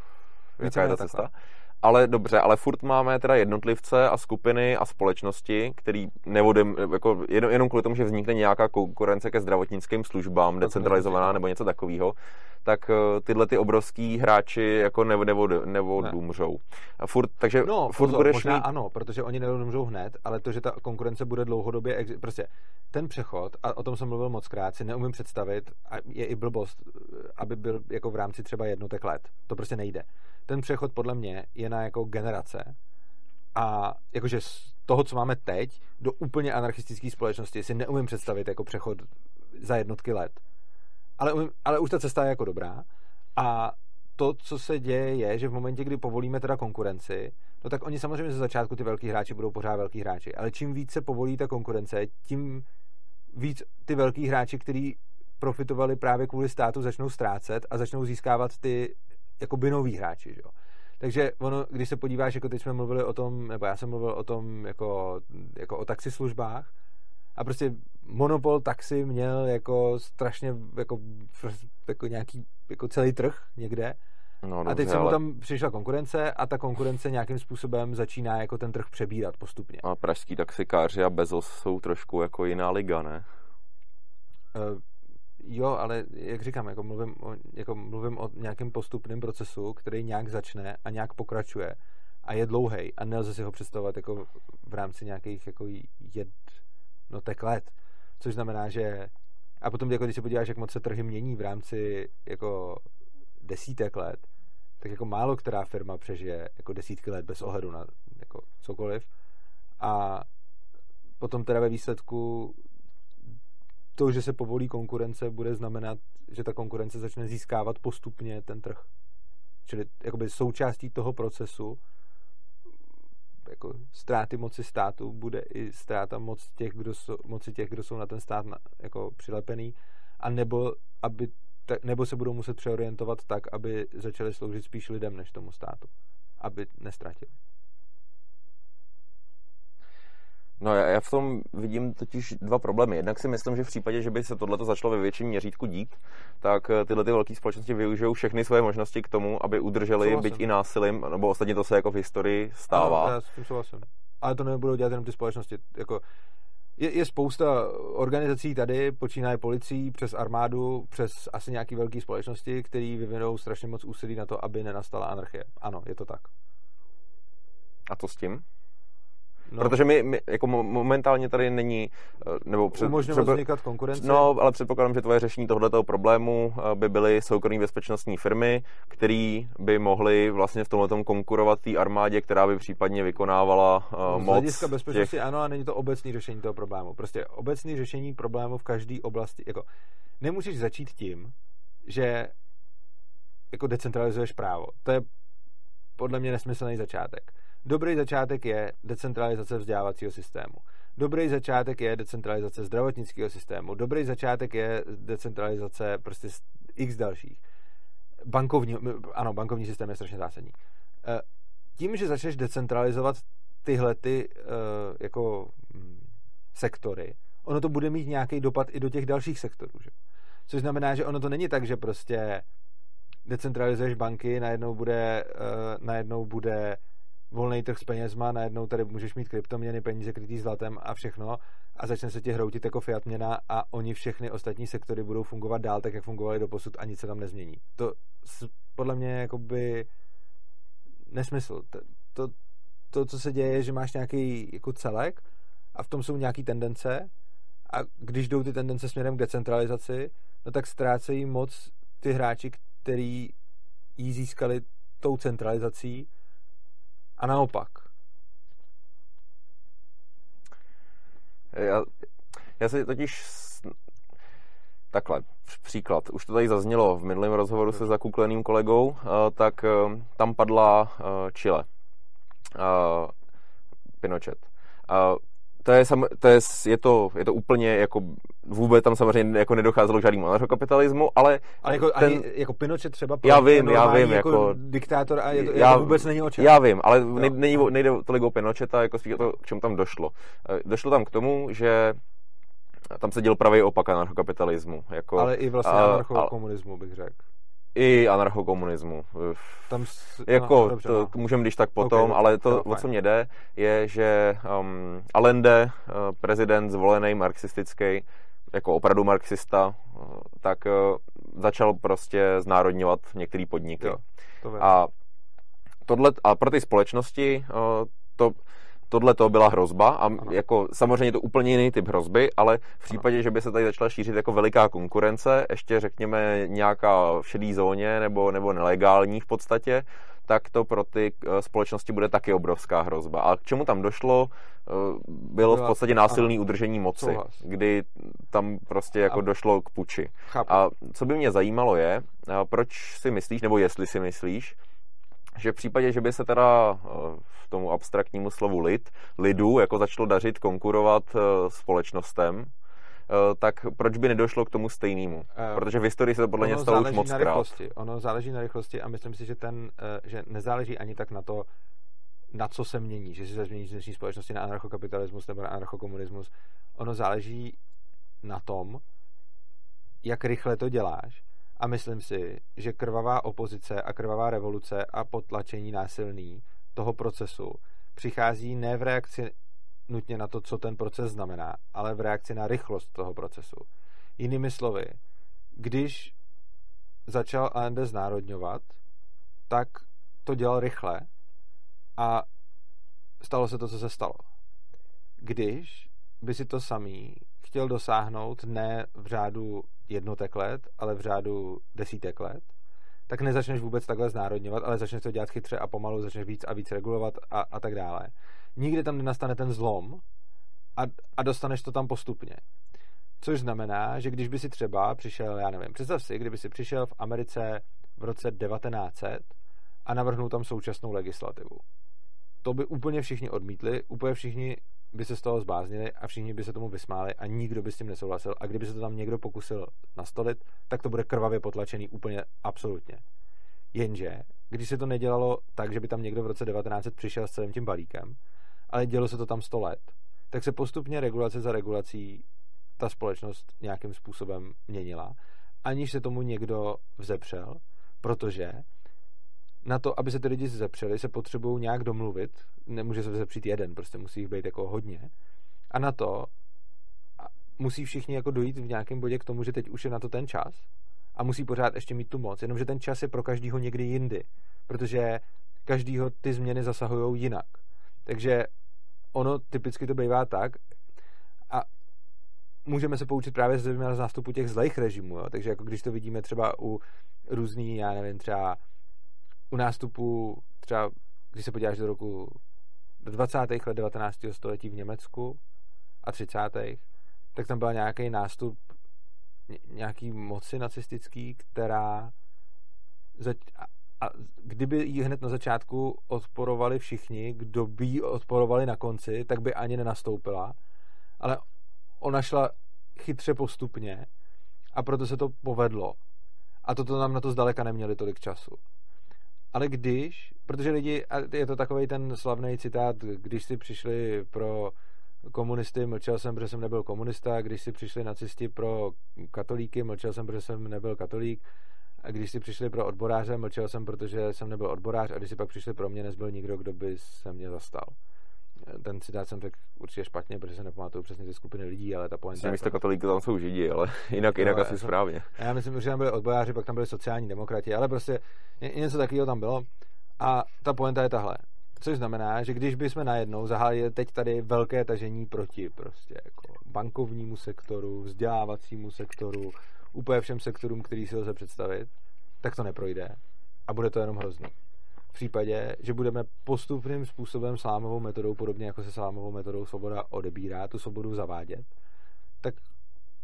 jaká je ta cesta. Takhle. Ale dobře, ale furt máme teda jednotlivce a skupiny a společnosti, který nevodem, jako jenom, jenom kvůli tomu, že vznikne nějaká konkurence ke zdravotnickým službám, decentralizovaná nebo něco takového, tak eh, tyhle ty obrovský hráči jako nebo, nebo, nebo ne. důmřou. A furt, takže no, furt pozor, budeš možná mít... ano, protože oni nedomřou hned, ale to, že ta konkurence bude dlouhodobě, prostě ten přechod, a o tom jsem mluvil moc krát, si neumím představit, a je i blbost, aby byl jako v rámci třeba jednotek let. To prostě nejde. Ten přechod podle mě je na jako generace a jakože z toho, co máme teď, do úplně anarchistické společnosti si neumím představit jako přechod za jednotky let ale, ale už ta cesta je jako dobrá. A to, co se děje, je, že v momentě, kdy povolíme teda konkurenci, no tak oni samozřejmě ze začátku ty velký hráči budou pořád velký hráči, ale čím více povolí ta konkurence, tím víc ty velký hráči, kteří profitovali právě kvůli státu, začnou ztrácet a začnou získávat ty jako by noví hráči, že jo. Takže ono, když se podíváš, jako teď jsme mluvili o tom, nebo já jsem mluvil o tom jako, jako o taxislužbách, a prostě monopol taxi měl jako strašně jako, jako nějaký jako celý trh někde. No, a teď se mu tam přišla konkurence a ta konkurence nějakým způsobem začíná jako ten trh přebírat postupně. A pražský taxikáři a Bezos jsou trošku jako jiná liga, ne? Jo, ale jak říkám, jako mluvím, o, jako mluvím o nějakém postupném procesu, který nějak začne a nějak pokračuje a je dlouhý a nelze si ho představovat jako v rámci nějakých jako jed, jednotek let. Což znamená, že a potom, jako když se podíváš, jak moc se trhy mění v rámci jako desítek let, tak jako málo která firma přežije jako desítky let bez ohledu na jako cokoliv. A potom teda ve výsledku to, že se povolí konkurence, bude znamenat, že ta konkurence začne získávat postupně ten trh. Čili jakoby součástí toho procesu jako ztráty moci státu bude i ztráta moc těch, kdo jsou, moci těch, kdo jsou na ten stát na, jako přilepený, a nebo, aby, ta, nebo se budou muset přeorientovat tak, aby začali sloužit spíš lidem než tomu státu, aby nestratili. No já, já v tom vidím totiž dva problémy. Jednak si myslím, že v případě, že by se tohle začalo ve větším měřítku dít, tak eh, tyhle ty velké společnosti využijou všechny svoje možnosti k tomu, aby udrželi souhlasím. byť i násilím, nebo ostatně to se jako v historii stává. Ano, já s tím souhlasím. Ale to nebudou dělat jenom ty společnosti. Jako, je, je spousta organizací tady, počínaje policií, přes armádu, přes asi nějaký velké společnosti, které vyvinou strašně moc úsilí na to, aby nenastala anarchie. Ano, je to tak. A to s tím? No. Protože my, my, jako momentálně tady není, eh, nebo před, Umožňovat před, vznikat konkurence? No, ale předpokládám, že tvoje řešení tohoto problému eh, by byly soukromí bezpečnostní firmy, které by mohly vlastně v tomhle konkurovat té armádě, která by případně vykonávala uh, moc. Z hlediska bezpečnosti těch... ano, a není to obecný řešení toho problému. Prostě obecný řešení problému v každé oblasti, jako nemůžeš začít tím, že jako decentralizuješ právo. To je podle mě nesmyslný začátek. Dobrý začátek je decentralizace vzdělávacího systému. Dobrý začátek je decentralizace zdravotnického systému. Dobrý začátek je decentralizace prostě x dalších. Bankovní, ano, bankovní systém je strašně zásadní. Eh, tím, že začneš decentralizovat tyhle ty eh, jako mm, sektory, ono to bude mít nějaký dopad i do těch dalších sektorů. Že? Což znamená, že ono to není tak, že prostě decentralizuješ banky, najednou bude, uh, najednou bude volný trh s penězma, najednou tady můžeš mít kryptoměny, peníze krytý zlatem a všechno a začne se ti hroutit jako fiat měna a oni všechny ostatní sektory budou fungovat dál tak, jak fungovaly do posud a nic se tam nezmění. To podle mě jakoby nesmysl. To, to, to, co se děje, je, že máš nějaký jako celek a v tom jsou nějaký tendence a když jdou ty tendence směrem k decentralizaci, no tak ztrácejí moc ty hráči, který ji získali tou centralizací a naopak. Já, Já si totiž takhle, příklad. Už to tady zaznělo v minulém rozhovoru se zakukleným kolegou, tak tam padla Chile. Pinochet to je, sam, to je, je, to, je to úplně jako vůbec tam samozřejmě jako nedocházelo k žádnému anarchokapitalismu, ale... Ale jako, ten, ani, jako Pinochet třeba... Já vím, já vím, jako, jako... Diktátor a je to, já, jako vůbec není o čem. Já vím, ale nej, nejde, nejde tolik o Pinocheta, jako spíš to, k čemu tam došlo. Eh, došlo tam k tomu, že tam se děl pravý opak anarchokapitalismu. Jako, ale i vlastně anarchokomunismu bych řekl i anarchokomunismu. Tam, jako, no, dobře, to, no. můžeme když tak potom, okay, ale to, to o co mě jde, je, že um, Allende, uh, prezident zvolený marxistický, jako opravdu marxista, uh, tak uh, začal prostě znárodňovat některé podniky. Jo, to a, tohle, a pro ty společnosti uh, to tohle to byla hrozba a ano. jako samozřejmě to úplně jiný typ hrozby, ale v případě, ano. že by se tady začala šířit jako veliká konkurence, ještě řekněme nějaká v šedý zóně nebo, nebo nelegální v podstatě, tak to pro ty eh, společnosti bude taky obrovská hrozba. A k čemu tam došlo, eh, bylo v podstatě násilné udržení moci, kdy tam prostě jako došlo k puči. A co by mě zajímalo je, eh, proč si myslíš, nebo jestli si myslíš, že v případě, že by se teda eh, v tomu abstraktnímu slovu lid, lidu, jako začalo dařit konkurovat eh, společnostem, eh, tak proč by nedošlo k tomu stejnému? Protože v historii se to podle mě stalo už moc krát. Ono záleží na rychlosti a myslím si, že, ten, že nezáleží ani tak na to, na co se mění, že se změní z dnešní společnosti na anarchokapitalismus nebo na anarchokomunismus. Ono záleží na tom, jak rychle to děláš a myslím si, že krvavá opozice a krvavá revoluce a potlačení násilný toho procesu přichází ne v reakci nutně na to, co ten proces znamená, ale v reakci na rychlost toho procesu. Jinými slovy, když začal AND znárodňovat, tak to dělal rychle a stalo se to, co se stalo. Když by si to samý chtěl dosáhnout ne v řádu jednotek let, ale v řádu desítek let, tak nezačneš vůbec takhle znárodňovat, ale začneš to dělat chytře a pomalu začneš víc a víc regulovat a, a tak dále. Nikdy tam nenastane ten zlom a, a dostaneš to tam postupně. Což znamená, že když by si třeba přišel, já nevím, představ si, kdyby si přišel v Americe v roce 1900 a navrhnul tam současnou legislativu. To by úplně všichni odmítli, úplně všichni by se z toho zbáznili a všichni by se tomu vysmáli a nikdo by s tím nesouhlasil. A kdyby se to tam někdo pokusil nastolit, tak to bude krvavě potlačený úplně absolutně. Jenže, když se to nedělalo tak, že by tam někdo v roce 1900 přišel s celým tím balíkem, ale dělo se to tam 100 let, tak se postupně regulace za regulací ta společnost nějakým způsobem měnila, aniž se tomu někdo vzepřel, protože na to, aby se ty lidi zepřeli, se potřebují nějak domluvit. Nemůže se vzepřít jeden, prostě musí jich být jako hodně. A na to musí všichni jako dojít v nějakém bodě k tomu, že teď už je na to ten čas a musí pořád ještě mít tu moc. Jenomže ten čas je pro každýho někdy jindy, protože každýho ty změny zasahují jinak. Takže ono typicky to bývá tak a můžeme se poučit právě z nástupu těch zlejch režimů. Jo? Takže jako když to vidíme třeba u různý, já nevím, třeba u nástupu třeba, když se podíváš do roku do 20. let 19. století v Německu a 30. tak tam byl nějaký nástup nějaký moci nacistický, která zač- a kdyby ji hned na začátku odporovali všichni, kdo by ji odporovali na konci, tak by ani nenastoupila. Ale ona šla chytře postupně a proto se to povedlo. A toto nám na to zdaleka neměli tolik času. Ale když, protože lidi, a je to takový ten slavný citát, když si přišli pro komunisty, mlčel jsem, protože jsem nebyl komunista, když si přišli nacisti pro katolíky, mlčel jsem, protože jsem nebyl katolík, a když si přišli pro odboráře, mlčel jsem, protože jsem nebyl odborář, a když si pak přišli pro mě, nezbyl nikdo, kdo by se mě zastal ten citát jsem tak určitě špatně, protože se nepamatuju přesně ty skupiny lidí, ale ta pointa... Místo katolíků tam jsou židi, ale jinak, jinak no, asi správně. Já myslím, že tam byli odbojáři, pak tam byli sociální demokrati, ale prostě něco takového tam bylo. A ta pointa je tahle. Což znamená, že když bychom najednou zahájili teď tady velké tažení proti prostě jako bankovnímu sektoru, vzdělávacímu sektoru, úplně všem sektorům, který si lze představit, tak to neprojde. A bude to jenom hrozný v případě, že budeme postupným způsobem salámovou metodou, podobně jako se salámovou metodou svoboda odebírá, tu svobodu zavádět, tak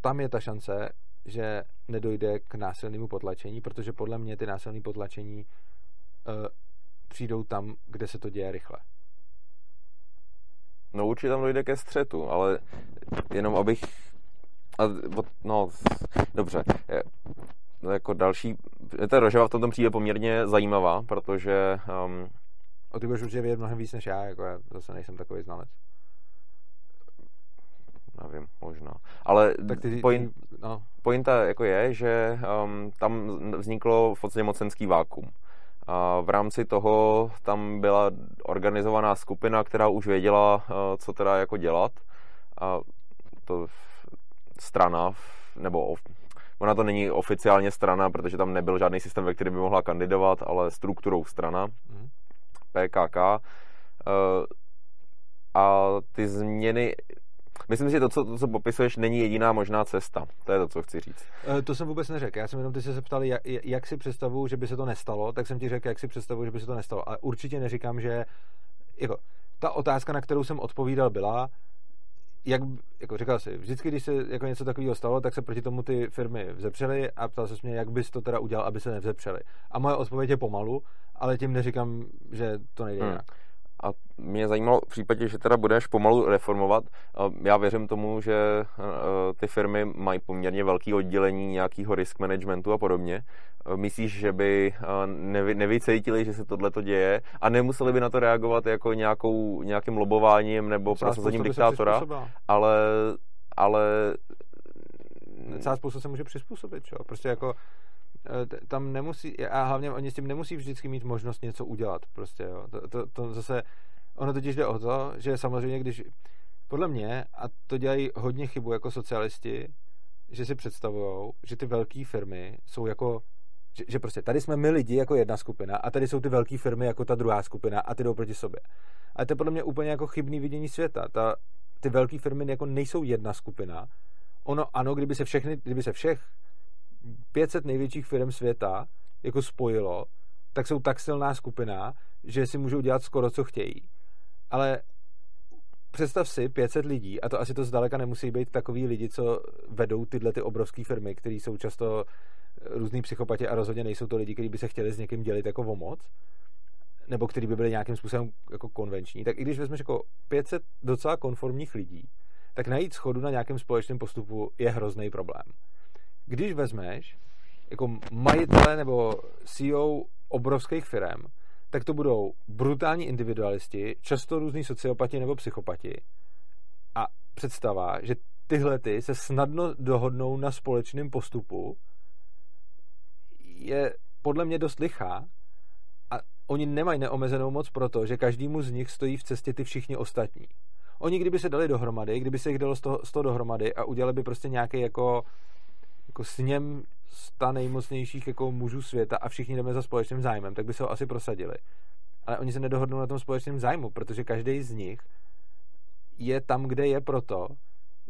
tam je ta šance, že nedojde k násilnému potlačení, protože podle mě ty násilné potlačení uh, přijdou tam, kde se to děje rychle. No určitě tam dojde ke střetu, ale jenom abych... No, dobře. No, jako další... Ta Rožava v tomto přijde poměrně zajímavá, protože... Um, o ty budeš určitě vědět mnohem víc než já, jako já zase nejsem takový znalec. Nevím, možná. Ale tak ty, point, no. pointa jako je, že um, tam vzniklo v podstatě mocenský vákum. A v rámci toho tam byla organizovaná skupina, která už věděla, uh, co teda jako dělat. A to strana, nebo ona to není oficiálně strana, protože tam nebyl žádný systém, ve který by mohla kandidovat, ale strukturou strana, mm. PKK. Uh, a ty změny Myslím si, že to co, to, co popisuješ, není jediná možná cesta. To je to, co chci říct. E, to jsem vůbec neřekl. Já jsem jenom ty se zeptal, jak, jak si představuju, že by se to nestalo, tak jsem ti řekl, jak si představuju, že by se to nestalo. Ale určitě neříkám, že jako, ta otázka, na kterou jsem odpovídal, byla, jak, jako říkal jsi, vždycky, když se jako něco takového stalo, tak se proti tomu ty firmy vzepřely a ptal se mě, jak bys to teda udělal, aby se nevzepřely. A moje odpověď je pomalu, ale tím neříkám, že to nejde hmm. jinak. A mě zajímalo v případě, že teda budeš pomalu reformovat. Já věřím tomu, že e, ty firmy mají poměrně velké oddělení nějakého risk managementu a podobně. E, myslíš, že by e, nevy, nevycítili, že se tohle to děje a nemuseli by na to reagovat jako nějakou, nějakým lobováním nebo prosazením diktátora, ale, ale celá spousta se může přizpůsobit, čo? Prostě jako tam nemusí, a hlavně oni s tím nemusí vždycky mít možnost něco udělat, prostě, jo. To, to, to zase, ono totiž jde o to, že samozřejmě, když, podle mě, a to dělají hodně chybu jako socialisti, že si představují, že ty velké firmy jsou jako že, že prostě tady jsme my lidi jako jedna skupina a tady jsou ty velké firmy jako ta druhá skupina a ty jdou proti sobě. A to je podle mě úplně jako chybný vidění světa. Ta, ty velké firmy jako nejsou jedna skupina. Ono ano, kdyby se všechny, kdyby se všech 500 největších firm světa jako spojilo, tak jsou tak silná skupina, že si můžou dělat skoro, co chtějí. Ale představ si 500 lidí, a to asi to zdaleka nemusí být takový lidi, co vedou tyhle ty obrovské firmy, které jsou často různý psychopati a rozhodně nejsou to lidi, kteří by se chtěli s někým dělit jako o moc, nebo kteří by byli nějakým způsobem jako konvenční. Tak i když vezmeš jako 500 docela konformních lidí, tak najít schodu na nějakém společném postupu je hrozný problém když vezmeš jako majitele nebo CEO obrovských firm, tak to budou brutální individualisti, často různí sociopati nebo psychopati. A představa, že tyhle ty se snadno dohodnou na společném postupu, je podle mě dost lichá a oni nemají neomezenou moc proto, že každému z nich stojí v cestě ty všichni ostatní. Oni kdyby se dali dohromady, kdyby se jich dalo z toho, z toho dohromady a udělali by prostě nějaký jako jako sněm sta nejmocnějších jako mužů světa a všichni jdeme za společným zájmem, tak by se ho asi prosadili. Ale oni se nedohodnou na tom společném zájmu, protože každý z nich je tam, kde je proto,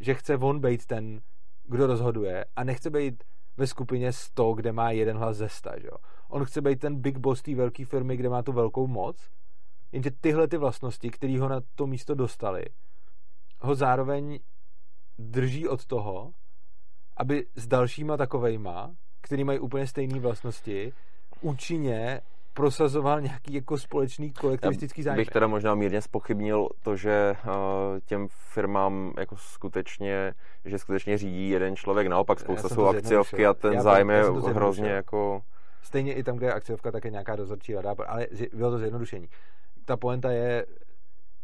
že chce on být ten, kdo rozhoduje a nechce být ve skupině 100, kde má jeden hlas ze 100. Že? On chce být ten big boss té velké firmy, kde má tu velkou moc, jenže tyhle ty vlastnosti, které ho na to místo dostali, ho zároveň drží od toho, aby s dalšíma takovejma, který mají úplně stejné vlastnosti, účinně prosazoval nějaký jako společný kolektivistický zájem. Bych teda možná mírně spochybnil to, že uh, těm firmám jako skutečně, že skutečně řídí jeden člověk, naopak spousta jsou akciovky a ten já zájem je hrozně jako... Stejně i tam, kde je akciovka, tak je nějaká dozorčí rada, ale bylo to zjednodušení. Ta poenta je,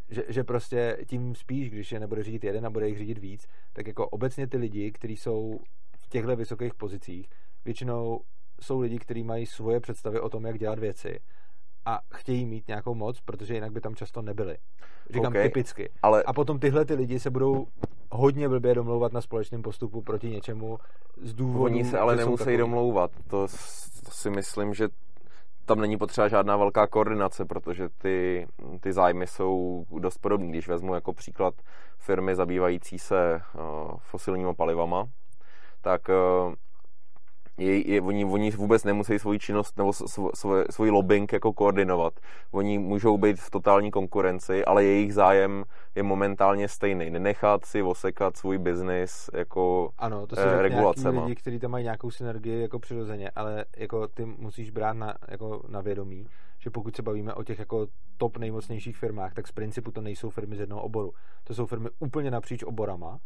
že, že prostě tím spíš, když je nebude řídit jeden a bude jich řídit víc, tak jako obecně ty lidi, kteří jsou v těchto vysokých pozicích, většinou jsou lidi, kteří mají svoje představy o tom, jak dělat věci a chtějí mít nějakou moc, protože jinak by tam často nebyli. Říkám okay, typicky. Ale... A potom tyhle ty lidi se budou hodně blbě domlouvat na společném postupu proti něčemu z důvodu... Oni se ale nemusí takový... domlouvat. To, to si myslím, že tam není potřeba žádná velká koordinace, protože ty, ty zájmy jsou dost podobné. Když vezmu jako příklad firmy zabývající se uh, fosilními palivama, tak uh, je, je, oni, oni vůbec nemusí svoji činnost nebo svůj lobbying jako koordinovat. Oni můžou být v totální konkurenci, ale jejich zájem je momentálně stejný. Nenechat si osekat svůj biznis jako Ano, to jsou eh, regulacema. lidi, kteří tam mají nějakou synergii jako přirozeně, ale jako ty musíš brát na, jako na vědomí, že pokud se bavíme o těch jako top nejmocnějších firmách, tak z principu to nejsou firmy z jednoho oboru. To jsou firmy úplně napříč oborama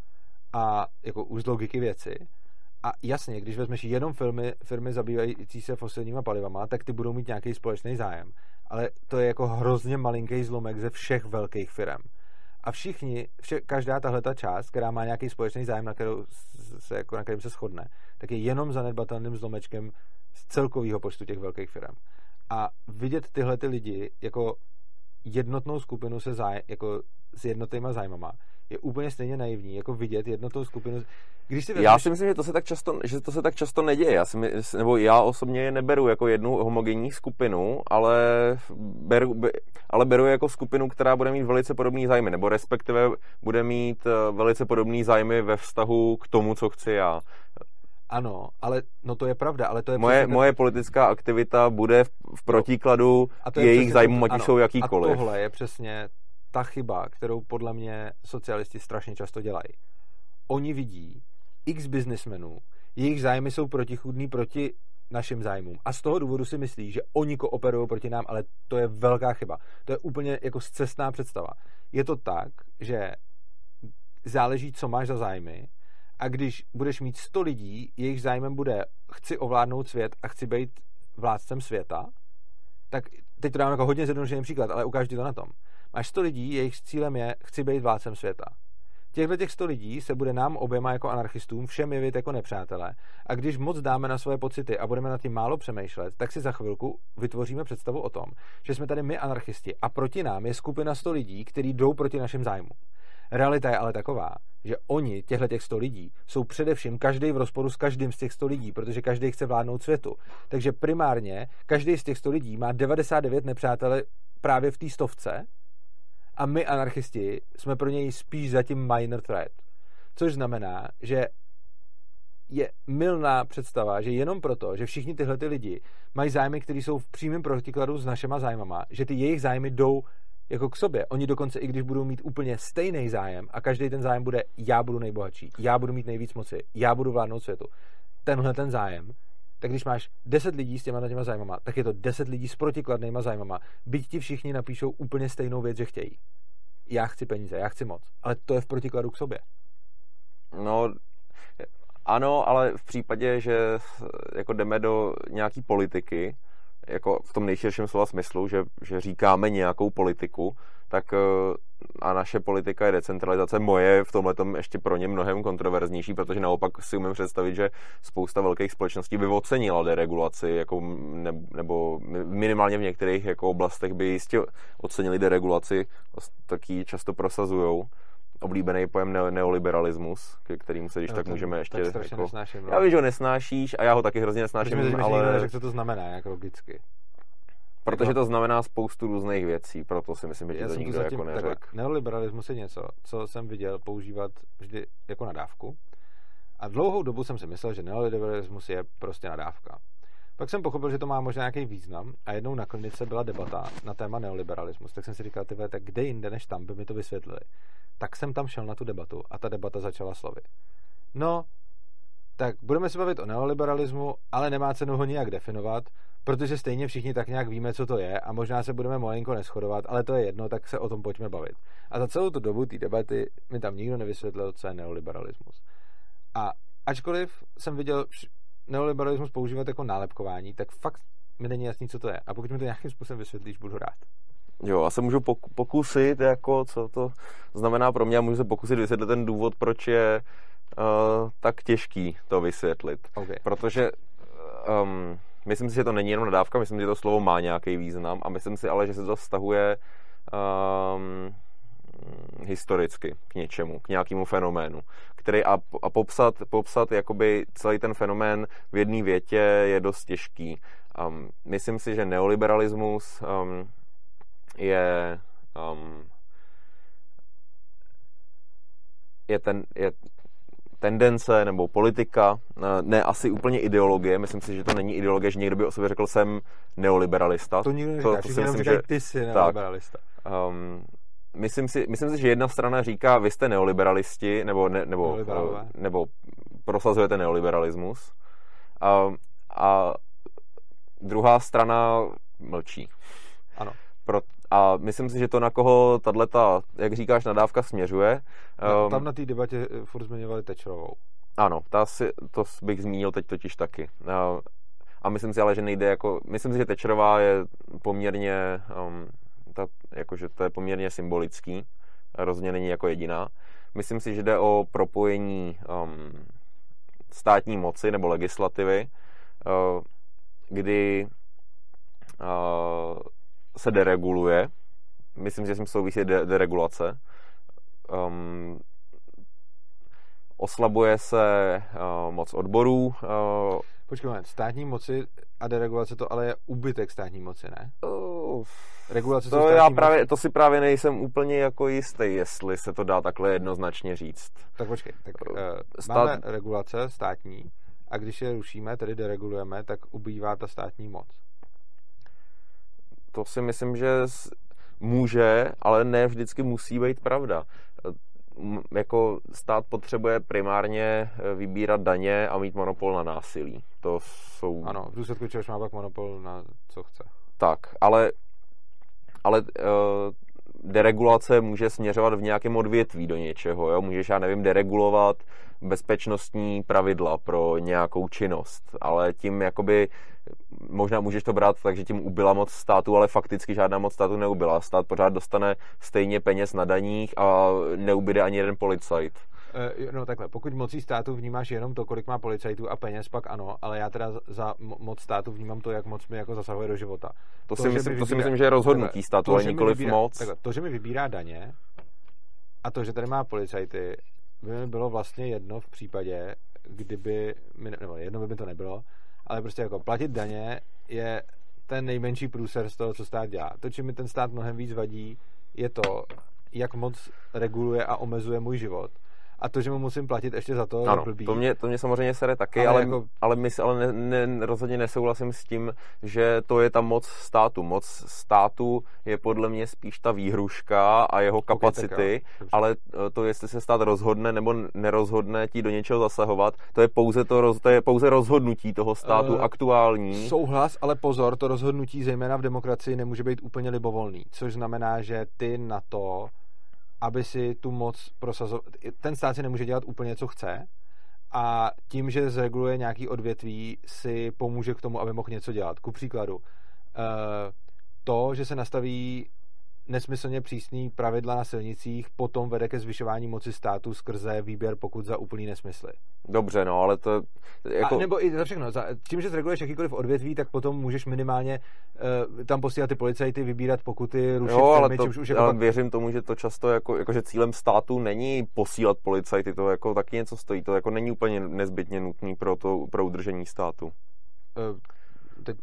a jako už z logiky věci a jasně, když vezmeš jenom filmy, firmy zabývající se fosilníma palivama, tak ty budou mít nějaký společný zájem. Ale to je jako hrozně malinký zlomek ze všech velkých firm. A všichni, vše, každá tahle ta část, která má nějaký společný zájem, na, kterou se, jako, na kterým se shodne, tak je jenom zanedbatelným zlomečkem z celkového počtu těch velkých firm. A vidět tyhle ty lidi jako jednotnou skupinu se zájem, jako s jednotýma zájmama, je úplně stejně naivní, jako vidět jednotnou skupinu. Když si vezmeš... Já si myslím, že to se tak často, že to se tak často neděje. Já si, nebo já osobně je neberu jako jednu homogenní skupinu, ale beru, ale beru je jako skupinu, která bude mít velice podobný zájmy, nebo respektive bude mít eh, velice podobný zájmy ve vztahu k tomu, co chci já. Ano, ale no to je pravda, ale to je moje, přesně... moje politická aktivita bude v, v protikladu no, k jejich zájmům, ať jsou jakýkoliv. A tohle je přesně ta chyba, kterou podle mě socialisti strašně často dělají. Oni vidí x biznismenů, jejich zájmy jsou protichudný proti našim zájmům. A z toho důvodu si myslí, že oni kooperují proti nám, ale to je velká chyba. To je úplně jako zcestná představa. Je to tak, že záleží, co máš za zájmy a když budeš mít 100 lidí, jejich zájmem bude chci ovládnout svět a chci být vládcem světa, tak teď to dám jako hodně zjednodušený příklad, ale ukážu ti to na tom. Máš 100 lidí, jejich cílem je, chci být vládcem světa. Těchto těch 100 lidí se bude nám oběma jako anarchistům všem jevit jako nepřátelé. A když moc dáme na svoje pocity a budeme nad tím málo přemýšlet, tak si za chvilku vytvoříme představu o tom, že jsme tady my anarchisti a proti nám je skupina 100 lidí, kteří jdou proti našim zájmům. Realita je ale taková, že oni, těchto těch 100 lidí, jsou především každý v rozporu s každým z těch 100 lidí, protože každý chce vládnout světu. Takže primárně každý z těch 100 lidí má 99 nepřátelé právě v té stovce a my anarchisti jsme pro něj spíš zatím minor threat. Což znamená, že je milná představa, že jenom proto, že všichni tyhle ty lidi mají zájmy, které jsou v přímém protikladu s našima zájmama, že ty jejich zájmy jdou jako k sobě. Oni dokonce, i když budou mít úplně stejný zájem a každý ten zájem bude, já budu nejbohatší, já budu mít nejvíc moci, já budu vládnout světu. Tenhle ten zájem tak když máš 10 lidí s těma těma zájmama, tak je to 10 lidí s protikladnýma zájmama. Byť ti všichni napíšou úplně stejnou věc, že chtějí. Já chci peníze, já chci moc. Ale to je v protikladu k sobě. No, ano, ale v případě, že jako jdeme do nějaký politiky, jako v tom nejširším slova smyslu, že, že říkáme nějakou politiku, tak eh, a naše politika je decentralizace. Moje v tomhle ještě pro ně mnohem kontroverznější, protože naopak si umím představit, že spousta velkých společností by ocenila deregulaci, jako ne, nebo minimálně v některých jako oblastech by jistě ocenili deregulaci, taky často prosazujou oblíbený pojem neoliberalismus, ke kterým se když no, tak můžeme ještě... Tak jako, nesnáším, no. Já vím, že ho nesnášíš a já ho taky hrozně nesnáším, Myslím, ale... Že co to znamená, jako logicky. Protože to znamená spoustu různých věcí, proto si myslím, že to nikdo jako neřekl. Neoliberalismus je něco, co jsem viděl používat vždy jako nadávku. A dlouhou dobu jsem si myslel, že neoliberalismus je prostě nadávka. Pak jsem pochopil, že to má možná nějaký význam a jednou na klinice byla debata na téma neoliberalismus. Tak jsem si říkal, tyhle, tak kde jinde než tam by mi to vysvětlili. Tak jsem tam šel na tu debatu a ta debata začala slovy. No, tak budeme se bavit o neoliberalismu, ale nemá cenu ho nijak definovat, protože stejně všichni tak nějak víme, co to je a možná se budeme malinko neschodovat, ale to je jedno, tak se o tom pojďme bavit. A za celou tu dobu té debaty mi tam nikdo nevysvětlil, co je neoliberalismus. A ačkoliv jsem viděl neoliberalismus používat jako nálepkování, tak fakt mi není jasný, co to je. A pokud mi to nějakým způsobem vysvětlíš, budu rád. Jo, a se můžu pokusit, jako co to znamená pro mě, a můžu se pokusit vysvětlit ten důvod, proč je uh, tak těžký to vysvětlit. Okay. Protože um, myslím si, že to není jenom nadávka, myslím si, že to slovo má nějaký význam a myslím si ale, že se to vztahuje um, historicky k něčemu, k nějakému fenoménu, který a, a popsat, popsat jakoby celý ten fenomén v jedné větě je dost těžký. Um, myslím si, že neoliberalismus um, je um, je ten, je tendence nebo politika, ne asi úplně ideologie, myslím si, že to není ideologie, že někdo by o sobě řekl, jsem neoliberalista. To nikdo neříká, to, to si myslím, že ty jsi neoliberalista. Tak, um, myslím, si, myslím si, že jedna strana říká, vy jste neoliberalisti, nebo, ne, nebo, nebo prosazujete neoliberalismus. A, a druhá strana mlčí. Ano. Pro, a myslím si, že to, na koho tato, jak říkáš, nadávka směřuje. No, um, tam na té debatě eh, furt zmiňovali Tečerovou. Ano, ta si, to bych zmínil teď totiž taky. Uh, a myslím si ale, že nejde jako, myslím si, že Tečerová je poměrně, um, ta, jakože to je poměrně symbolický, rozhodně není jako jediná. Myslím si, že jde o propojení um, státní moci nebo legislativy, uh, kdy uh, se dereguluje. Myslím, že s tím souvisí de- deregulace. Um, oslabuje se uh, moc odborů. Uh, Počkej moment, státní moci a deregulace to ale je úbytek státní moci, ne? Uh, Regulace to, já právě, to si právě nejsem úplně jako jistý, jestli se to dá takhle jednoznačně říct. Tak počkej, tak uh, Stát... máme regulace státní a když je rušíme, tedy deregulujeme, tak ubývá ta státní moc to si myslím, že může, ale ne vždycky musí být pravda. Jako stát potřebuje primárně e, vybírat daně a mít monopol na násilí. To jsou... Ano, v důsledku čehož má pak monopol na co chce. Tak, ale, ale uh, deregulace může směřovat v nějakém odvětví do něčeho. Jo? Můžeš, já nevím, deregulovat bezpečnostní pravidla pro nějakou činnost, ale tím jakoby možná můžeš to brát tak, že tím ubyla moc státu, ale fakticky žádná moc státu neubyla. Stát pořád dostane stejně peněz na daních a neubyde ani jeden policajt. Eh, no takhle, pokud mocí státu vnímáš jenom to, kolik má policajtů a peněz, pak ano, ale já teda za moc státu vnímám to, jak moc mi jako zasahuje do života. To, to si, myslím, vybírá, to si myslím, že je rozhodnutí takhle, státu, ale nikoliv moc. Takhle, to, že mi vybírá daně a to, že tady má policajty, by mi bylo vlastně jedno v případě, kdyby, mi, nebo jedno by mi to nebylo, ale prostě jako platit daně je ten nejmenší průser z toho, co stát dělá. To, čím mi ten stát mnohem víc vadí, je to, jak moc reguluje a omezuje můj život a to, že mu musím platit ještě za to, ano, blbý. To mě, to mě samozřejmě sere taky, ale, ale, jako... ale, my, ale ne, ne, rozhodně nesouhlasím s tím, že to je ta moc státu. Moc státu je podle mě spíš ta výhruška a jeho kapacity, okay, ale eh, to, jestli se stát rozhodne nebo nerozhodne ti do něčeho zasahovat, to je pouze, to, to je pouze rozhodnutí toho státu uh, aktuální. Souhlas, ale pozor, to rozhodnutí zejména v demokracii nemůže být úplně libovolný, což znamená, že ty na to aby si tu moc prosazoval. Ten stát si nemůže dělat úplně, co chce, a tím, že zreguluje nějaký odvětví, si pomůže k tomu, aby mohl něco dělat. Ku příkladu, eh, to, že se nastaví nesmyslně přísný pravidla na silnicích potom vede ke zvyšování moci státu skrze výběr pokud za úplný nesmysly. Dobře, no, ale to... Jako... A nebo i za všechno. Za, tím, že zreguluješ jakýkoliv odvětví, tak potom můžeš minimálně uh, tam posílat ty policajty, vybírat pokuty, rušit jo, ale firmy, to, už jako... ale věřím tomu, že to často, jako, jako, že cílem státu není posílat policajty, to jako taky něco stojí, to jako není úplně nezbytně nutný pro, to, pro udržení státu. Uh, teď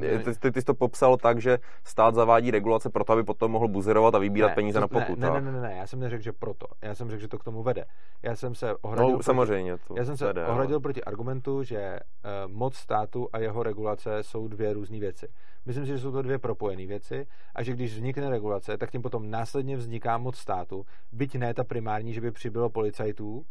ty, ty, ty jsi to popsal tak, že stát zavádí regulace proto, aby potom mohl buzerovat a vybírat ne, peníze na pokud. Ne, ne, ne, ne, ne, já jsem neřekl, že proto. Já jsem řekl, že to k tomu vede. Já jsem se ohradil, no, proti, samozřejmě to já jsem se vede, ohradil ale... proti argumentu, že uh, moc státu a jeho regulace jsou dvě různé věci. Myslím si, že jsou to dvě propojené věci a že když vznikne regulace, tak tím potom následně vzniká moc státu, byť ne ta primární, že by přibylo policajtů,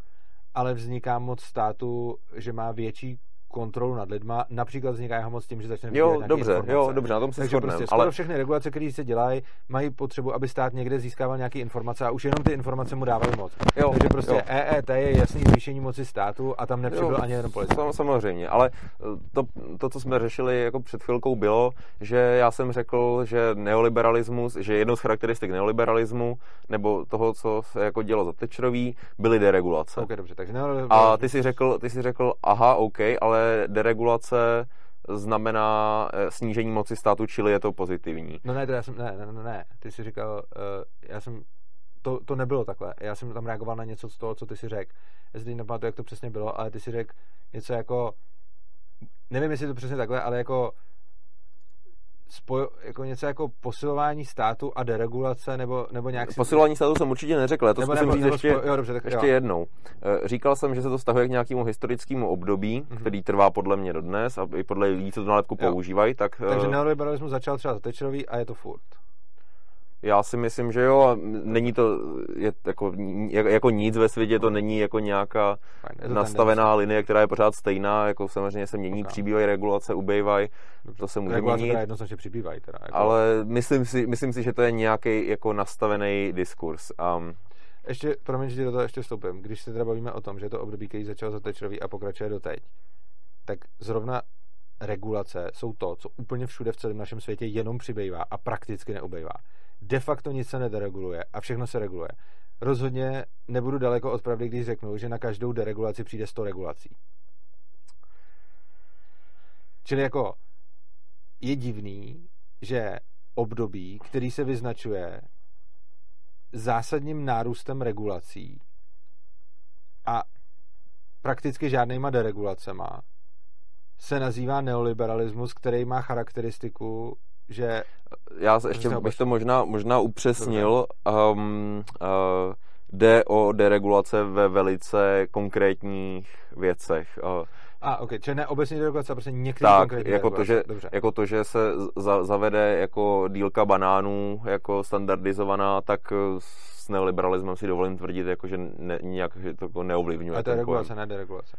ale vzniká moc státu, že má větší kontrolu nad lidma. Například vzniká jeho moc tím, že začne Jo, dobře, informace. jo, dobře, na tom se Takže prostě ale... všechny regulace, které se dělají, mají potřebu, aby stát někde získával nějaké informace a už jenom ty informace mu dávají moc. Jo, Takže prostě jo. EET je jasný zvýšení moci státu a tam nepřibyl ani jeden policajt. Samozřejmě, ale eh, to, to, co jsme řešili jako před chvilkou, bylo, že já jsem řekl, že neoliberalismus, že jednou z charakteristik neoliberalismu nebo toho, co se jako dělo za Tečerový, byly deregulace. Okay, dobře, takže A ty si řekl, ty si řekl, aha, OK, ale deregulace znamená eh, snížení moci státu, čili je to pozitivní. No ne, to já jsem, ne, ne, ne, ty jsi říkal, uh, já jsem, to, to nebylo takhle. Já jsem tam reagoval na něco z toho, co ty si řekl. Já si nepamatuju, jak to přesně bylo, ale ty si řekl něco jako, nevím, jestli to přesně takhle, ale jako spoj, jako něco jako posilování státu a deregulace, nebo, nebo nějak... Posilování státu jsem určitě neřekl, já to nebo, zkusím nebo, říct nebo ještě, spo... jo, dobře, tak, ještě jo. jednou. Eh, říkal jsem, že se to stahuje k nějakému historickému období, mm-hmm. který trvá podle mě dodnes a i podle lidí, co tu nálepku jo. používají, tak... Takže neoliberalismus začal třeba za Thatcherový a je to furt. Já si myslím, že jo, není to je jako, jako nic ve světě, to není jako nějaká Fajn, nastavená tendence. linie, která je pořád stejná, jako samozřejmě se mění, okay. přibývají regulace, ubejvají, to se může regulace měnit. jednoznačně přibývají teda. Jako... Ale myslím si, myslím si, že to je nějaký jako nastavený diskurs. Um, ještě, promiň, že do toho ještě vstoupím. Když se teda bavíme o tom, že to období, který začal za Thatcherový a pokračuje doteď, tak zrovna regulace jsou to, co úplně všude v celém našem světě jenom přibývá a prakticky neubejvá de facto nic se nedereguluje a všechno se reguluje. Rozhodně nebudu daleko od pravdy, když řeknu, že na každou deregulaci přijde 100 regulací. Čili jako je divný, že období, který se vyznačuje zásadním nárůstem regulací a prakticky žádnýma deregulacema, se nazývá neoliberalismus, který má charakteristiku že... Já ještě bych to možná, možná upřesnil. Um, uh, jde o deregulace ve velice konkrétních věcech. Uh, a, ok, čili ne obecně deregulace, prostě některé tak, konkrétní jako to, že, Dobře. jako to, že se za, zavede jako dílka banánů jako standardizovaná, tak s neoliberalismem si dovolím tvrdit, jako, že ne, nějak že to jako neovlivňuje. A to je regulace, ne deregulace.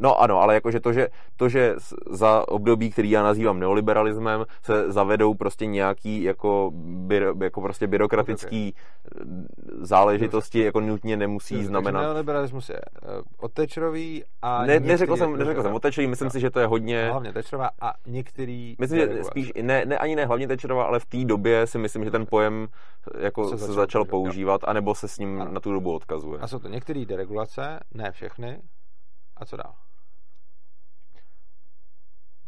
No ano, ale jakože to, že, to, že za období, který já nazývám neoliberalismem, se zavedou prostě nějaký jako, byro, jako prostě byrokratický okay. záležitosti, jako nutně nemusí Dobře, znamenat... neoliberalismus je uh, otečrový a... Ne, neřekl jsem, neřekl jsem otečový, myslím no. si, že to je hodně... Hlavně tečrová a některý... Myslím, že spíš, ne, ne, ani ne hlavně tečrová, ale v té době si myslím, že ten pojem jako se začal, se začal používat, jo. anebo se s ním ano. na tu dobu odkazuje. A jsou to některé deregulace, ne všechny. A co dál?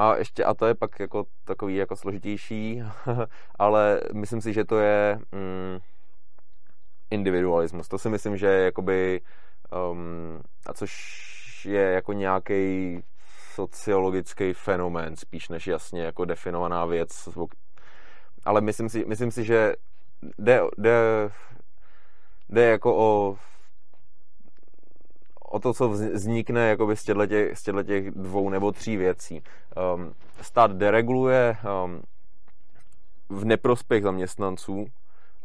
A ještě, a to je pak jako takový jako složitější, ale myslím si, že to je mm, individualismus. To si myslím, že je jakoby, um, a což je jako nějaký sociologický fenomén, spíš než jasně jako definovaná věc. Ale myslím si, myslím si že jde, jde, jde jako o o to, co vznikne jakoby z těchto těch dvou nebo tří věcí. Um, stát dereguluje um, v neprospěch zaměstnanců,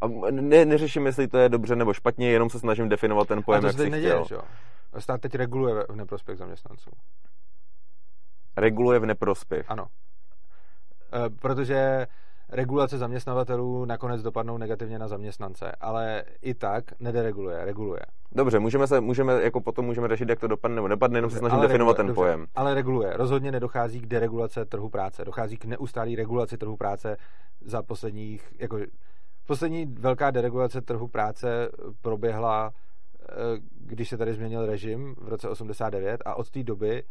a ne, neřeším, jestli to je dobře nebo špatně, jenom se snažím definovat ten pojem, a to jak si neděje, chtěl. Stát teď reguluje v neprospěch zaměstnanců. Reguluje v neprospěch. Ano. E, protože regulace zaměstnavatelů nakonec dopadnou negativně na zaměstnance, ale i tak nedereguluje, reguluje. Dobře, můžeme se, můžeme, jako potom můžeme řešit, jak to dopadne nebo nedopadne, jenom se snažím ale definovat reguluje, ten dobře, pojem. Ale reguluje. Rozhodně nedochází k deregulace trhu práce. Dochází k neustálé regulaci trhu práce za posledních, jako poslední velká deregulace trhu práce proběhla, eh, když se tady změnil režim v roce 89 a od té doby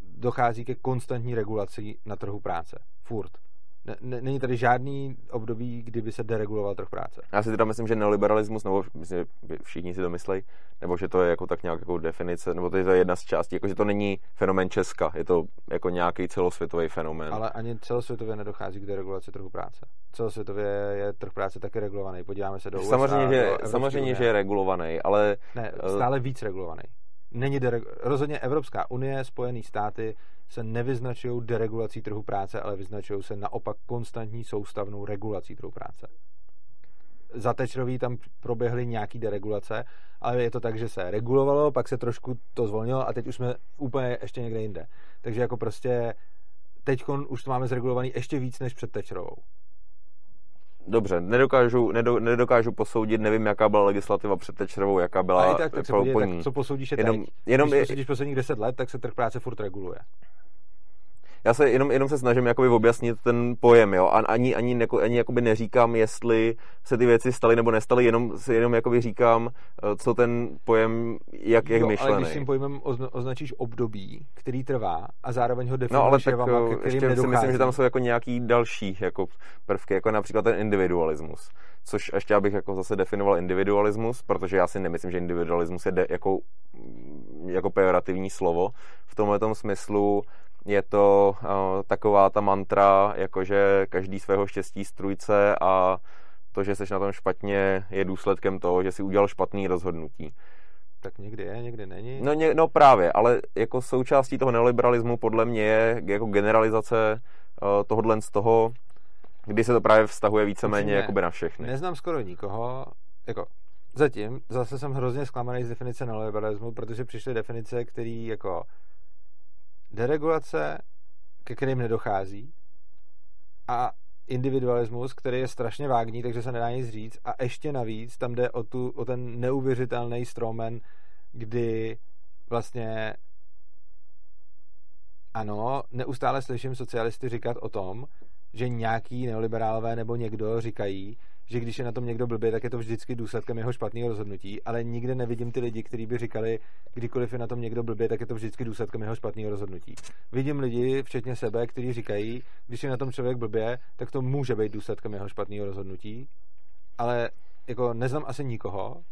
dochází ke konstantní regulaci na trhu práce. Furt není tady žádný období, kdyby se dereguloval trh práce. Já si teda myslím, že neoliberalismus, nebo myslím, že všichni si to myslí, nebo že to je jako tak nějak jako definice, nebo to je jedna z částí, jako že to není fenomén Česka, je to jako nějaký celosvětový fenomén. Ale ani celosvětově nedochází k deregulaci trhu práce. Celosvětově je trh práce taky regulovaný. Podíváme se do USA, Samozřejmě, že, samozřejmě že je regulovaný, ale... Ne, eh, stále víc regulovaný. Není dereg... Rozhodně Evropská unie, Spojené státy se nevyznačují deregulací trhu práce, ale vyznačují se naopak konstantní soustavnou regulací trhu práce. Za Tečrový tam proběhly nějaký deregulace, ale je to tak, že se regulovalo, pak se trošku to zvolnilo a teď už jsme úplně ještě někde jinde. Takže jako prostě teď už to máme zregulovaný ještě víc než před Tečrovou. Dobře, nedokážu, nedo, nedokážu posoudit, nevím, jaká byla legislativa před Tečerovou, jaká byla a tak, tak se podívej, tak co posoudíš je jenom, teď? Jenom Když posudíš posledních 10 let, tak se trh práce furt reguluje já se jenom, jenom se snažím jakoby objasnit ten pojem, jo, a ani, ani, jako, ani jakoby neříkám, jestli se ty věci staly nebo nestaly, jenom jenom jakoby říkám, eh, co ten pojem, jak, jak jo, myšlený. ale když tím pojmem označíš období, který trvá a zároveň ho definuješ no, ale tak, jevama, ke ještě nedochází. si myslím, že tam jsou jako nějaký další jako prvky, jako například ten individualismus. Což ještě abych jako zase definoval individualismus, protože já si nemyslím, že individualismus je de, jako, jako pejorativní slovo. V tomhle smyslu je to uh, taková ta mantra, jakože každý svého štěstí strujce a to, že jsi na tom špatně, je důsledkem toho, že si udělal špatný rozhodnutí. Tak někdy je, někdy není. No, ně, no právě, ale jako součástí toho neoliberalismu podle mě je jako generalizace uh, tohohle z toho, kdy se to právě vztahuje víceméně jakoby na všechny. Neznám skoro nikoho, jako zatím, zase jsem hrozně zklamaný z definice neoliberalismu, protože přišly definice, které jako deregulace, ke kterým nedochází, a individualismus, který je strašně vágní, takže se nedá nic říct. A ještě navíc tam jde o, tu, o ten neuvěřitelný stromen, kdy vlastně ano, neustále slyším socialisty říkat o tom, že nějaký neoliberálové nebo někdo říkají, že když je na tom někdo blbě, tak je to vždycky důsledkem jeho špatného rozhodnutí, ale nikde nevidím ty lidi, kteří by říkali, kdykoliv je na tom někdo blbě, tak je to vždycky důsledkem jeho špatného rozhodnutí. Vidím lidi, včetně sebe, kteří říkají, když je na tom člověk blbě, tak to může být důsledkem jeho špatného rozhodnutí, ale jako neznám asi nikoho,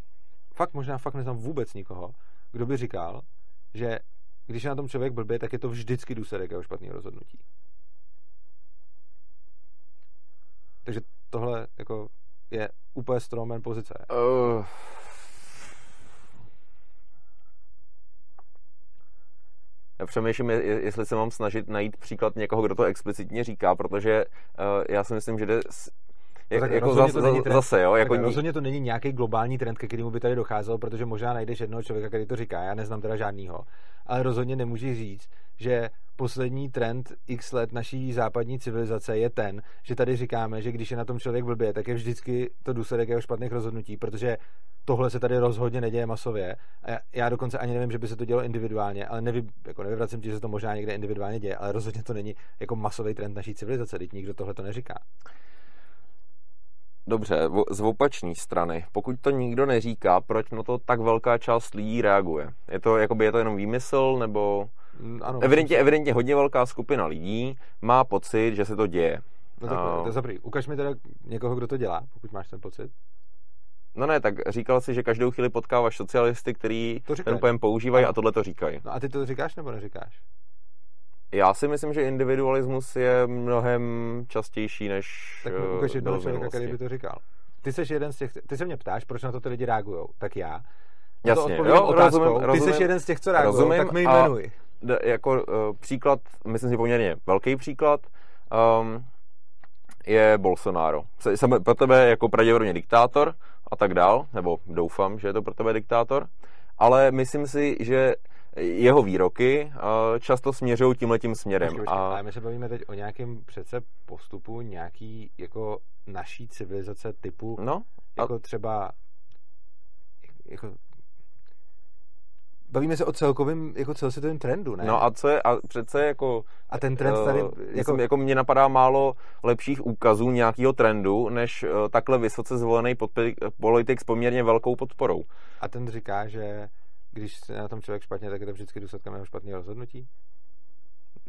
fakt možná fakt neznám vůbec nikoho, kdo by říkal, že když je na tom člověk blbě, tak je to vždycky důsledek jeho špatného rozhodnutí. Takže tohle jako je úplně strawman pozice. Uh, já přemýšlím, jestli se mám snažit najít příklad někoho, kdo to explicitně říká, protože uh, já si myslím, že jde jak, no jako zase, to není trend, zase, jo? Jako tak rozhodně to není nějaký globální trend, ke kterému by tady docházelo, protože možná najdeš jednoho člověka, který to říká, já neznám teda žádnýho, ale rozhodně nemůžeš říct, že poslední trend x let naší západní civilizace je ten, že tady říkáme, že když je na tom člověk blbě, tak je vždycky to důsledek jeho špatných rozhodnutí, protože tohle se tady rozhodně neděje masově. A já dokonce ani nevím, že by se to dělo individuálně, ale nevy, jako nevyvracím ti, že se to možná někde individuálně děje, ale rozhodně to není jako masový trend naší civilizace, teď nikdo tohle to neříká. Dobře, z opačné strany, pokud to nikdo neříká, proč na to tak velká část lidí reaguje? Je to, jakoby, je to jenom výmysl, nebo... Ano, evidentně, si... evidentně hodně velká skupina lidí má pocit, že se to děje. No tak uh, to je zaprý. Ukaž mi teda někoho, kdo to dělá, pokud máš ten pocit. No ne, tak říkal si, že každou chvíli potkáváš socialisty, který ten pojem používají a tohle to říkají. No a ty to říkáš nebo neříkáš? Já si myslím, že individualismus je mnohem častější než Tak mi ukaž jednoho člověka, který by to říkal. Ty jsi jeden z těch, ty se mě ptáš, proč na to ty lidi reagují. Tak já. Jasně, to jo, rozumím, rozumím, Ty jsi jeden z těch, co reagují, tak mi jmenuj. A jako uh, příklad, myslím si poměrně velký příklad, um, je Bolsonaro. Jsem pro tebe jako pravděpodobně diktátor a tak dál, nebo doufám, že je to pro tebe diktátor, ale myslím si, že jeho výroky často směřují tímhletím směrem. Počkej, počkej, a... Ale my se bavíme teď o nějakém přece postupu nějaký jako naší civilizace typu, no, a... jako třeba jako Bavíme se o celkovém, jako celosvětovém trendu, ne? No a co je, a přece jako... A ten trend tady... Uh, jako... jako mně napadá málo lepších úkazů nějakého trendu, než uh, takhle vysoce zvolený politik s poměrně velkou podporou. A ten říká, že když se na tom člověk špatně, tak je to vždycky důsledkem jeho špatného rozhodnutí?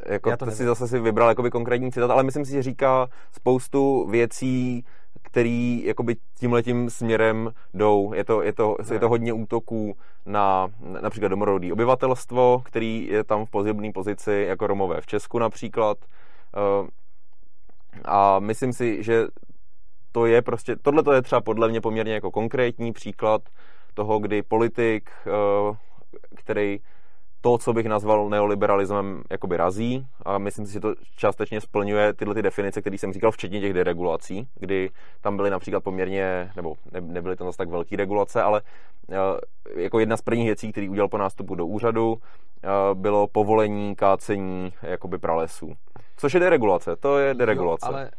Jako Já to, to si zase si vybral jakoby konkrétní citát, ale myslím si, že říká spoustu věcí, který jakoby tímhletím směrem jdou. Je to, je to, je to hodně útoků na například domorodý obyvatelstvo, který je tam v pozibné pozici jako Romové v Česku například. Eh, a myslím si, že to je prostě, tohle to je třeba podle mě poměrně jako konkrétní příklad toho, kdy politik, eh, který to, co bych nazval neoliberalismem, jakoby razí a myslím si, že to částečně splňuje tyhle ty definice, které jsem říkal, včetně těch deregulací, kdy tam byly například poměrně, nebo ne, nebyly tam zase tak velké regulace, ale eh, jako jedna z prvních věcí, který udělal po nástupu do úřadu, eh, bylo povolení kácení jakoby pralesů. Což je deregulace, to je deregulace. Jo, ale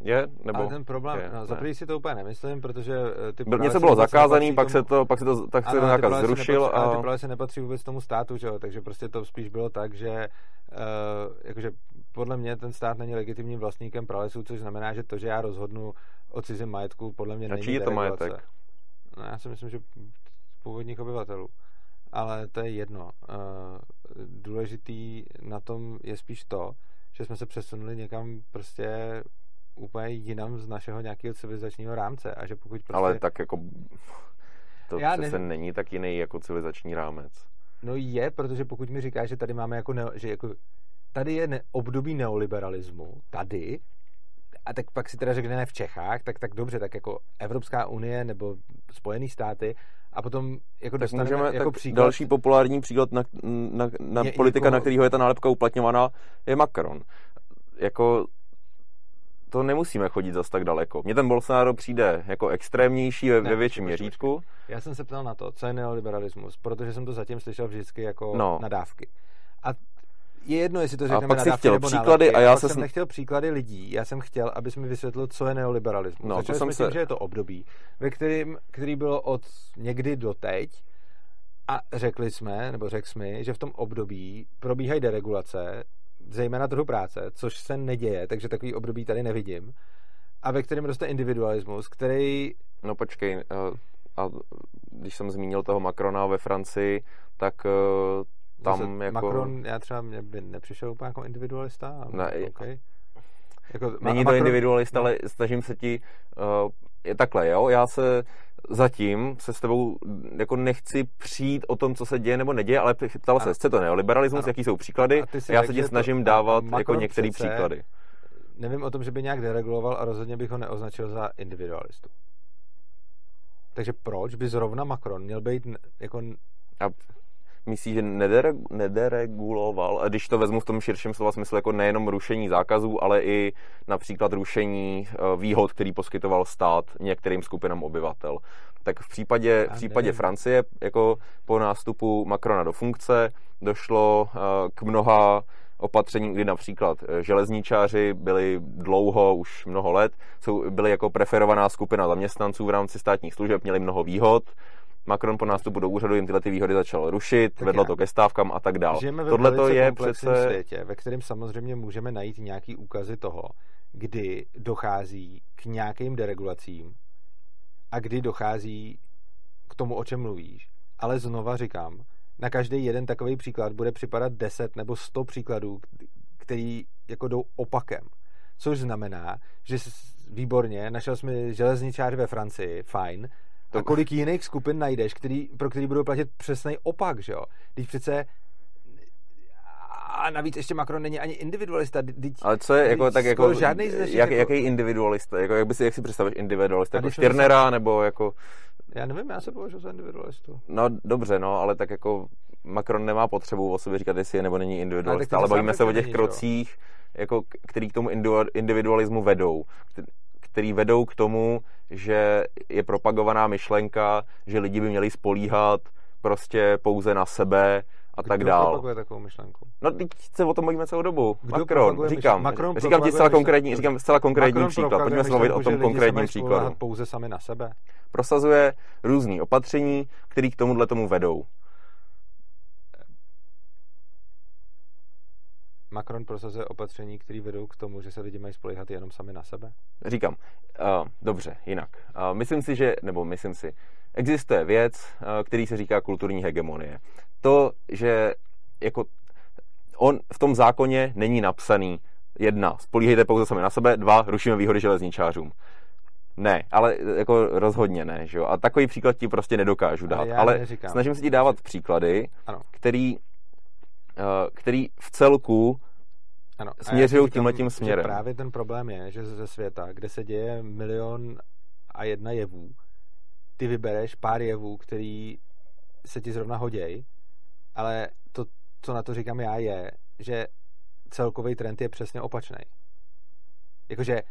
je? Nebo ale ten problém, je, no, za první si to úplně nemyslím, protože eh, ty Něco bylo zakázaný, pak se to, pak se to, tak se to nějak zrušil. Nepatří, a... Ale ty právě se nepatří vůbec tomu státu, že jo? takže prostě to spíš bylo tak, že uh, jakože podle mě ten stát není legitimním vlastníkem pralesů, což znamená, že to, že já rozhodnu o cizím majetku, podle mě a není je to majetek? No, já si myslím, že původních obyvatelů. Ale to je jedno. Uh, důležitý na tom je spíš to, že jsme se přesunuli někam prostě úplně jinam z našeho nějakého civilizačního rámce. A že pokud prostě... Ale tak jako to Já přece ne... není tak jiný jako civilizační rámec. No je, protože pokud mi říkáš, že tady máme jako, ne, že jako tady je ne, období neoliberalismu, tady, a tak pak si teda řekne ne v Čechách, tak tak dobře, tak jako Evropská unie nebo Spojené státy a potom jako tak dostaneme můžeme, jako tak příklad... Další populární příklad na, na, na je, politika, jako... na kterého je ta nálepka uplatňovaná, je Macron. Jako to nemusíme chodit zas tak daleko. Mně ten Bolsonaro přijde jako extrémnější ve, ne, ve větším měřítku. Já jsem se ptal na to, co je neoliberalismus, protože jsem to zatím slyšel vždycky jako no. nadávky. A je jedno, jestli to řekneme a pak si chtěl příklady a já se jsem nechtěl příklady lidí, já jsem chtěl, abys mi vysvětlil, co je neoliberalismus. No, Začali to jsem se... tím, že je to období, ve kterým, který bylo od někdy do teď a řekli jsme, nebo řekl jsme, že v tom období probíhají deregulace, zejména trhu práce, což se neděje, takže takový období tady nevidím. A ve kterém roste individualismus, který... No počkej, eh, a když jsem zmínil toho Macrona ve Francii, tak eh, tam Zase jako... Macron, já třeba mě by nepřišel úplně jako individualista. Ne, okay. jako, Není to Macron... individualista, ale snažím se ti... Uh, je takhle, jo? Já se zatím se s tebou jako nechci přijít o tom, co se děje nebo neděje, ale ptal se, chce to neoliberalismus, ano. jaký jsou příklady, a já se ti snažím to, dávat jako některé příklady. Nevím o tom, že by nějak dereguloval a rozhodně bych ho neoznačil za individualistu. Takže proč by zrovna Macron měl být jako... A myslí, že nedereguloval, a když to vezmu v tom širším slova smyslu, jako nejenom rušení zákazů, ale i například rušení eh, výhod, který poskytoval stát některým skupinám obyvatel. Tak v případě, v případě Francie, jako po nástupu Macrona do funkce, došlo eh, k mnoha opatřením, kdy například eh, železničáři byli dlouho, už mnoho let, jsou, byli jako preferovaná skupina zaměstnanců v rámci státních služeb, měli mnoho výhod, Macron po nástupu do úřadu jim tyhle ty výhody začal rušit, tak vedlo já. to ke stávkám a tak dále. Tohle to je přece světě, ve kterém samozřejmě můžeme najít nějaký úkazy toho, kdy dochází k nějakým deregulacím a kdy dochází k tomu, o čem mluvíš. Ale znova říkám, na každý jeden takový příklad bude připadat 10 nebo 100 příkladů, který jako jdou opakem. Což znamená, že výborně, našel jsme železničáři ve Francii, fajn, to... A kolik jiných skupin najdeš, který, pro který budou platit přesný opak, že jo? Když přece a navíc ještě Macron není ani individualista. Teď, ale co je jako, tak jako, žádný jak, jako... jaký individualista? Jako, jak, by si, jak si představíš individualista? Jako Šternera se... nebo jako... Já nevím, já se považuji za individualistu. No dobře, no, ale tak jako Macron nemá potřebu o sobě říkat, jestli je nebo není individualista, ale, ale bavíme se o těch krocích, jako, který k tomu individualismu vedou který vedou k tomu, že je propagovaná myšlenka, že lidi by měli spolíhat prostě pouze na sebe a Kdo tak dál. Kdo propaguje takovou myšlenku? No, teď se o tom bavíme celou dobu. Kdo Macron, říkám, Macron říkám ti zcela konkrétní, říkám zcela konkrétní Macron příklad. Pojďme se mluvit o tom konkrétním příkladu. pouze sami na sebe. Prosazuje různý opatření, které k tomuhle tomu vedou. Macron prosazuje opatření, které vedou k tomu, že se lidi mají spolehat jenom sami na sebe? Říkám, uh, dobře, jinak. Uh, myslím si, že, nebo myslím si, existuje věc, uh, který se říká kulturní hegemonie. To, že jako on v tom zákoně není napsaný jedna, spolíhejte pouze sami na sebe, dva, rušíme výhody železničářům. Ne, ale jako rozhodně ne, že jo? A takový příklad ti prostě nedokážu dát. Ale, ale snažím se ti dávat příklady, ano. který který v celku ano, směřují tímhle tím směrem. Právě ten problém je, že ze světa, kde se děje milion a jedna jevů, ty vybereš pár jevů, který se ti zrovna hoděj, ale to, co na to říkám já, je, že celkový trend je přesně opačný. Jakože,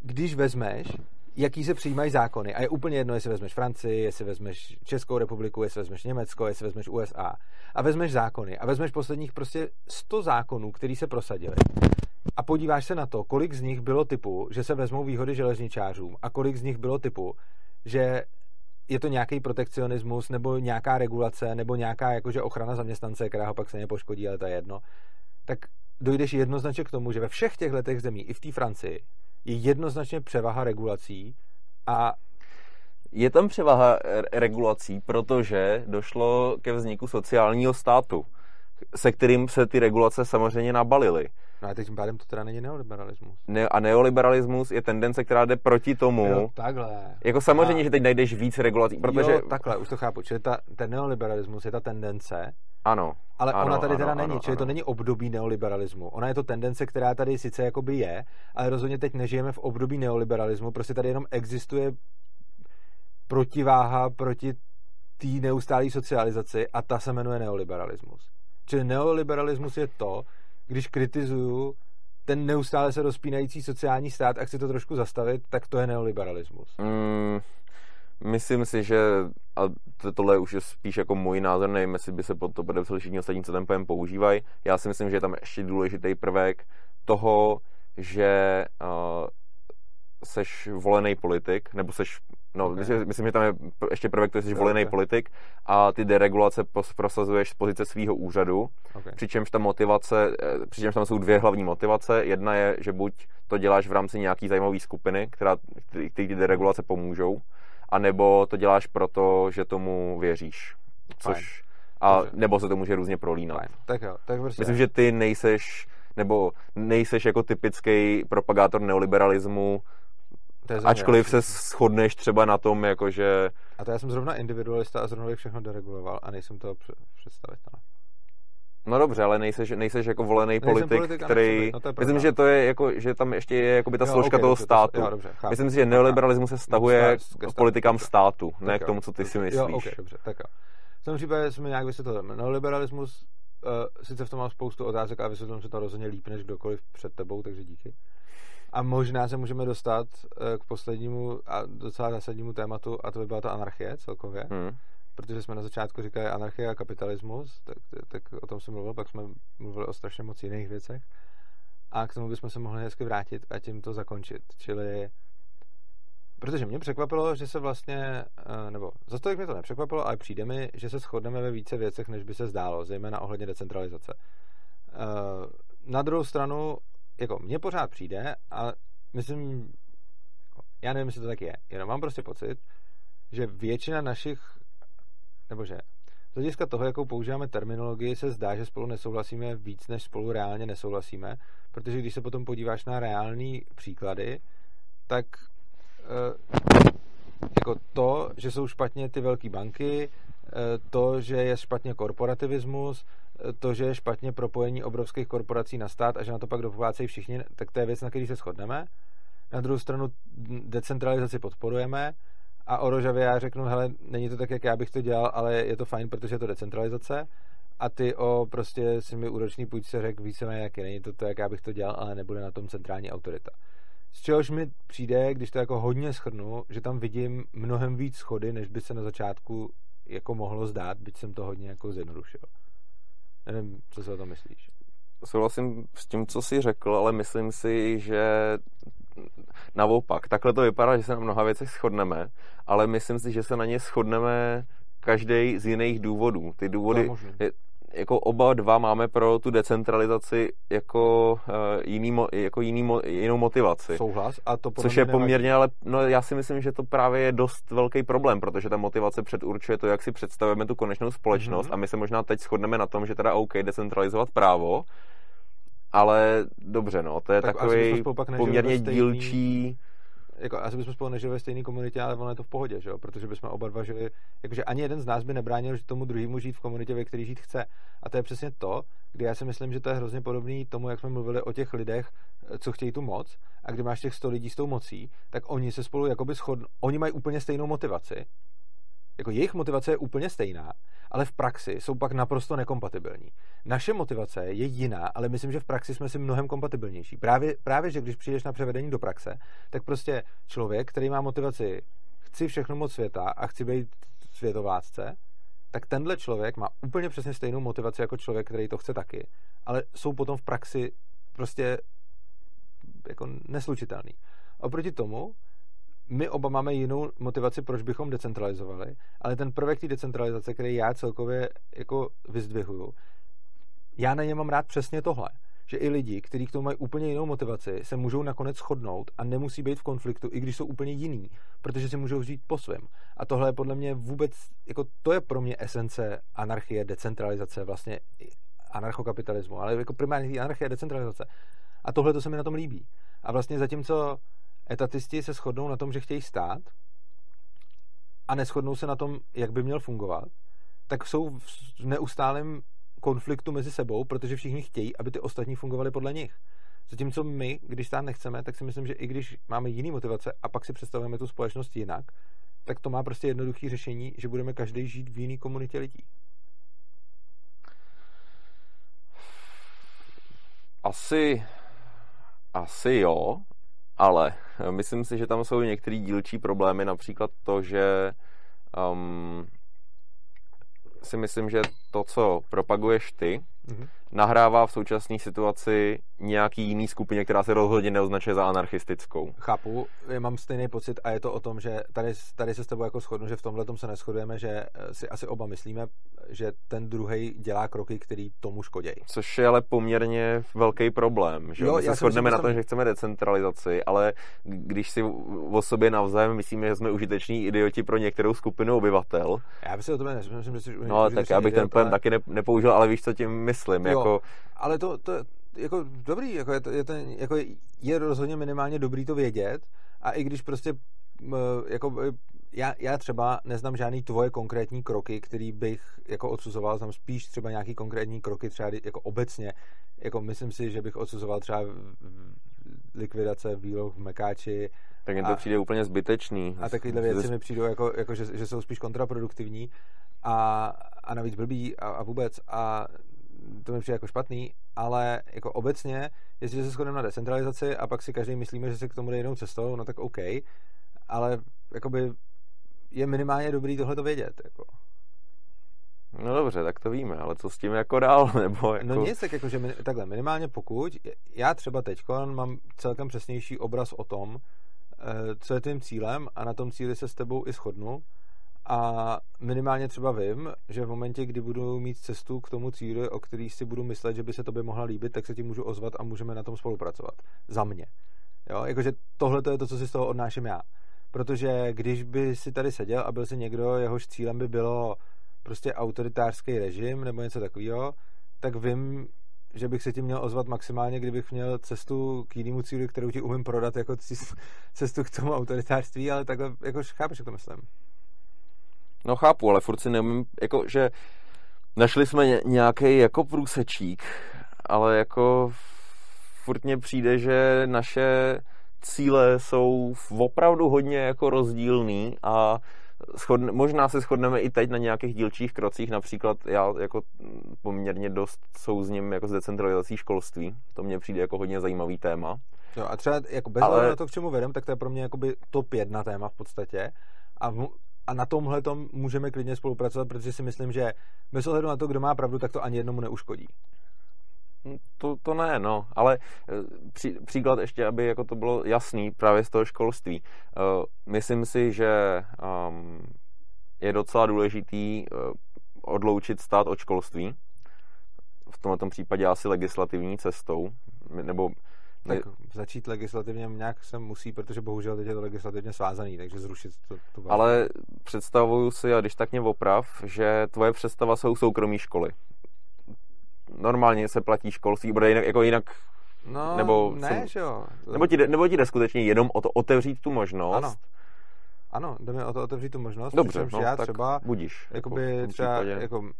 když vezmeš jaký se přijímají zákony. A je úplně jedno, jestli vezmeš Francii, jestli vezmeš Českou republiku, jestli vezmeš Německo, jestli vezmeš USA. A vezmeš zákony. A vezmeš posledních prostě 100 zákonů, který se prosadili. A podíváš se na to, kolik z nich bylo typu, že se vezmou výhody železničářům a kolik z nich bylo typu, že je to nějaký protekcionismus nebo nějaká regulace nebo nějaká jakože ochrana zaměstnance, která ho pak se poškodí, ale to je jedno, tak dojdeš jednoznačně k tomu, že ve všech těch letech zemí, i v té Francii, je jednoznačně převaha regulací a je tam převaha regulací, protože došlo ke vzniku sociálního státu, se kterým se ty regulace samozřejmě nabalily. No a teď tím pádem to teda není neoliberalismus. Ne, a neoliberalismus je tendence, která jde proti tomu. Jo, takhle. Jako samozřejmě, a... že teď najdeš víc regulací, protože... Jo, takhle, už to chápu. Čili ta, ten neoliberalismus je ta tendence, Ano. Ale ano, ona tady ano, teda ano, není, ano, čili to ano. není období neoliberalismu. Ona je to tendence, která tady sice jakoby je, ale rozhodně teď nežijeme v období neoliberalismu, prostě tady jenom existuje protiváha proti té neustálé socializaci a ta se jmenuje neoliberalismus. Čili neoliberalismus je to, když kritizuju ten neustále se rozpínající sociální stát a chci to trošku zastavit, tak to je neoliberalismus. Mm, myslím si, že a to, tohle už je spíš jako můj názor, nevím, jestli by se pod to podepsali všichni ostatní, co ten pojem používají. Já si myslím, že je tam ještě důležitý prvek toho, že uh, seš volený politik, nebo seš, no, Okay. myslím, myslím, že tam je ještě prvek, že jsi volený okay. politik a ty deregulace prosazuješ z pozice svého úřadu, Okay. přičemž ta motivace, eh, přičemž tam jsou dvě hlavní motivace. Jedna je, že buď to děláš v rámci nějaký zajímavé skupiny, která který ty deregulace pomůžou, anebo to děláš proto, že tomu věříš. Což, a Dobře. nebo se to může různě prolínat. Fajn. Tak jo, tak prostě. Myslím, že ty nejseš, nebo nejseš jako typický propagátor neoliberalismu, to je za mě ačkoliv se shodneš třeba na tom, jakože A to já jsem zrovna individualista a zrovna bych všechno dereguloval a nejsem toho pře- představitel. No dobře, ale nejseš, nejseš jako volený politik, politik a který... no myslím, že to je jako, že tam ještě je jakoby ta Jo, složka ok, toho dobře, to- státu. jo, dobře, chápu. myslím si, že neoliberalismus se stahuje k politikám státu, ne Tak k jo. tomu, co ty si myslíš. Jo, ok, dobře, tak jo. V tom případě jsme nějak vysvětlili. Neoliberalismus, uh, sice v tom mám spoustu otázek, ale vysvětlím se to rozhodně líp než kdokoliv před tebou, takže díky. A možná se můžeme dostat uh, k poslednímu a docela zásadnímu tématu, a to by byla ta anarchie celkově. Hmm. Protože jsme na začátku říkali anarchie a kapitalismus, tak, tak o tom jsem mluvil, pak jsme mluvili o strašně moc jiných věcech. A k tomu bychom se mohli hezky vrátit a tím to zakončit. Čili Protože mě překvapilo, že se vlastně, eh, nebo za to, jak mě to nepřekvapilo, ale přijde mi, že se shodneme ve více věcech, než by se zdálo, zejména ohledně decentralizace. Eh, Na druhou stranu, jako mně pořád přijde, a myslím, jako, já nevím, jestli to tak je, jenom mám prostě pocit, že většina našich, nebo že z hlediska toho, jakou používáme terminologii, se zdá, že spolu nesouhlasíme víc, než spolu reálně nesouhlasíme, protože když se potom podíváš na reální příklady, tak eh, jako to, že jsou špatně ty velké banky, eh, to, že je špatně korporativismus, eh, to, že je špatně propojení obrovských korporací na stát a že na to pak doplácejí všichni, tak to je věc, na který se shodneme. Na druhou stranu decentralizaci podporujeme a o Rožavě já řeknu, hele, není to tak, jak já bych to dělal, ale je to fajn, protože je to decentralizace. A ty o prostě si mi úroční půjčce řekl víceméně, jak je. Není to to, jak já bych to dělal, ale nebude na tom centrální autorita. Z čehož mi přijde, když to jako hodně schrnu, že tam vidím mnohem víc schody, než by se na začátku jako mohlo zdát, byť jsem to hodně jako zjednodušil. Nevím, co si o tom myslíš. Souhlasím s tím, co jsi řekl, ale myslím si, že naopak, takhle to vypadá, že se na mnoha věcech shodneme, ale myslím si, že se na ně shodneme každý z jiných důvodů. Ty důvody, jako oba dva máme pro tu decentralizaci jako, uh, jiný, mo- jako jiný, mo- jinou motivaci. Souhlas a to Což je nevadí. poměrně, ale no, já si myslím, že to právě je dost velký problém, protože ta motivace předurčuje to, jak si představujeme tu konečnou společnost Mhm. a my se možná teď shodneme na tom, že teda OK, decentralizovat právo, ale dobře, no, to je Tak takový poměrně stejný- dílčí, jako asi bychom spolu nežili ve stejné komunitě, ale ono je to v pohodě, že jo? protože bychom oba dva žili, jakože ani jeden z nás by nebránil že tomu druhému žít v komunitě, ve které žít chce. A to je přesně to, kdy já si myslím, že to je hrozně podobný tomu, jak jsme mluvili o těch lidech, co chtějí tu moc, a kdy máš těch 100 lidí s tou mocí, tak oni se spolu jakoby shodnou, oni mají úplně stejnou motivaci, jako jejich motivace je úplně stejná, ale v praxi jsou pak naprosto nekompatibilní. Naše motivace je jiná, ale myslím, že v praxi jsme si mnohem kompatibilnější. Právě, právě že když přijdeš na převedení do praxe, tak prostě člověk, který má motivaci chci všechno moc světa a chci být světovládce, tak tenhle člověk má úplně přesně stejnou motivaci jako člověk, který to chce taky, ale jsou potom v praxi prostě jako neslučitelný. Oproti tomu, my oba máme jinou motivaci, proč bychom decentralizovali, ale ten prvek té decentralizace, který já celkově jako vyzdvihuju, já na něm mám rád přesně tohle. Že i lidi, kteří k tomu mají úplně jinou motivaci, se můžou nakonec shodnout a nemusí být v konfliktu, i když jsou úplně jiný, protože si můžou žít po svém. A tohle je podle mě vůbec, jako to je pro mě esence anarchie, decentralizace, vlastně anarchokapitalismu, ale jako primární anarchie, decentralizace. A tohle to se mi na tom líbí. A vlastně zatímco etatisti se shodnou na tom, že chtějí stát a neschodnou se na tom, jak by měl fungovat, tak jsou v neustálém konfliktu mezi sebou, protože všichni chtějí, aby ty ostatní fungovali podle nich. Zatímco my, když stát nechceme, tak si myslím, že i když máme jiný motivace a pak si představujeme tu společnost jinak, tak to má prostě jednoduché řešení, že budeme každý žít v jiný komunitě lidí. Asi, asi jo, ale myslím si, že tam jsou některé dílčí problémy, například to, že um, si myslím, že to, co propaguješ ty, mm-hmm. nahrává v současné situaci nějaký jiný skupině, která se rozhodně neoznačuje za anarchistickou. Chápu, já mám stejný pocit a je to o tom, že tady, tady se s tebou jako shodnu, že v tomhle tom se neschodujeme, že eh, si asi oba myslíme, že ten druhý dělá kroky, který tomu škodějí. Což je ale poměrně velký problém. Že? Jo, My se shodneme na tom, že chceme decentralizaci, ale když si o sobě navzájem myslíme, že jsme užiteční idioti pro některou skupinu obyvatel. Já bych si o tom nemyslím, že jsi No, tak já bych ten ale... taky nepoužil, ale víš, co tím myslím. Jo, jako... Ale to, to, jako dobrý, jako je, to, je, to, jako je rozhodně minimálně dobrý to vědět a i když prostě jako já, já třeba neznám žádný tvoje konkrétní kroky, který bych jako odsuzoval, znám spíš třeba nějaký konkrétní kroky třeba jako obecně, jako myslím si, že bych odsuzoval třeba likvidace výloh v Mekáči. Tak mi to přijde úplně zbytečný. A takovéhle věci mi přijdou, jako, jako že, že, jsou spíš kontraproduktivní a, a navíc blbý a, a vůbec. A to mi přijde jako špatný, ale jako obecně, jestliže se shodneme na decentralizaci a pak si každý myslíme, že se k tomu jde jinou cestou, no tak OK, ale jakoby je minimálně dobrý tohle to vědět. Jako. No dobře, tak to víme, ale co s tím jako dál? Nebo jako... No nic, tak jako, že takhle, minimálně pokud, já třeba teď mám celkem přesnější obraz o tom, eh, co je tím cílem a na tom cíli se s tebou i shodnu a minimálně třeba vím, že v momentě, kdy budu mít cestu k tomu cíli, o který si budu myslet, že by se tobě mohla líbit, tak se ti můžu ozvat a můžeme na tom spolupracovat. Za mě. Jo, jakože tohle to je to, co si z toho odnáším já. Protože když by si tady seděl a byl si někdo, jehož cílem by bylo prostě autoritářský režim nebo něco takového, tak vím, že bych se ti měl ozvat maximálně, kdybych měl cestu k jinému cíli, kterou ti umím prodat jako cestu k tomu autoritářství, ale takhle, jako chápeš, jak to myslím. No chápu, ale furt si neumím, jako, že našli jsme nějaký jako průsečík, ale jako furt mně přijde, že naše cíle jsou opravdu hodně jako rozdílný a shodne, možná se shodneme i teď na nějakých dílčích krocích, například já jako poměrně dost souzním jako s decentralizací školství, to mně přijde jako hodně zajímavý téma. Jo, a třeba jako bez Ale... na to, k čemu vedem, tak to je pro mě jakoby top jedna téma v podstatě a, v, a na tomhle tom můžeme klidně spolupracovat, protože si myslím, že bez ohledu na to, kdo má pravdu, tak to ani jednomu neuškodí. Hm, to, to ne, no, ale eh, pří, příklad ještě, aby jako to bylo jasný právě z toho školství. Uh, myslím si, že um, je docela důležitý uh, odloučit stát od školství. V tomto případě asi legislativní cestou, nebo tak začít legislativně nějak se musí, protože bohužel teď je to legislativně svázaný, takže zrušit to. to Ale představuju si, a když tak mě oprav, že tvoje představa jsou soukromí školy normálně se platí školství, bude jinak, jako jinak No, nebo ne, jsem, že jo. Nebo ti, jde, nebo ti jde skutečně jenom o to otevřít tu možnost. Ano. Ano, jde mi o to otevřít tu možnost. Dobře, no, já tak třeba, budíš. Jakoby jako třeba, případě. jako,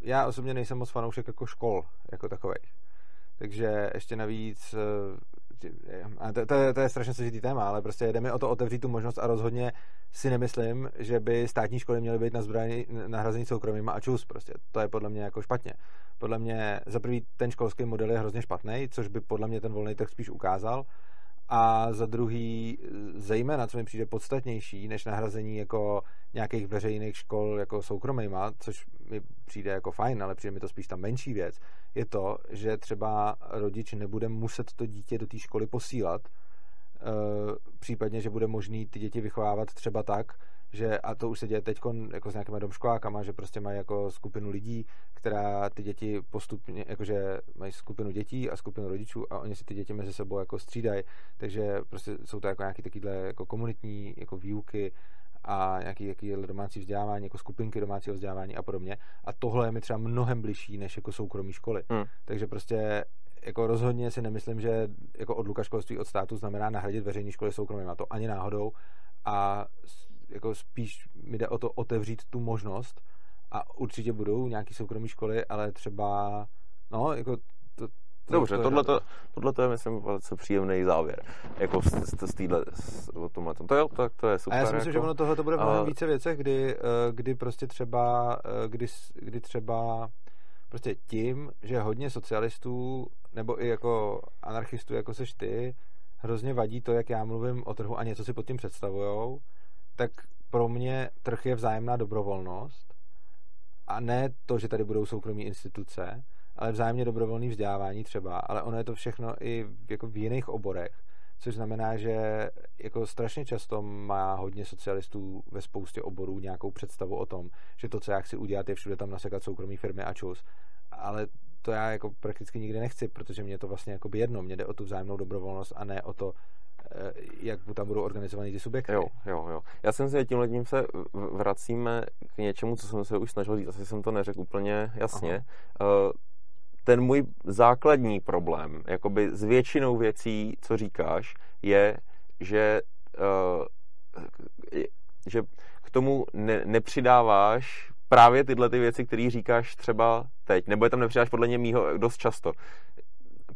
já osobně nejsem moc fanoušek jako škol, jako takovej. Takže ještě navíc eh, a to, to, to je strašně složitý téma, ale prostě jde mi o to otevřít tu možnost a rozhodně si nemyslím, že by státní školy měly být nahrazeny soukromými a čus. Prostě. To je podle mě jako špatně. Podle mě za prvý ten školský model je hrozně špatný, což by podle mě ten volný trh spíš ukázal a za druhý, zejména, co mi přijde podstatnější, než nahrazení jako nějakých veřejných škol jako soukromýma, což mi přijde jako fajn, ale přijde mi to spíš ta menší věc, je to, že třeba rodič nebude muset to dítě do té školy posílat, eh, případně, že bude možný ty děti vychovávat třeba tak, že, a to už se děje teď jako s nějakými domškolákama, že prostě mají jako skupinu lidí, která ty děti postupně, jakože mají skupinu dětí a skupinu rodičů a oni si ty děti mezi sebou jako střídají, takže prostě jsou to jako nějaké takovéhle jako komunitní jako výuky a nějaký, nějaký domácí vzdělávání, jako skupinky domácího vzdělávání a podobně. A tohle je mi třeba mnohem bližší než jako soukromí školy. Hmm. Takže prostě jako rozhodně si nemyslím, že jako odluka školství od státu znamená nahradit veřejné školy soukromým. A to ani náhodou. A jako spíš mi jde o to otevřít tu možnost A určitě budou nějaký soukromé školy, ale třeba, no, jako to, to, Dobře, tohle to, tohle to je, myslím, velice příjemný závěr. Jako z, z, z týhle, o tomhle. To, jo, tak to je super. A já si myslím, jako, že ono tohle to bude v mnohem více věcech, kdy, eh, kdy prostě třeba, eh, kdy, kdy třeba prostě tím, že hodně socialistů nebo i jako anarchistů, jako seš ty, hrozně vadí to, jak já mluvím o trhu a něco si pod tím představujou, tak pro mě trh je vzájemná dobrovolnost a ne to, že tady budou soukromí instituce, ale vzájemně dobrovolné vzdělávání třeba, ale ono je to všechno i v, jako v jiných oborech, což znamená, že jako strašně často má hodně socialistů ve spoustě oborů nějakou představu o tom, že to, co já chci udělat, je všude tam nasekat soukromí firmy a čus, ale to já jako prakticky nikdy nechci, protože mě to vlastně jako by jedno, mě jde o tu vzájemnou dobrovolnost a ne o to, jak tam budou organizovaný ty subjekty. Jo, jo, jo. Já jsem si tímhle tím se vracíme k něčemu, co jsem se už snažil říct, asi jsem to neřekl úplně jasně. Aha. Eh, ten můj základní problém, jakoby s většinou věcí, co říkáš, je, že, uh, že k tomu ne, nepřidáváš právě tyhle ty věci, které říkáš třeba teď, nebo je tam nepřidáš podle mě mýho dost často.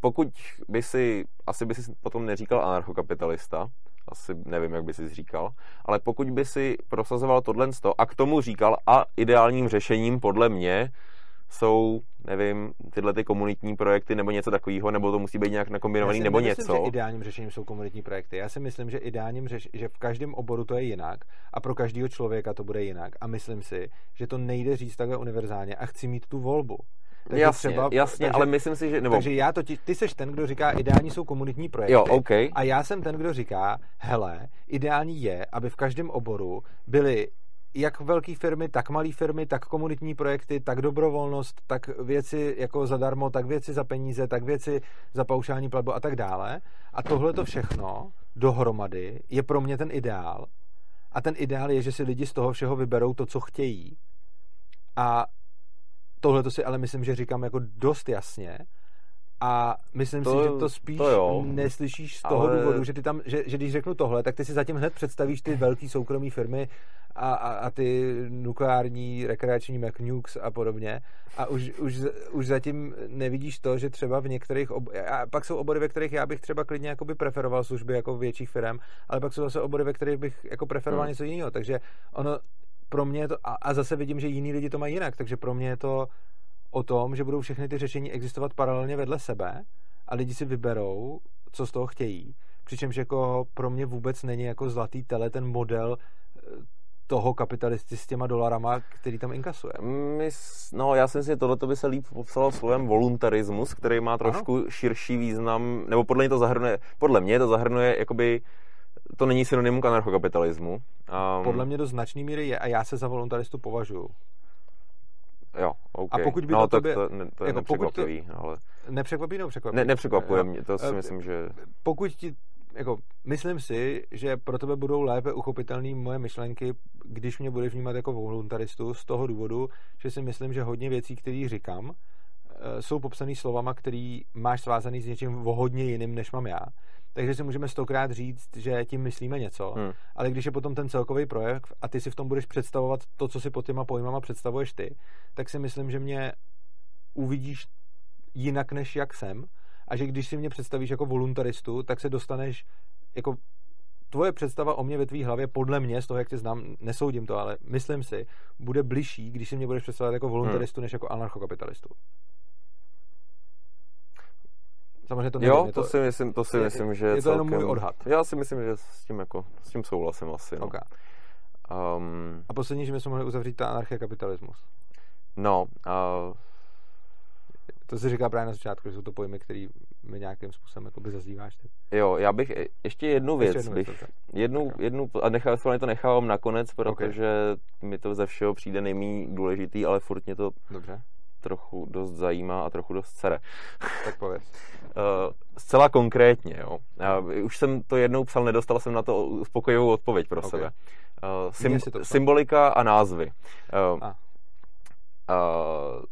Pokud by si, asi by si potom neříkal anarchokapitalista, asi nevím, jak by si říkal, ale pokud by si prosazoval tohle a k tomu říkal a ideálním řešením podle mě jsou, nevím, tyhle ty komunitní projekty nebo něco takového, nebo to musí být nějak nakombinovaný, nebo nemyslím, něco. že ideálním řešením jsou komunitní projekty. Já si myslím, že ideálním řeš, že v každém oboru to je jinak a pro každého člověka to bude jinak. A myslím si, že to nejde říct takhle univerzálně a chci mít tu volbu. Takže jasně, třeba, jasně, takže, ale myslím si, že... Nebo... Takže já to, ty seš ten, kdo říká, ideální jsou komunitní projekty. Jo, okay. A já jsem ten, kdo říká, hele, ideální je, aby v každém oboru byly jak velké firmy, tak malé firmy, tak komunitní projekty, tak dobrovolnost, tak věci jako zadarmo, tak věci za peníze, tak věci za paušální platbu a tak dále. A tohle to všechno dohromady je pro mě ten ideál. A ten ideál je, že si lidi z toho všeho vyberou to, co chtějí. A tohle to si ale myslím, že říkám jako dost jasně. A myslím to, si, že to spíš to jo, neslyšíš z toho ale... důvodu, že ty tam, že, že když řeknu tohle, tak ty si zatím hned představíš ty velké soukromé firmy a, a, a ty nukleární rekreační McNukes a podobně. A už, už, už zatím nevidíš to, že třeba v některých ob... a pak jsou obory, ve kterých já bych třeba klidně jakoby preferoval služby jako větších firm, ale pak jsou zase obory, ve kterých bych jako preferoval hmm. něco jiného, takže ono pro mě je to, a, a zase vidím, že jiní lidi to mají jinak, takže pro mě je to o tom, že budou všechny ty řešení existovat paralelně vedle sebe a lidi si vyberou, co z toho chtějí. Přičemž jako pro mě vůbec není jako zlatý tele ten model eh, toho kapitalisty s těma dolarama, který tam inkasuje. My, no, já si myslím, že tohle by se líp popsalo slovem voluntarismus, který má trošku ano. širší význam, nebo podle mě to zahrnuje, podle mě to zahrnuje, jakoby, to není synonymum k anarchokapitalismu. Um, podle mě do značné míry je a já se za voluntaristu považuji. Jo, okay. A pokud by no, to tobě, to, to je jako nepřekvapivý, to, ale... Nepřekvapí nebo překvapí? Ne, nepřekvapuje mě, to si eh, myslím, že... Pokud ti, jako, myslím si, že pro tebe budou lépe uchopitelné moje myšlenky, když mě budeš vnímat jako voluntaristu, z toho důvodu, že si myslím, že hodně věcí, které říkám, eh, jsou popsané slovama, který máš svázaný s něčím o hodně jiným, než mám já takže si můžeme stokrát říct, že tím myslíme něco, hmm. ale když je potom ten celkový projekt a ty si v tom budeš představovat to, co si pod těma pojmama představuješ ty, tak si myslím, že mě uvidíš jinak, než jak jsem a že když si mě představíš jako voluntaristu, tak se dostaneš jako tvoje představa o mě ve tvý hlavě, podle mě, z toho, jak tě znám, nesoudím to, ale myslím si, bude bližší, když si mě budeš představovat jako voluntaristu, hmm. než jako anarchokapitalistu. Samozřejmě to nevím, Jo, to, to, si myslím, to si je, myslím, že je to celkem, jenom můj odhad. Já si myslím, že s tím, jako, s tím souhlasím asi. No. Okay. Um, a poslední, že bychom mohli uzavřít ta anarchie kapitalismus. No, uh, to se říká právě na začátku, že jsou to pojmy, které mi nějakým způsobem jakoby zazýváš. Teď. Jo, já bych ještě jednu věc, ještě jednu, bych, jednu, jednu, a nechal, to nechávám nakonec, protože okay. mi to ze všeho přijde nejméně důležitý, ale furt mě to Dobře trochu dost zajímá a trochu dost cere. Tak povedz. Uh, zcela konkrétně, jo. Uh, už jsem to jednou psal, nedostal jsem na to uspokojivou odpověď pro okay. sebe. Uh, sym- symbolika a názvy. Uh, ah. uh,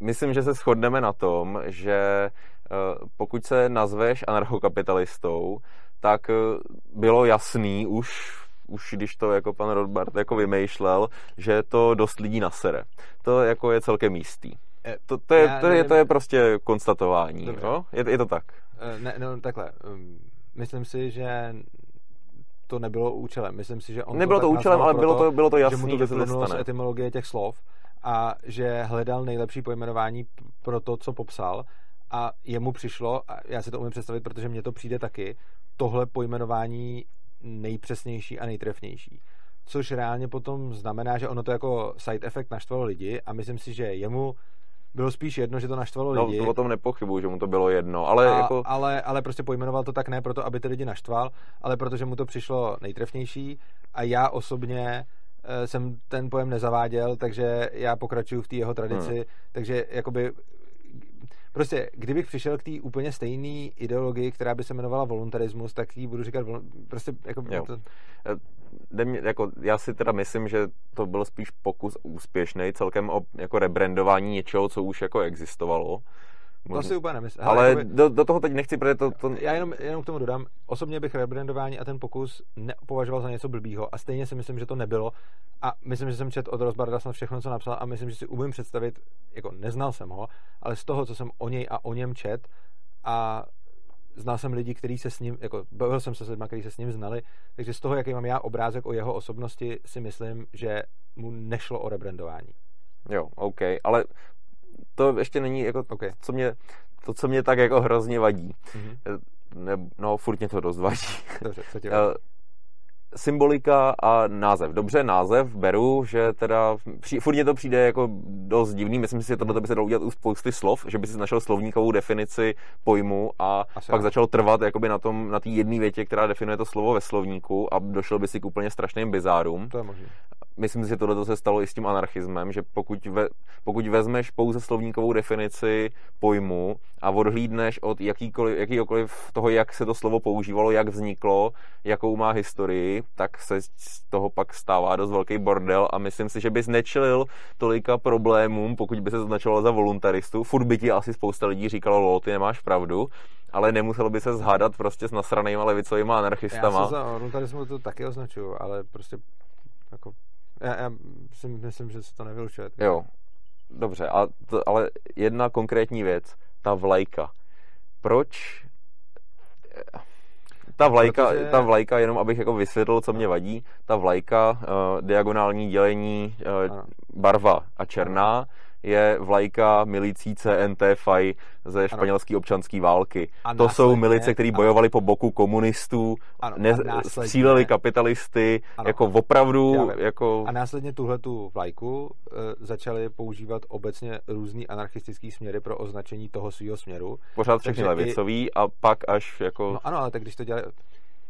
myslím, že se shodneme na tom, že uh, pokud se nazveš anarchokapitalistou, tak uh, bylo jasný už už když to jako pan Rothbard jako vymýšlel, že to dost lidí nasere. To jako je celkem jistý. Eh, to, to, je, to, je, to je prostě konstatování. No? Je, je to tak? Eh, ne, no takhle. Um, myslím si, že to nebylo účelem. Myslím si, že on Nebylo to, to účelem, ale bylo to, bylo to jasné, že, mu to že to z etymologie těch slov a že hledal nejlepší pojmenování pro to, co popsal a jemu přišlo, a já si to umím představit, protože mně to přijde taky, tohle pojmenování nejpřesnější a nejtrefnější. Což reálně potom znamená, že ono to jako side effect naštvalo lidi a myslím si, že jemu bylo spíš jedno, že to naštvalo no, lidi. No, to o tom nepochybuju, že mu to bylo jedno, ale a, jako... Ale, ale prostě pojmenoval to tak ne proto, aby ty lidi naštval, ale protože mu to přišlo nejtrefnější a já osobně eh, jsem ten pojem nezaváděl, takže já pokračuju v té jeho tradici, hmm. takže jakoby Prostě, kdybych přišel k té úplně stejné ideologii, která by se jmenovala voluntarismus, tak jí budu říkat, prostě jako... Jo. To... Eh, jako, já si teda myslím, že to byl spíš pokus úspěšný celkem o jako rebrandování něčeho, co už jako existovalo. To si úplně nemyslím. Ale jakoby, do, do toho teď nechci, protože to... to... Já jenom, jenom k tomu dodám, osobně bych rebrandování a ten pokus nepovažoval za něco blbýho a stejně si myslím, že to nebylo. A myslím, že jsem četl od Rozbarda snad všechno, co napsal a myslím, že si umím představit, jako neznal jsem ho, ale z toho, co jsem o něj a o něm čet a znal jsem lidi, kteří se s ním, jako bavil jsem se s lidmi, kteří se s ním znali, takže z toho, jaký mám já obrázek o jeho osobnosti, si myslím, že mu nešlo o rebrandování. Jo, OK, ale to ještě není jako, okay. co mě, to, co mě tak jako hrozně vadí. Mm-hmm. Ne, no, furt mě to dost vadí. Dobře, co tě eh, vadí? symbolika a název. Dobře, název beru, že teda furt mě to přijde jako dost divný. Myslím si, že tohle by se dalo udělat u spousty slov, že by si našel slovníkovou definici pojmu a Asi pak začal trvat jakoby na tom, na té jedné větě, která definuje to slovo ve slovníku a došel by si k úplně strašným bizárům. To je možné myslím si, že tohle se stalo i s tím anarchismem, že pokud, ve, pokud vezmeš pouze slovníkovou definici pojmu a odhlídneš od jakýkoliv, jakýkoliv toho, jak se to slovo používalo, jak vzniklo, jakou má historii, tak se z toho pak stává dost velký bordel a myslím si, že bys nečelil tolika problémům, pokud by se označoval za voluntaristu. Furt by ti asi spousta lidí říkalo, lol, ty nemáš pravdu, ale nemuselo by se zhádat prostě s nasranýma levicovými anarchistama. Já se za voluntarismu to taky označuju, ale prostě jako já, já si myslím, že se to nevylučuje. Jo, dobře, a to, ale jedna konkrétní věc, ta vlajka. Proč ta vlajka, Protože... ta vlajka, jenom abych jako vysvětlil, co mě vadí, ta vlajka, uh, diagonální dělení, uh, barva a černá, je vlajka milicí CNT FAI ze španělské občanské války. A to jsou milice, které bojovali po boku komunistů, ano, ne, stříleli kapitalisty, ano, jako opravdu... Jako... A následně tuhle tu vlajku e, začali používat obecně různý anarchistický směry pro označení toho svého směru. Pořád všechny levicový i... a pak až jako... No ano, ale tak když to dělali...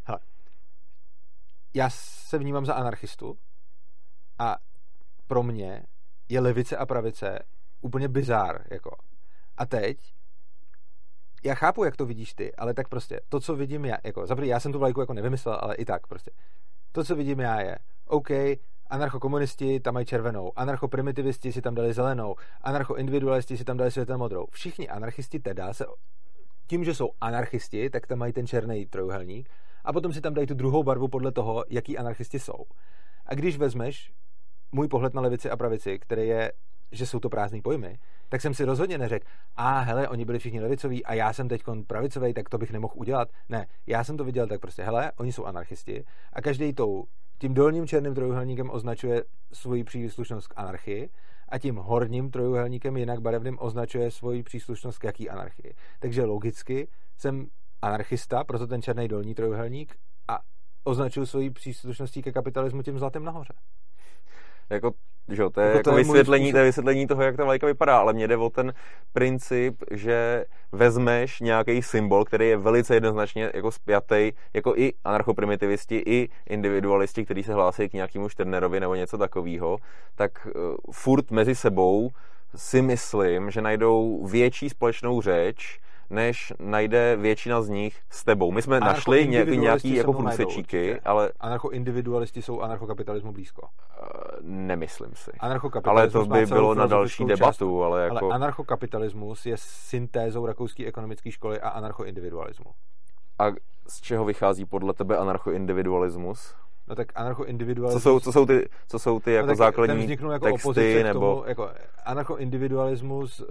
Hele, já se vnímám za anarchistu a pro mě je levice a pravice úplně bizár, jako. A teď, já chápu, jak to vidíš ty, ale tak prostě, to, co vidím já, jako, zaprvé, já jsem tu vlajku jako nevymyslel, ale i tak prostě. To, co vidím já je, OK, anarchokomunisti tam mají červenou, anarchoprimitivisti si tam dali zelenou, anarchoindividualisti si tam dali světel modrou. Všichni anarchisti teda se tím, že jsou anarchisti, tak tam mají ten černý trojuhelník a potom si tam dají tu druhou barvu podle toho, jaký anarchisti jsou. A když vezmeš můj pohled na levici a pravici, který je, že jsou to prázdné pojmy, tak jsem si rozhodně neřekl, a hele, oni byli všichni levicoví a já jsem teď pravicový, tak to bych nemohl udělat. Ne, já jsem to viděl tak prostě, hele, oni jsou anarchisti a každý tou tím dolním černým trojuhelníkem označuje svoji příslušnost k anarchii a tím horním trojuhelníkem jinak barevným označuje svoji příslušnost k jaký anarchii. Takže logicky jsem anarchista, proto ten černý dolní trojuhelník a označuju svoji příslušností ke kapitalismu tím zlatým nahoře jako, že, to je jako, jako to vysvětlení, je to je vysvětlení toho, jak ta vlajka vypadá, ale mě jde o ten princip, že vezmeš nějaký symbol, který je velice jednoznačně jako spjatý, jako i anarchoprimitivisti, i individualisti, kteří se hlásí k nějakému Šternerovi nebo něco takového, tak uh, furt mezi sebou si myslím, že najdou větší společnou řeč, než najde většina z nich s tebou. My jsme našli nějaký, nějaký jako průsečíky, ale... Anarchoindividualisti jsou anarchokapitalismu blízko. Uh, nemyslím si. Ale to by bylo na další debatu, část, ale jako... Ale anarchokapitalismus je syntézou rakouské ekonomické školy a anarchoindividualismu. A z čeho vychází podle tebe anarchoindividualismus? No tak anarchoindividualismus... Co jsou, co jsou ty, co jsou ty jako no základní jako texty, opozice nebo... Tomu, jako anarchoindividualismus eh,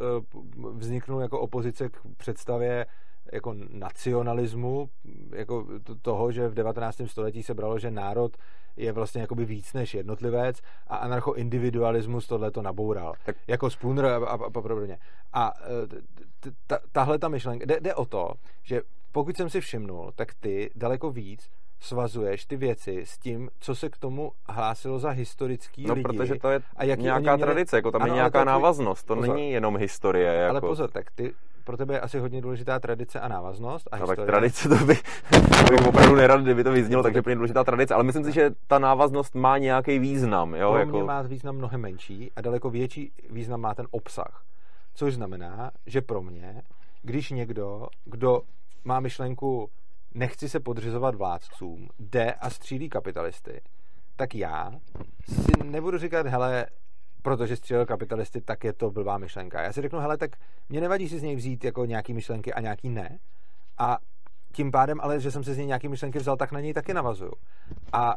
vzniknul jako opozice k představě jako nacionalismu, jako toho, že v 19. století se bralo, že národ je vlastně jakoby víc než jednotlivec a anarchoindividualismus tohle to naboural. Tak. Jako Spooner a, a, a podobně. A e, tahle ta myšlenka, jde, jde o to, že pokud jsem si všimnul, tak ty daleko víc svazuješ ty věci s tím, co se k tomu hlásilo za historický no, lidi. No, protože to je a nějaká měli... tradice, jako tam ano, je nějaká to, návaznost, to pozor, není jenom historie. Jako... Ale pozor, tak ty, pro tebe je asi hodně důležitá tradice a návaznost. A no, tak tradice to by, to bych opravdu nerad, kdyby to vyznělo, takže je důležitá tradice, ale myslím si, že ta návaznost má nějaký význam. Jo? Pro jako... mě má význam mnohem menší a daleko větší význam má ten obsah. Což znamená, že pro mě, když někdo, kdo má myšlenku nechci se podřizovat vládcům, jde a střílí kapitalisty, tak já si nebudu říkat, hele, protože střílel kapitalisty, tak je to blbá myšlenka. Já si řeknu, hele, tak mě nevadí si z něj vzít jako nějaký myšlenky a nějaký ne. A tím pádem, ale že jsem si z něj nějaký myšlenky vzal, tak na něj taky navazuju. A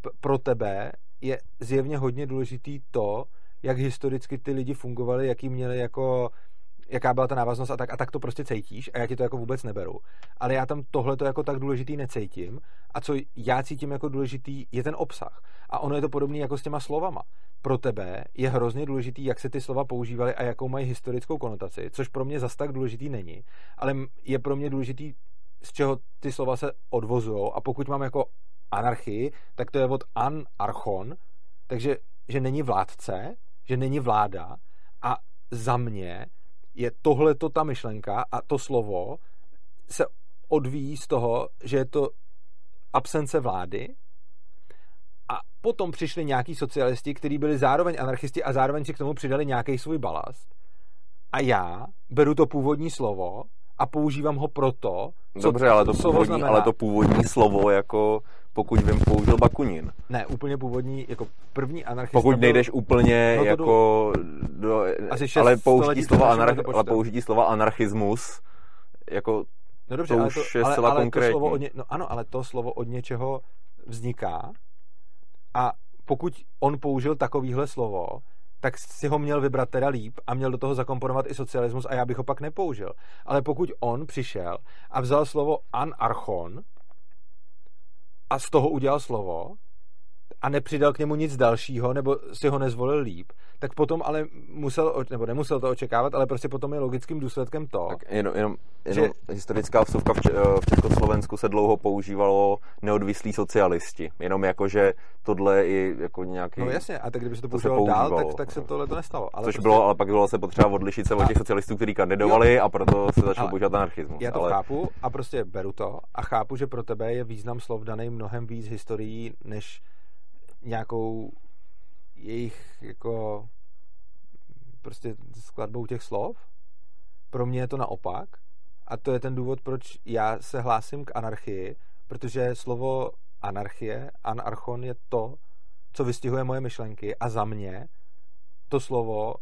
p- pro tebe je zjevně hodně důležitý to, jak historicky ty lidi fungovali, jaký měli jako jaká byla ta návaznost a tak, a tak to prostě cítíš a já ti to jako vůbec neberu. Ale já tam tohle to jako tak důležitý necítím a co já cítím jako důležitý je ten obsah. A ono je to podobné jako s těma slovama. Pro tebe je hrozně důležitý, jak se ty slova používaly a jakou mají historickou konotaci, což pro mě zas tak důležitý není, ale je pro mě důležitý, z čeho ty slova se odvozují a pokud mám jako anarchii, tak to je od anarchon, takže že není vládce, že není vláda a za mě je tohleto ta myšlenka a to slovo se odvíjí z toho, že je to absence vlády a potom přišli nějaký socialisti, kteří byli zároveň anarchisti a zároveň si k tomu přidali nějaký svůj balast. A já beru to původní slovo a používám ho proto, co Dobře, ale to, původní, znamená. ale to původní slovo jako pokud vím, použil Bakunin. Ne, úplně původní, jako první anarchista. Pokud nejdeš úplně no jako do, Asi ale, použití slova anarch, ale použití slova anarchismus jako no dobře, to ale to, je ale, zcela ale konkrétní. To slovo od ně, no ano, ale to slovo od něčeho vzniká a pokud on použil takovýhle slovo, tak si ho měl vybrat teda líp a měl do toho zakomponovat i socialismus a já bych ho pak nepoužil. Ale pokud on přišel a vzal slovo anarchon a z toho udělal slovo a nepřidal k němu nic dalšího, nebo si ho nezvolil líp, tak potom ale musel, nebo nemusel to očekávat, ale prostě potom je logickým důsledkem to. Tak jenom, jenom, jenom že... historická vsuvka v, v Československu se dlouho používalo neodvislí socialisti. Jenom jako, že tohle je jako nějaký... No jasně, a tak kdyby se to používalo dál, tak, tak se tohle to nestalo. Ale Což prostě... bylo, ale pak bylo se potřeba odlišit se od těch socialistů, kteří kandidovali jo. a proto se začal používat anarchismus. Já to ale... chápu a prostě beru to a chápu, že pro tebe je význam slov daný mnohem víc historií, než nějakou jejich jako prostě skladbou těch slov. Pro mě je to naopak a to je ten důvod, proč já se hlásím k anarchii, protože slovo anarchie, anarchon je to, co vystihuje moje myšlenky a za mě to slovo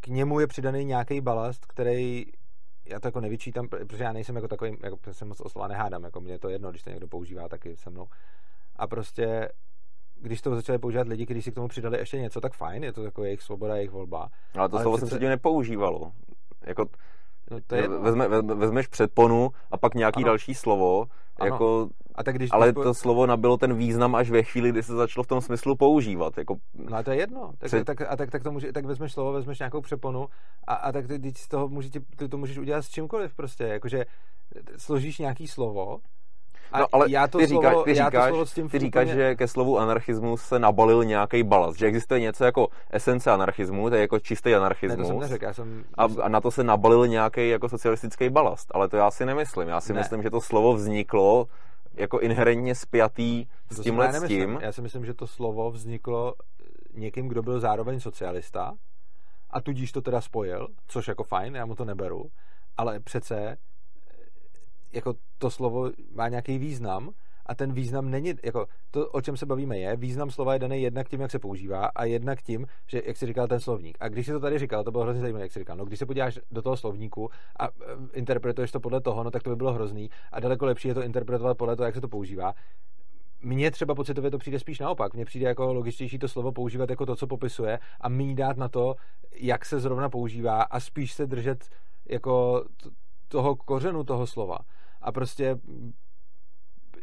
k němu je přidaný nějaký balast, který já to jako nevyčítám, protože já nejsem jako takový, jako se moc o slova nehádám, jako mě to jedno, když to někdo používá taky se mnou. A prostě když to začali používat lidi, kteří si k tomu přidali ještě něco, tak fajn, je to jako jejich svoboda, jejich volba. Ale to slovo přece... se předtím nepoužívalo. Jako, no, to je vezme, vezmeš předponu a pak nějaký ano. další slovo, ano. jako, a tak když ale to slovo nabilo ten význam až ve chvíli, kdy se začalo v tom smyslu používat. Jako, no a to je jedno. Tak, před... tak, a tak, tak, to může, tak vezmeš slovo, vezmeš nějakou přeponu a, a tak ty, z toho může, ty to můžeš udělat s čímkoliv prostě. Jakože složíš nějaký slovo no, ale já to ty, slovo, říkáš, ty, říkáš, to s tím ty říkáš, úplně... že ke slovu anarchismus se nabalil nějaký balast, že existuje něco jako esence anarchismu, to je jako čistý anarchismus. Ne, to jsem neřekl, já jsem... A, a na to se nabalil nějaký jako socialistický balast, ale to já si nemyslím. Já si ne. myslím, že to slovo vzniklo jako inherentně spjatý s tímhle s tím. Já si myslím, že to slovo vzniklo někým, kdo byl zároveň socialista a tudíž to teda spojil, což jako fajn, já mu to neberu, ale přece jako to slovo má nějaký význam a ten význam není, jako to, o čem se bavíme je, význam slova je daný jednak tím, jak se používá a jednak tím, že, jak si říkal ten slovník. A když si to tady říkal, to bylo hrozně zajímavé, jak si říkal, no když se podíváš do toho slovníku a e, interpretuješ to podle toho, no tak to by bylo hrozný a daleko lepší je to interpretovat podle toho, jak se to používá. mně třeba pocitově to přijde spíš naopak. Mně přijde jako logičtější to slovo používat jako to, co popisuje a mý dát na to, jak se zrovna používá a spíš se držet jako toho kořenu toho slova. A prostě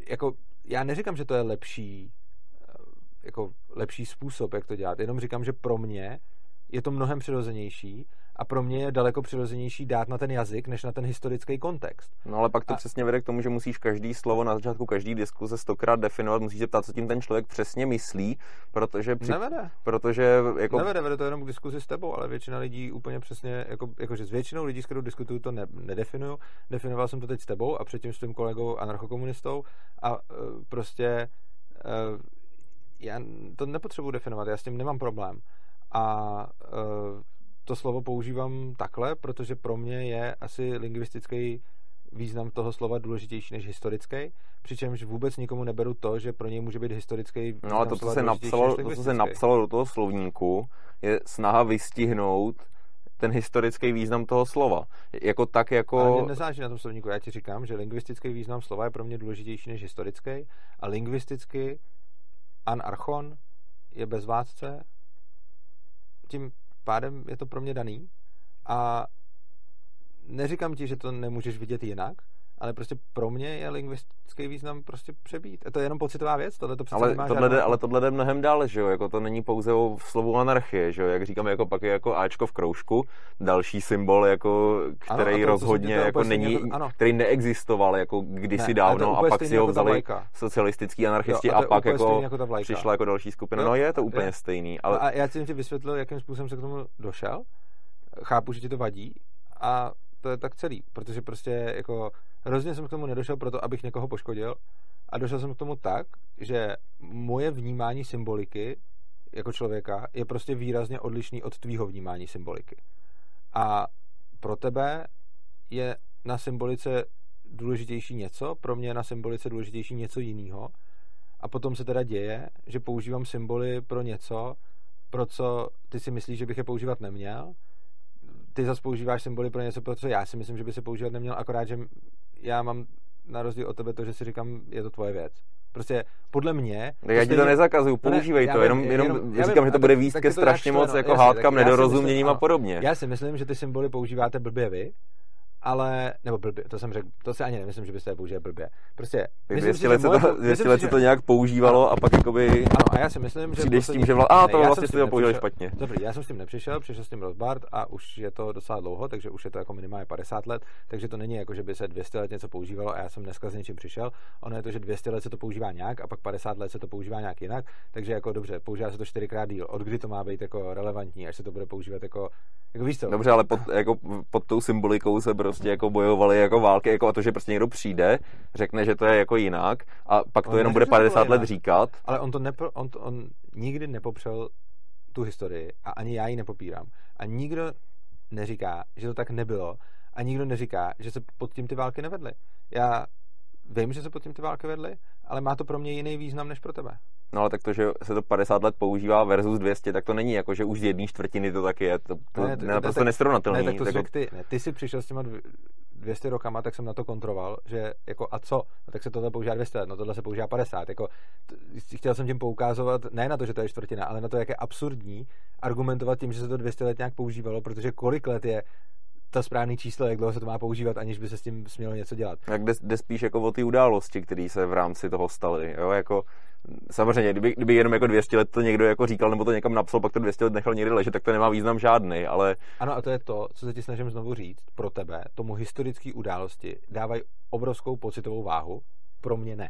jako já neříkám, že to je lepší jako lepší způsob, jak to dělat. Jenom říkám, že pro mě je to mnohem přirozenější a pro mě je daleko přirozenější dát na ten jazyk, než na ten historický kontext. No ale pak to a... přesně vede k tomu, že musíš každý slovo na začátku každý diskuze stokrát definovat, musíš se ptát, co tím ten člověk přesně myslí, protože... Při... Nevede. Protože jako... Nevede, vede to jenom k diskuzi s tebou, ale většina lidí úplně přesně, jako, jakože s většinou lidí, s kterou diskutuju, to ne, nedefinuju. Definoval jsem to teď s tebou a předtím s tím kolegou anarchokomunistou a uh, prostě uh, já to nepotřebuji definovat, já s tím nemám problém. A uh, to slovo používám takhle, protože pro mě je asi lingvistický význam toho slova důležitější než historický, přičemž vůbec nikomu neberu to, že pro něj může být historický No ale to, co se napsalo, to, co se napsalo do toho slovníku, je snaha vystihnout ten historický význam toho slova. Jako tak, jako... Ale mě nezáleží na tom slovníku. Já ti říkám, že lingvistický význam slova je pro mě důležitější než historický a lingvisticky anarchon je bezvládce, tím pádem je to pro mě daný. A neříkám ti, že to nemůžeš vidět jinak, ale prostě pro mě je lingvistický význam prostě přebít. A to je jenom pocitová věc, tohle to ale tohle, jde, ale tohle jde mnohem dál, že jo, jako to není pouze o slovu anarchie, že jo, jak říkám, jako pak je jako Ačko v kroužku, další symbol, jako, který ano, to, rozhodně jako není, jako, který neexistoval jako kdysi ne, dávno a pak si ho jako vzali socialistický anarchisti jo, a, a pak jako, jako přišla jako další skupina. Jo, no je to úplně je. stejný. Ale... A já jsem ti vysvětlil, jakým způsobem se k tomu došel. Chápu, že ti to vadí a to je tak celý, protože prostě jako hrozně jsem k tomu nedošel proto, abych někoho poškodil a došel jsem k tomu tak, že moje vnímání symboliky jako člověka je prostě výrazně odlišný od tvýho vnímání symboliky. A pro tebe je na symbolice důležitější něco, pro mě je na symbolice důležitější něco jiného. A potom se teda děje, že používám symboly pro něco, pro co ty si myslíš, že bych je používat neměl ty zase používáš symboly pro něco, pro co já si myslím, že by se používat neměl, akorát, že já mám na rozdíl od tebe to, že si říkám, je to tvoje věc. Prostě podle mě... Tak já ti to nezakazuju, používej ne, to, jenom, jenom, jenom já říkám, že to bude výst ke strašně moc jako hádkám, nedorozuměním a podobně. Já si myslím, že ty symboly používáte blbě vy, ale, nebo blbě, to jsem řekl, to si ani nemyslím, že byste je použili blbě. Prostě, myslím 200 let, se, to, 200 let se to nějak používalo a pak jakoby ano, a já si myslím, že přijdeš s tím, že vla... a, to ne, vlastně jste to použili špatně. Dobrý, já jsem s tím nepřišel, přišel s tím Rothbard a už je to docela dlouho, takže už je to jako minimálně 50 let, takže to není jako, že by se 200 let něco používalo a já jsem dneska s něčím přišel. Ono je to, že 200 let se to používá nějak a pak 50 let se to používá nějak jinak, takže jako dobře, používá se to čtyřikrát díl. Od kdy to má být jako relevantní, až se to bude používat jako, jako víš co? Dobře, ale pod, jako pod tou symbolikou se prostě jako vyvolávaly jako války, jako a to, že prostě někdo přijde, řekne, že to je jako jinak a pak to on jenom bude 50 let říkat. Ale on to nepro, on, to, on nikdy nepopřel tu historii a ani já ji nepopírám. A nikdo neříká, že to tak nebylo a nikdo neříká, že se pod tím ty války nevedly. Já vím, že se pod tím ty války vedly, ale má to pro mě jiný význam než pro tebe. No ale tak to, že se to 50 let používá versus 200, tak to není jako, že už z jedné čtvrtiny to taky je. To, to ne, ne, prostě nesrovnatelný. Ne, tak to jako... ty, ne, ty jsi přišel s těma 200 rokama, tak jsem na to kontroval, že jako a co? No, tak se tohle používá 200 let, no tohle se používá 50. Jako, t- chtěl jsem tím poukázovat ne na to, že to je čtvrtina, ale na to, jak je absurdní argumentovat tím, že se to 200 let nějak používalo, protože kolik let je to správné číslo, jak dlouho se to má používat, aniž by se s tím smělo něco dělat. Jak jde, jde spíš jako o ty události, které se v rámci toho staly. Jo? Jako, samozřejmě, kdyby, kdyby jenom jako 200 let to někdo jako říkal, nebo to někam napsal, pak to 200 let nechal někdy ležet, tak to nemá význam žádný, ale... Ano, a to je to, co se ti snažím znovu říct pro tebe. Tomu historické události dávají obrovskou pocitovou váhu, pro mě ne.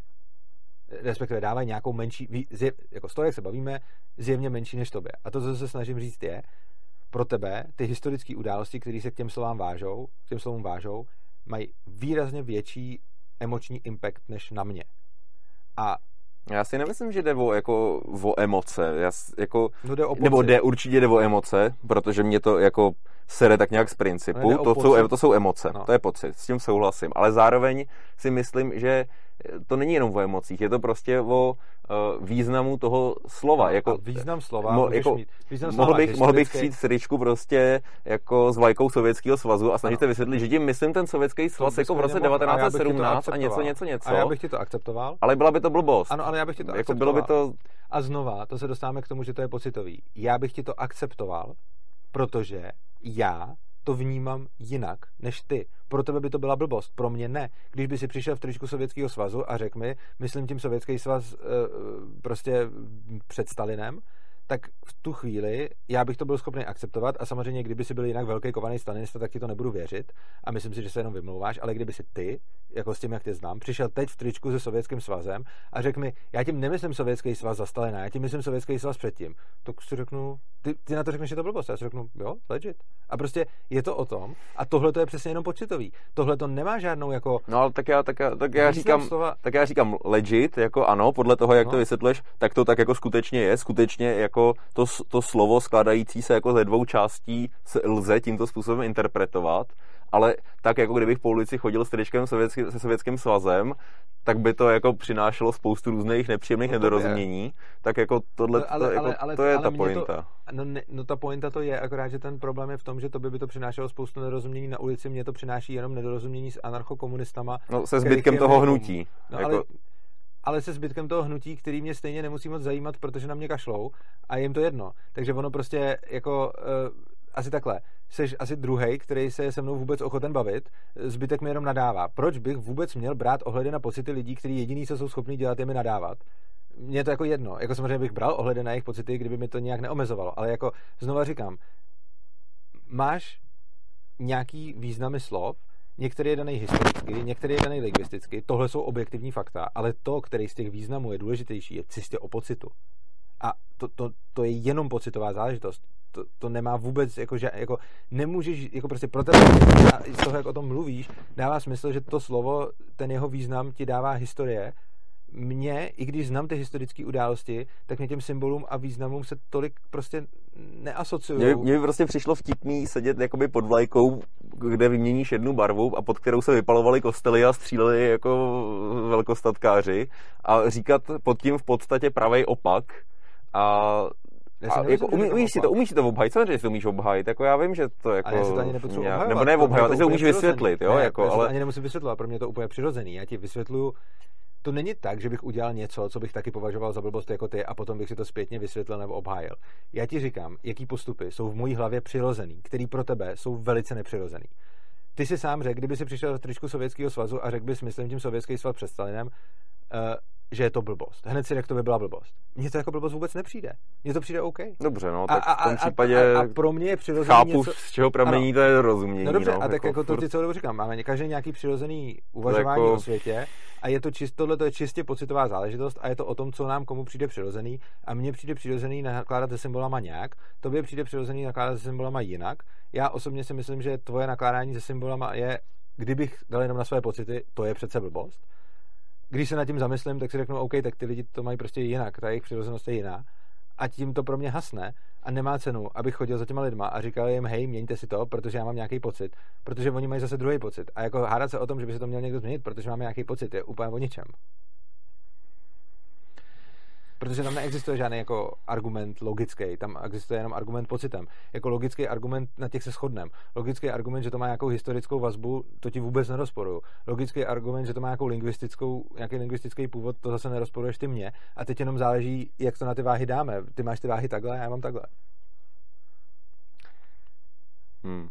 Respektive dávají nějakou menší, jako z toho, jak se bavíme, zjevně menší než tobě. A to, co se snažím říct, je, pro tebe ty historické události, které se k těm slovám vážou, k těm slovům vážou, mají výrazně větší emoční impact než na mě. A já si nemyslím, že jde o, jako, o emoce. Já, jako, no jde o nebo jde, určitě jde o emoce, protože mě to jako sere tak nějak z principu. To jsou, to jsou emoce, no. to je pocit, s tím souhlasím. Ale zároveň si myslím, že to není jenom o emocích, je to prostě o uh, významu toho slova. No, jako, význam slova mo, jako, mít. Význam mohl, bych, mohl bych přijít sričku prostě jako s vlajkou Sovětského svazu a snažit se vysvětlit, že tím myslím ten Sovětský svaz jako v roce 1917 a, a něco, něco, něco. A já bych ti to akceptoval. Ale byla by to blbost. Ano, ale já bych ti to jako bylo by to... A znova, to se dostáváme k tomu, že to je pocitový. Já bych ti to akceptoval, protože já to vnímám jinak než ty. Pro tebe by to byla blbost, pro mě ne. Když by si přišel v tričku Sovětského svazu a řekl mi, myslím tím Sovětský svaz e, prostě před Stalinem, tak v tu chvíli já bych to byl schopný akceptovat a samozřejmě, kdyby si byl jinak velký kovaný stalinista, tak ti to nebudu věřit a myslím si, že se jenom vymlouváš, ale kdyby si ty, jako s tím, jak tě znám, přišel teď v tričku se Sovětským svazem a řekl mi, já tím nemyslím Sovětský svaz za Stalina, já tím myslím Sovětský svaz předtím, tak si řeknu, ty, ty na to řekneš, že to blbost, já si řeknu, jo, legit. A prostě je to o tom a tohle to je přesně jenom pocitový. Tohle to nemá žádnou jako... No ale tak já, tak já, tak já říkám, slova... tak já říkám legit, jako ano, podle toho, jak no. to vysvětluješ, tak to tak jako skutečně je, skutečně jako to, to slovo skládající se jako ze dvou částí se lze tímto způsobem interpretovat, ale tak jako kdybych po ulici chodil s tričkem sovětský, se sovětským svazem, tak by to jako přinášelo spoustu různých nepříjemných no nedorozumění, je. tak jako tohle, no, ale, to, jako, ale, ale, to je ale ta pointa. To, no, ne, no ta pointa to je, akorát, že ten problém je v tom, že to by, by to přinášelo spoustu nedorozumění na ulici, mě to přináší jenom nedorozumění s anarchokomunistama. No se zbytkem toho hnutí. No, jako... ale, ale se zbytkem toho hnutí, který mě stejně nemusí moc zajímat, protože na mě kašlou a jim to jedno. Takže ono prostě jako uh, asi takhle. Jsi asi druhý, který se se mnou vůbec ochoten bavit, zbytek mi jenom nadává. Proč bych vůbec měl brát ohledy na pocity lidí, kteří jediný, co jsou schopní dělat, je mi nadávat? Mně to jako jedno. Jako samozřejmě bych bral ohledy na jejich pocity, kdyby mi to nějak neomezovalo. Ale jako znova říkám, máš nějaký významy slov, některý je daný historicky, některý je daný lingvisticky, tohle jsou objektivní fakta, ale to, který z těch významů je důležitější, je čistě o pocitu. A to, to, to je jenom pocitová záležitost. To, to nemá vůbec, jako, že, jako nemůžeš, jako prostě pro tebe, z toho, jak o tom mluvíš, dává smysl, že to slovo, ten jeho význam ti dává historie, mě, i když znám ty historické události, tak mě těm symbolům a významům se tolik prostě neasociují. Mně, mně by prostě přišlo vtipný sedět jakoby pod vlajkou, kde vyměníš jednu barvu a pod kterou se vypalovali kostely a stříleli jako velkostatkáři a říkat pod tím v podstatě pravej opak a a jako, umí, umíš, si to, umíš si to obhajit, samozřejmě si to umíš obhajit, jako já vím, že to jako... Ale já si to ani nepotřebuji nějak, Nebo ne obhajovat, ty si to umíš vysvětlit, jo, ne, jako, já ale... ani nemusím vysvětlovat, pro mě to úplně přirozený, já ti vysvětluju, to není tak, že bych udělal něco, co bych taky považoval za blbost jako ty a potom bych si to zpětně vysvětlil nebo obhájil. Já ti říkám, jaký postupy jsou v mojí hlavě přirozený, který pro tebe jsou velice nepřirozený. Ty si sám řekl, kdyby si přišel v tričku Sovětského svazu a řekl bys, myslím tím Sovětský svaz před Stalinem, uh, že je to blbost. Hned si řekl, to by byla blbost. Mně to jako blbost vůbec nepřijde. Mně to přijde OK. Dobře, no, tak a, a, v tom případě a, a, a pro mě je přirozený chápu, něco... z čeho pramení to je rozumění. No dobře, no, a tak jako, jako to ti celou říkám. Máme každý nějaký přirozený uvažování jako... o světě a je to čist, tohle to je čistě pocitová záležitost a je to o tom, co nám komu přijde přirozený a mně přijde přirozený nakládat se symbolama nějak, tobě přijde přirozený nakládat se symbolama jinak. Já osobně si myslím, že tvoje nakládání se symbolama je, kdybych dal jenom na své pocity, to je přece blbost když se nad tím zamyslím, tak si řeknu, OK, tak ty lidi to mají prostě jinak, ta jejich přirozenost je jiná. A tím to pro mě hasne a nemá cenu, abych chodil za těma lidma a říkal jim, hej, měňte si to, protože já mám nějaký pocit, protože oni mají zase druhý pocit. A jako hádat se o tom, že by se to měl někdo změnit, protože máme nějaký pocit, je úplně o ničem protože tam neexistuje žádný jako argument logický, tam existuje jenom argument pocitem. Jako logický argument na těch se shodnem. Logický argument, že to má nějakou historickou vazbu, to ti vůbec nerozporuju. Logický argument, že to má nějakou lingvistickou, nějaký lingvistický původ, to zase nerozporuješ ty mě. A teď jenom záleží, jak to na ty váhy dáme. Ty máš ty váhy takhle, já mám takhle. Hmm.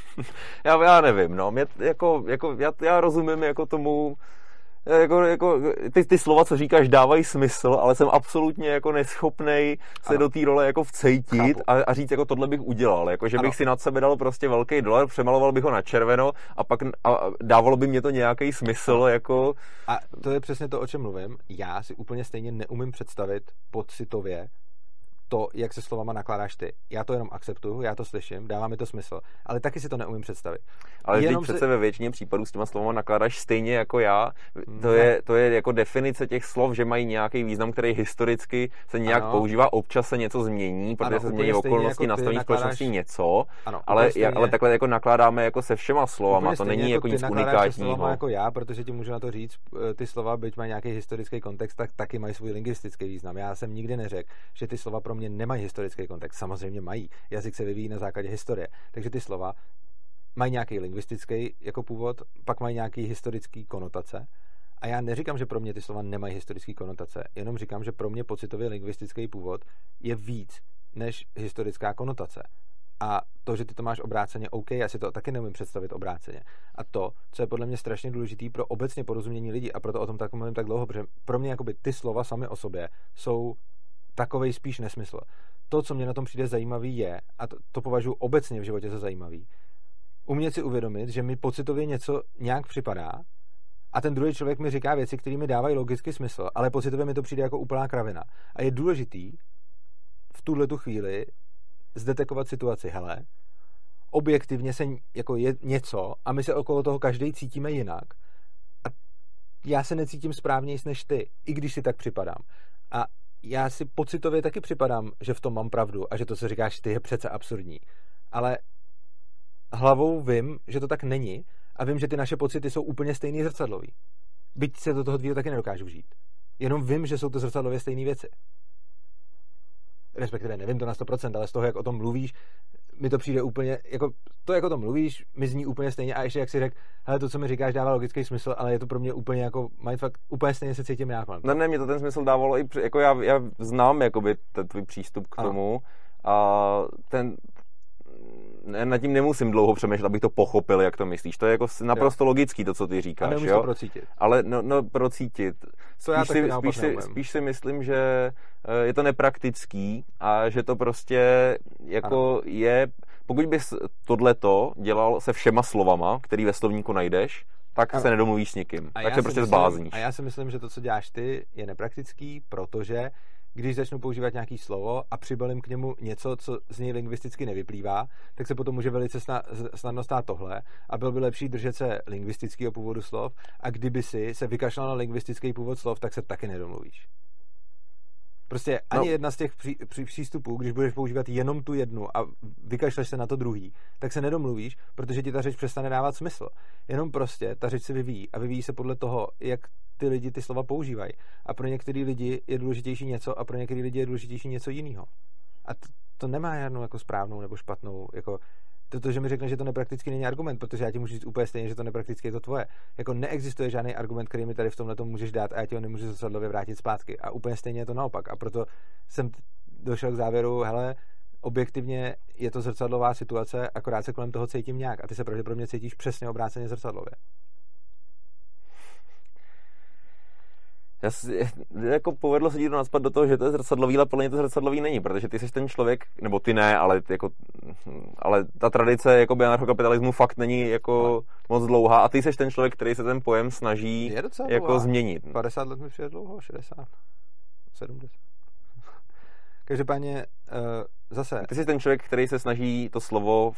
já, já nevím, no. Mě, jako, jako, já, já rozumím jako tomu, jako, jako, ty, ty slova, co říkáš, dávají smysl, ale jsem absolutně jako neschopnej se ano. do té role jako vcejtit a, a, říct, jako tohle bych udělal. Jako, že ano. bych si nad sebe dal prostě velký dolar, přemaloval bych ho na červeno a pak a dávalo by mě to nějaký smysl. Jako... A to je přesně to, o čem mluvím. Já si úplně stejně neumím představit pocitově to, jak se slovama nakládáš ty. Já to jenom akceptuju, já to slyším, dává mi to smysl, ale taky si to neumím představit. Ale jenom přece se... ve většině případů s těma slovama nakládáš stejně jako já. To je, to je jako definice těch slov, že mají nějaký význam, který historicky se nějak ano. používá, občas se něco změní, protože ano, se změní okolnosti, jako nastaví nakládáš... společnosti něco, ano, ale, stejně... ale takhle jako nakládáme jako se všema slovama, to není jako, jako nic unikátního. jako já, protože ti můžu na to říct, eh, ty slova, byť mají nějaký historický kontext, tak taky mají svůj lingvistický význam. Já jsem nikdy neřekl, že ty slova pro mě nemají historický kontext. Samozřejmě mají. Jazyk se vyvíjí na základě historie. Takže ty slova mají nějaký lingvistický jako původ, pak mají nějaký historický konotace. A já neříkám, že pro mě ty slova nemají historický konotace, jenom říkám, že pro mě pocitově lingvistický původ je víc než historická konotace. A to, že ty to máš obráceně, OK, já si to taky neumím představit obráceně. A to, co je podle mě strašně důležitý pro obecně porozumění lidí, a proto o tom tak mluvím tak dlouho, protože pro mě jakoby ty slova sami o sobě jsou takovej spíš nesmysl. To, co mě na tom přijde zajímavý, je, a to, to považuji obecně v životě za zajímavý, umět si uvědomit, že mi pocitově něco nějak připadá a ten druhý člověk mi říká věci, které mi dávají logický smysl, ale pocitově mi to přijde jako úplná kravina. A je důležitý v tuhle tu chvíli zdetekovat situaci. Hele, objektivně se jako je něco a my se okolo toho každý cítíme jinak. A já se necítím správněji než ty, i když si tak připadám. A já si pocitově taky připadám, že v tom mám pravdu a že to, co říkáš ty, je přece absurdní. Ale hlavou vím, že to tak není a vím, že ty naše pocity jsou úplně stejný zrcadlový. Byť se do toho dvíru taky nedokážu vžít. Jenom vím, že jsou to zrcadlově stejné věci. Respektive nevím to na 100%, ale z toho, jak o tom mluvíš, mi to přijde úplně, jako to, jak o tom mluvíš, mi zní úplně stejně. A ještě jak si řekl, hele, to, co mi říkáš, dává logický smysl, ale je to pro mě úplně jako mindfuck, úplně stejně se cítím já. No ne, mě to ten smysl dávalo i, jako já, já znám jakoby ten tvůj přístup k tomu. A ten, ne, nad tím nemusím dlouho přemýšlet, abych to pochopil, jak to myslíš. To je jako naprosto jo. logický, to, co ty říkáš. A jo? to procítit. Ale no, no procítit. Já spíš, si, spíš, si, spíš si myslím, že eh, je to nepraktický a že to prostě jako ano. je, pokud bys tohleto dělal se všema slovama, který ve slovníku najdeš, tak ano. se nedomluvíš s nikým. A tak se prostě myslím, zblázníš. A já si myslím, že to, co děláš ty, je nepraktický, protože když začnu používat nějaký slovo a přibalím k němu něco, co z něj lingvisticky nevyplývá, tak se potom může velice snadno stát tohle a bylo by lepší držet se lingvistického původu slov a kdyby si se vykašlal na lingvistický původ slov, tak se taky nedomluvíš. Prostě ani no. jedna z těch pří, pří, přístupů, když budeš používat jenom tu jednu a vykašleš se na to druhý, tak se nedomluvíš, protože ti ta řeč přestane dávat smysl. Jenom prostě ta řeč se vyvíjí a vyvíjí se podle toho, jak ty lidi ty slova používají. A pro některé lidi je důležitější něco a pro některé lidi je důležitější něco jiného. A to, to nemá žádnou jako správnou nebo špatnou, jako to, že mi řekne, že to neprakticky není argument, protože já ti můžu říct úplně stejně, že to neprakticky je to tvoje. Jako neexistuje žádný argument, který mi tady v tomhle můžeš dát a já ti ho nemůžu zrcadlově vrátit zpátky. A úplně stejně je to naopak. A proto jsem došel k závěru, hele, objektivně je to zrcadlová situace, akorát se kolem toho cítím nějak a ty se pravděpodobně cítíš přesně obráceně zrcadlově. Já si, jako povedlo se to naspat do toho, že to je zrcadlový, ale podle mě to zrcadlový není, protože ty jsi ten člověk, nebo ty ne, ale, jako, ale ta tradice jako anarchokapitalismu fakt není jako moc dlouhá a ty jsi ten člověk, který se ten pojem snaží jako dlouhá. změnit. 50 let mi přijde dlouho, 60, 70. Každopádně uh, zase... Ty jsi ten člověk, který se snaží to slovo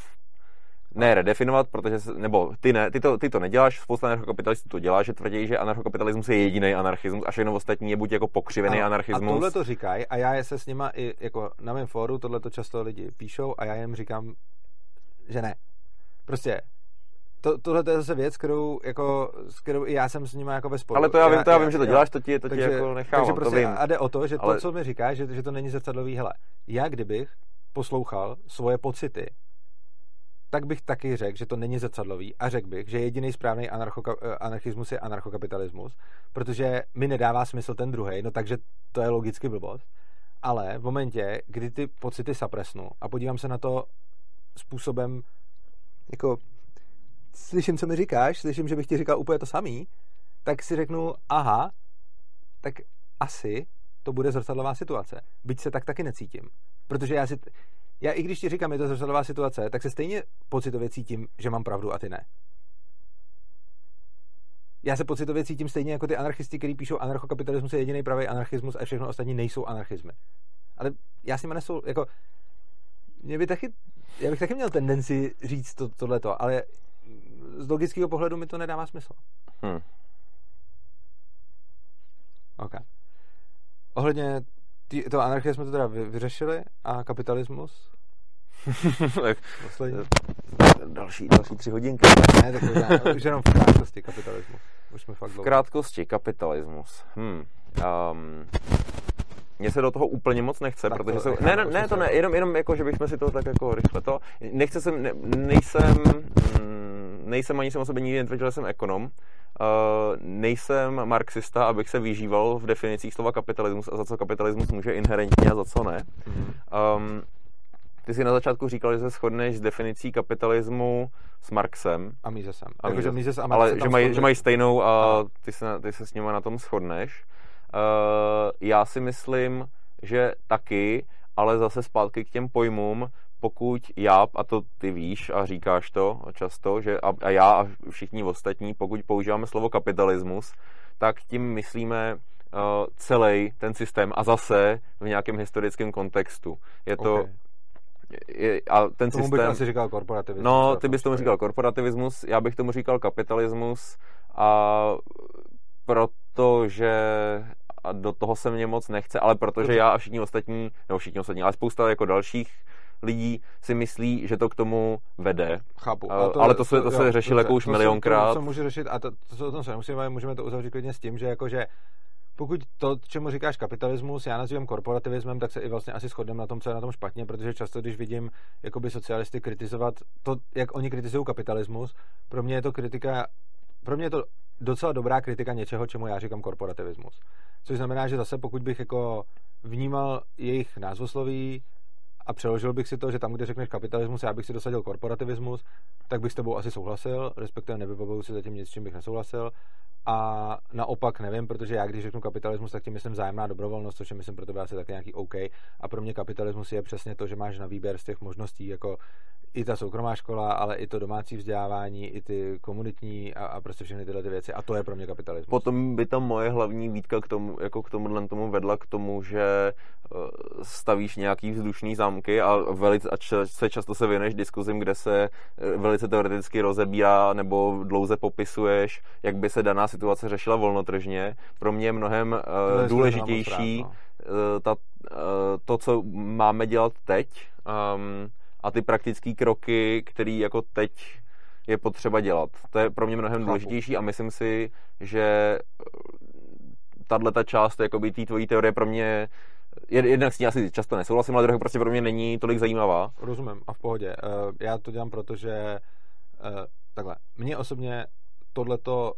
ne redefinovat, protože, nebo ty, ne, ty, to, ty to neděláš, spousta anarchokapitalistů to dělá, že tvrdí, že anarchokapitalismus je jediný anarchismus a všechno ostatní je buď jako pokřivený ano, anarchismus. A tohle to říkají a já se s nima i jako na mém fóru tohle to často lidi píšou a já jim říkám, že ne. Prostě to, tohle je zase věc, kterou, jako, s kterou i já jsem s nimi jako ve sporu. Ale to já vím, to já vím, že to děláš, to ti, to takže, ti jako nechávám, takže prostě to vím. A jde o to, že ale... to, co mi říkáš, že, že to není zrcadlový, hele, já kdybych poslouchal svoje pocity tak bych taky řekl, že to není zrcadlový a řekl bych, že jediný správný anarchoka- anarchismus je anarchokapitalismus, protože mi nedává smysl ten druhý, no takže to je logicky blbost. Ale v momentě, kdy ty pocity sapresnu a podívám se na to způsobem, jako slyším, co mi říkáš, slyším, že bych ti říkal úplně to samý, tak si řeknu, aha, tak asi to bude zrcadlová situace. Byť se tak taky necítím. Protože já si, já i když ti říkám, je to zrcadlová situace, tak se stejně pocitově cítím, že mám pravdu a ty ne. Já se pocitově cítím stejně jako ty anarchisti, kteří píšou anarchokapitalismus je jediný pravý anarchismus a všechno ostatní nejsou anarchismy. Ale já s nimi nesou, jako, mě by taky, já bych taky měl tendenci říct to, tohleto, ale z logického pohledu mi to nedává smysl. Hmm. OK. Ohledně tý, toho anarchie jsme to teda vyřešili a kapitalismus? tak, další, další tři hodinky. ne, tak možná, už jenom v krátkosti kapitalismus. Už jsme fakt V krátkosti kapitalismus. Hmm. Um, mně se do toho úplně moc nechce, tak protože to, se... Ne, ne, ne, to ne, jenom, jenom jako, že bychom si to tak jako rychle to... Nechce jsem, ne, nejsem, mm, nejsem ani jsem o sobě nikdy netvrdil, že jsem ekonom, Uh, nejsem marxista, abych se vyžíval v definicích slova kapitalismus a za co kapitalismus může inherentně a za co ne. Um, ty jsi na začátku říkal, že se shodneš s definicí kapitalismu s Marxem. A Misesem. A jako, že Mises a Marx Ale že mají, že mají stejnou a ty se, ty se s nimi na tom shodneš. Uh, já si myslím, že taky, ale zase zpátky k těm pojmům, pokud já, a to ty víš a říkáš to často, že a, a já a všichni ostatní, pokud používáme slovo kapitalismus, tak tím myslíme uh, celý ten systém a zase v nějakém historickém kontextu. Je to, okay je, a ten tomu systém... bych asi říkal korporativismus. No, ty bys tomu říkal korporativismus, já bych tomu říkal kapitalismus a protože a do toho se mě moc nechce, ale protože já a všichni ostatní, nebo všichni ostatní, ale spousta jako dalších lidí si myslí, že to k tomu vede. Chápu. Uh, to, ale to se, to, to se řešilo jako už milionkrát. To, to se může řešit a to, to, to, o tom se nemusíme, můžeme to uzavřít klidně s tím, že jakože pokud to, čemu říkáš kapitalismus, já nazývám korporativismem, tak se i vlastně asi shodneme na tom, co je na tom špatně, protože často, když vidím jakoby socialisty kritizovat to, jak oni kritizují kapitalismus, pro mě je to kritika, pro mě je to docela dobrá kritika něčeho, čemu já říkám korporativismus. Což znamená, že zase pokud bych jako vnímal jejich názvosloví a přeložil bych si to, že tam, kde řekneš kapitalismus, já bych si dosadil korporativismus, tak bych s tebou asi souhlasil, respektive nevybavuju si zatím nic, s čím bych nesouhlasil. A naopak nevím, protože já když řeknu kapitalismus, tak tím myslím zájemná dobrovolnost, což je myslím pro tebe asi taky nějaký OK. A pro mě kapitalismus je přesně to, že máš na výběr z těch možností, jako i ta soukromá škola, ale i to domácí vzdělávání, i ty komunitní a, a prostě všechny tyhle ty věci. A to je pro mě kapitalismus. Potom by tam moje hlavní výtka k tomu, jako k tomu vedla k tomu, že eh, stavíš nějaký vzdušný zámky a, velice, a se často se věneš diskuzím, kde se eh, velice teoreticky rozebírá nebo dlouze popisuješ, jak by se daná situace řešila volnotržně. Pro mě je mnohem uh, důležitější no. ta, uh, to, co máme dělat teď, um, a ty praktické kroky, které jako teď je potřeba dělat. To je pro mě mnohem důležitější a myslím si, že eh, tahle ta část jakoby té tvojí teorie pro mě jednak s ní asi často nesouhlasím, ale druhý prostě pro mě není tolik zajímavá. Rozumím a v pohodě. Eh, já to dělám, protože eh, takhle, mně osobně tohleto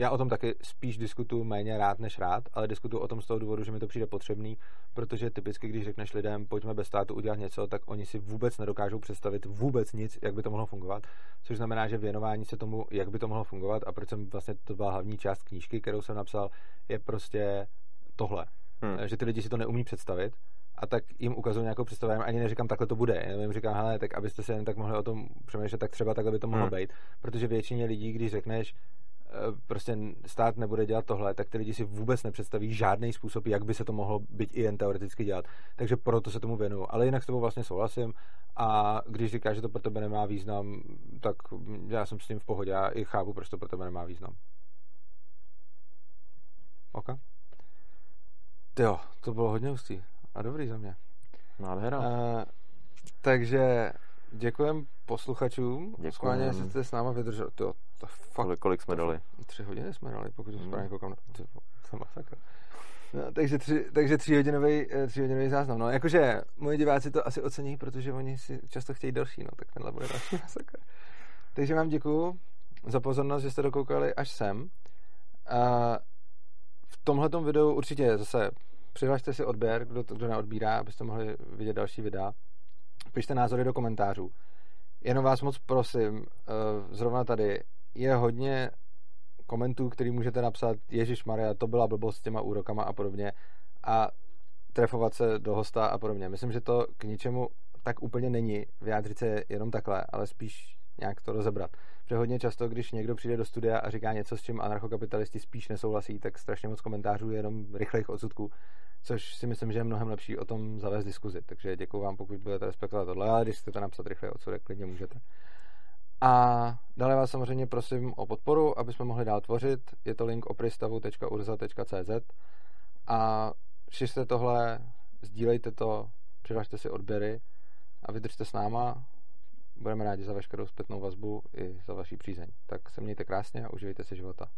já o tom taky spíš diskutuju méně rád než rád, ale diskutuju o tom z toho důvodu, že mi to přijde potřebný, protože typicky, když řekneš lidem, pojďme bez státu udělat něco, tak oni si vůbec nedokážou představit vůbec nic, jak by to mohlo fungovat, což znamená, že věnování se tomu, jak by to mohlo fungovat a proč jsem vlastně to byla hlavní část knížky, kterou jsem napsal, je prostě tohle. Hmm. Že ty lidi si to neumí představit a tak jim ukazuju nějakou představu. Ani neříkám, takhle to bude. Já jim říkám, hele, tak abyste si jen tak mohli o tom přemýšlet, tak třeba takhle by to mohlo hmm. být. Protože většině lidí, když řekneš, Eh, prostě stát nebude dělat tohle, tak ty lidi si vůbec nepředstaví žádný způsob, jak by se to mohlo být i jen teoreticky dělat. Takže proto se tomu věnuju. Ale jinak s tebou vlastně souhlasím a když říkáš, že to pro tebe nemá význam, tak já jsem s tím v pohodě. Já i chápu, proč to pro tebe nemá význam. OK. Jo, to bylo hodně hustý a dobrý za mě. Nádhera. Uh, takže děkujem posluchačům. Děkujem. že jste s náma vydrželi. To, to fakt, kolik, kolik jsme dali? Tři hodiny jsme dali, pokud to správně koukám. To masakr. No, takže, tři, takže tříhodinový, eh, tříhodinový záznam. No, jakože moji diváci to asi ocení, protože oni si často chtějí další, no, tak tenhle bude další masakr. Takže vám děkuju za pozornost, že jste dokoukali až sem. A v tomhle videu určitě zase přihlašte si odběr, kdo, kdo neodbírá, abyste mohli vidět další videa. Pište názory do komentářů. Jenom vás moc prosím, eh, zrovna tady je hodně komentů, který můžete napsat Ježíš Maria, to byla blbost s těma úrokama a podobně a trefovat se do hosta a podobně. Myslím, že to k ničemu tak úplně není vyjádřit se jenom takhle, ale spíš nějak to rozebrat. Protože hodně často, když někdo přijde do studia a říká něco, s čím anarchokapitalisti spíš nesouhlasí, tak strašně moc komentářů je jenom rychlých odsudků, což si myslím, že je mnohem lepší o tom zavést diskuzi. Takže děkuji vám, pokud budete respektovat tohle, ale když chcete napsat rychle odsudek, klidně můžete. A dále vás samozřejmě prosím o podporu, aby jsme mohli dál tvořit. Je to link opristavu.urza.cz a šiřte tohle, sdílejte to, přihlašte si odběry a vydržte s náma. Budeme rádi za veškerou zpětnou vazbu i za vaší přízeň. Tak se mějte krásně a uživejte si života.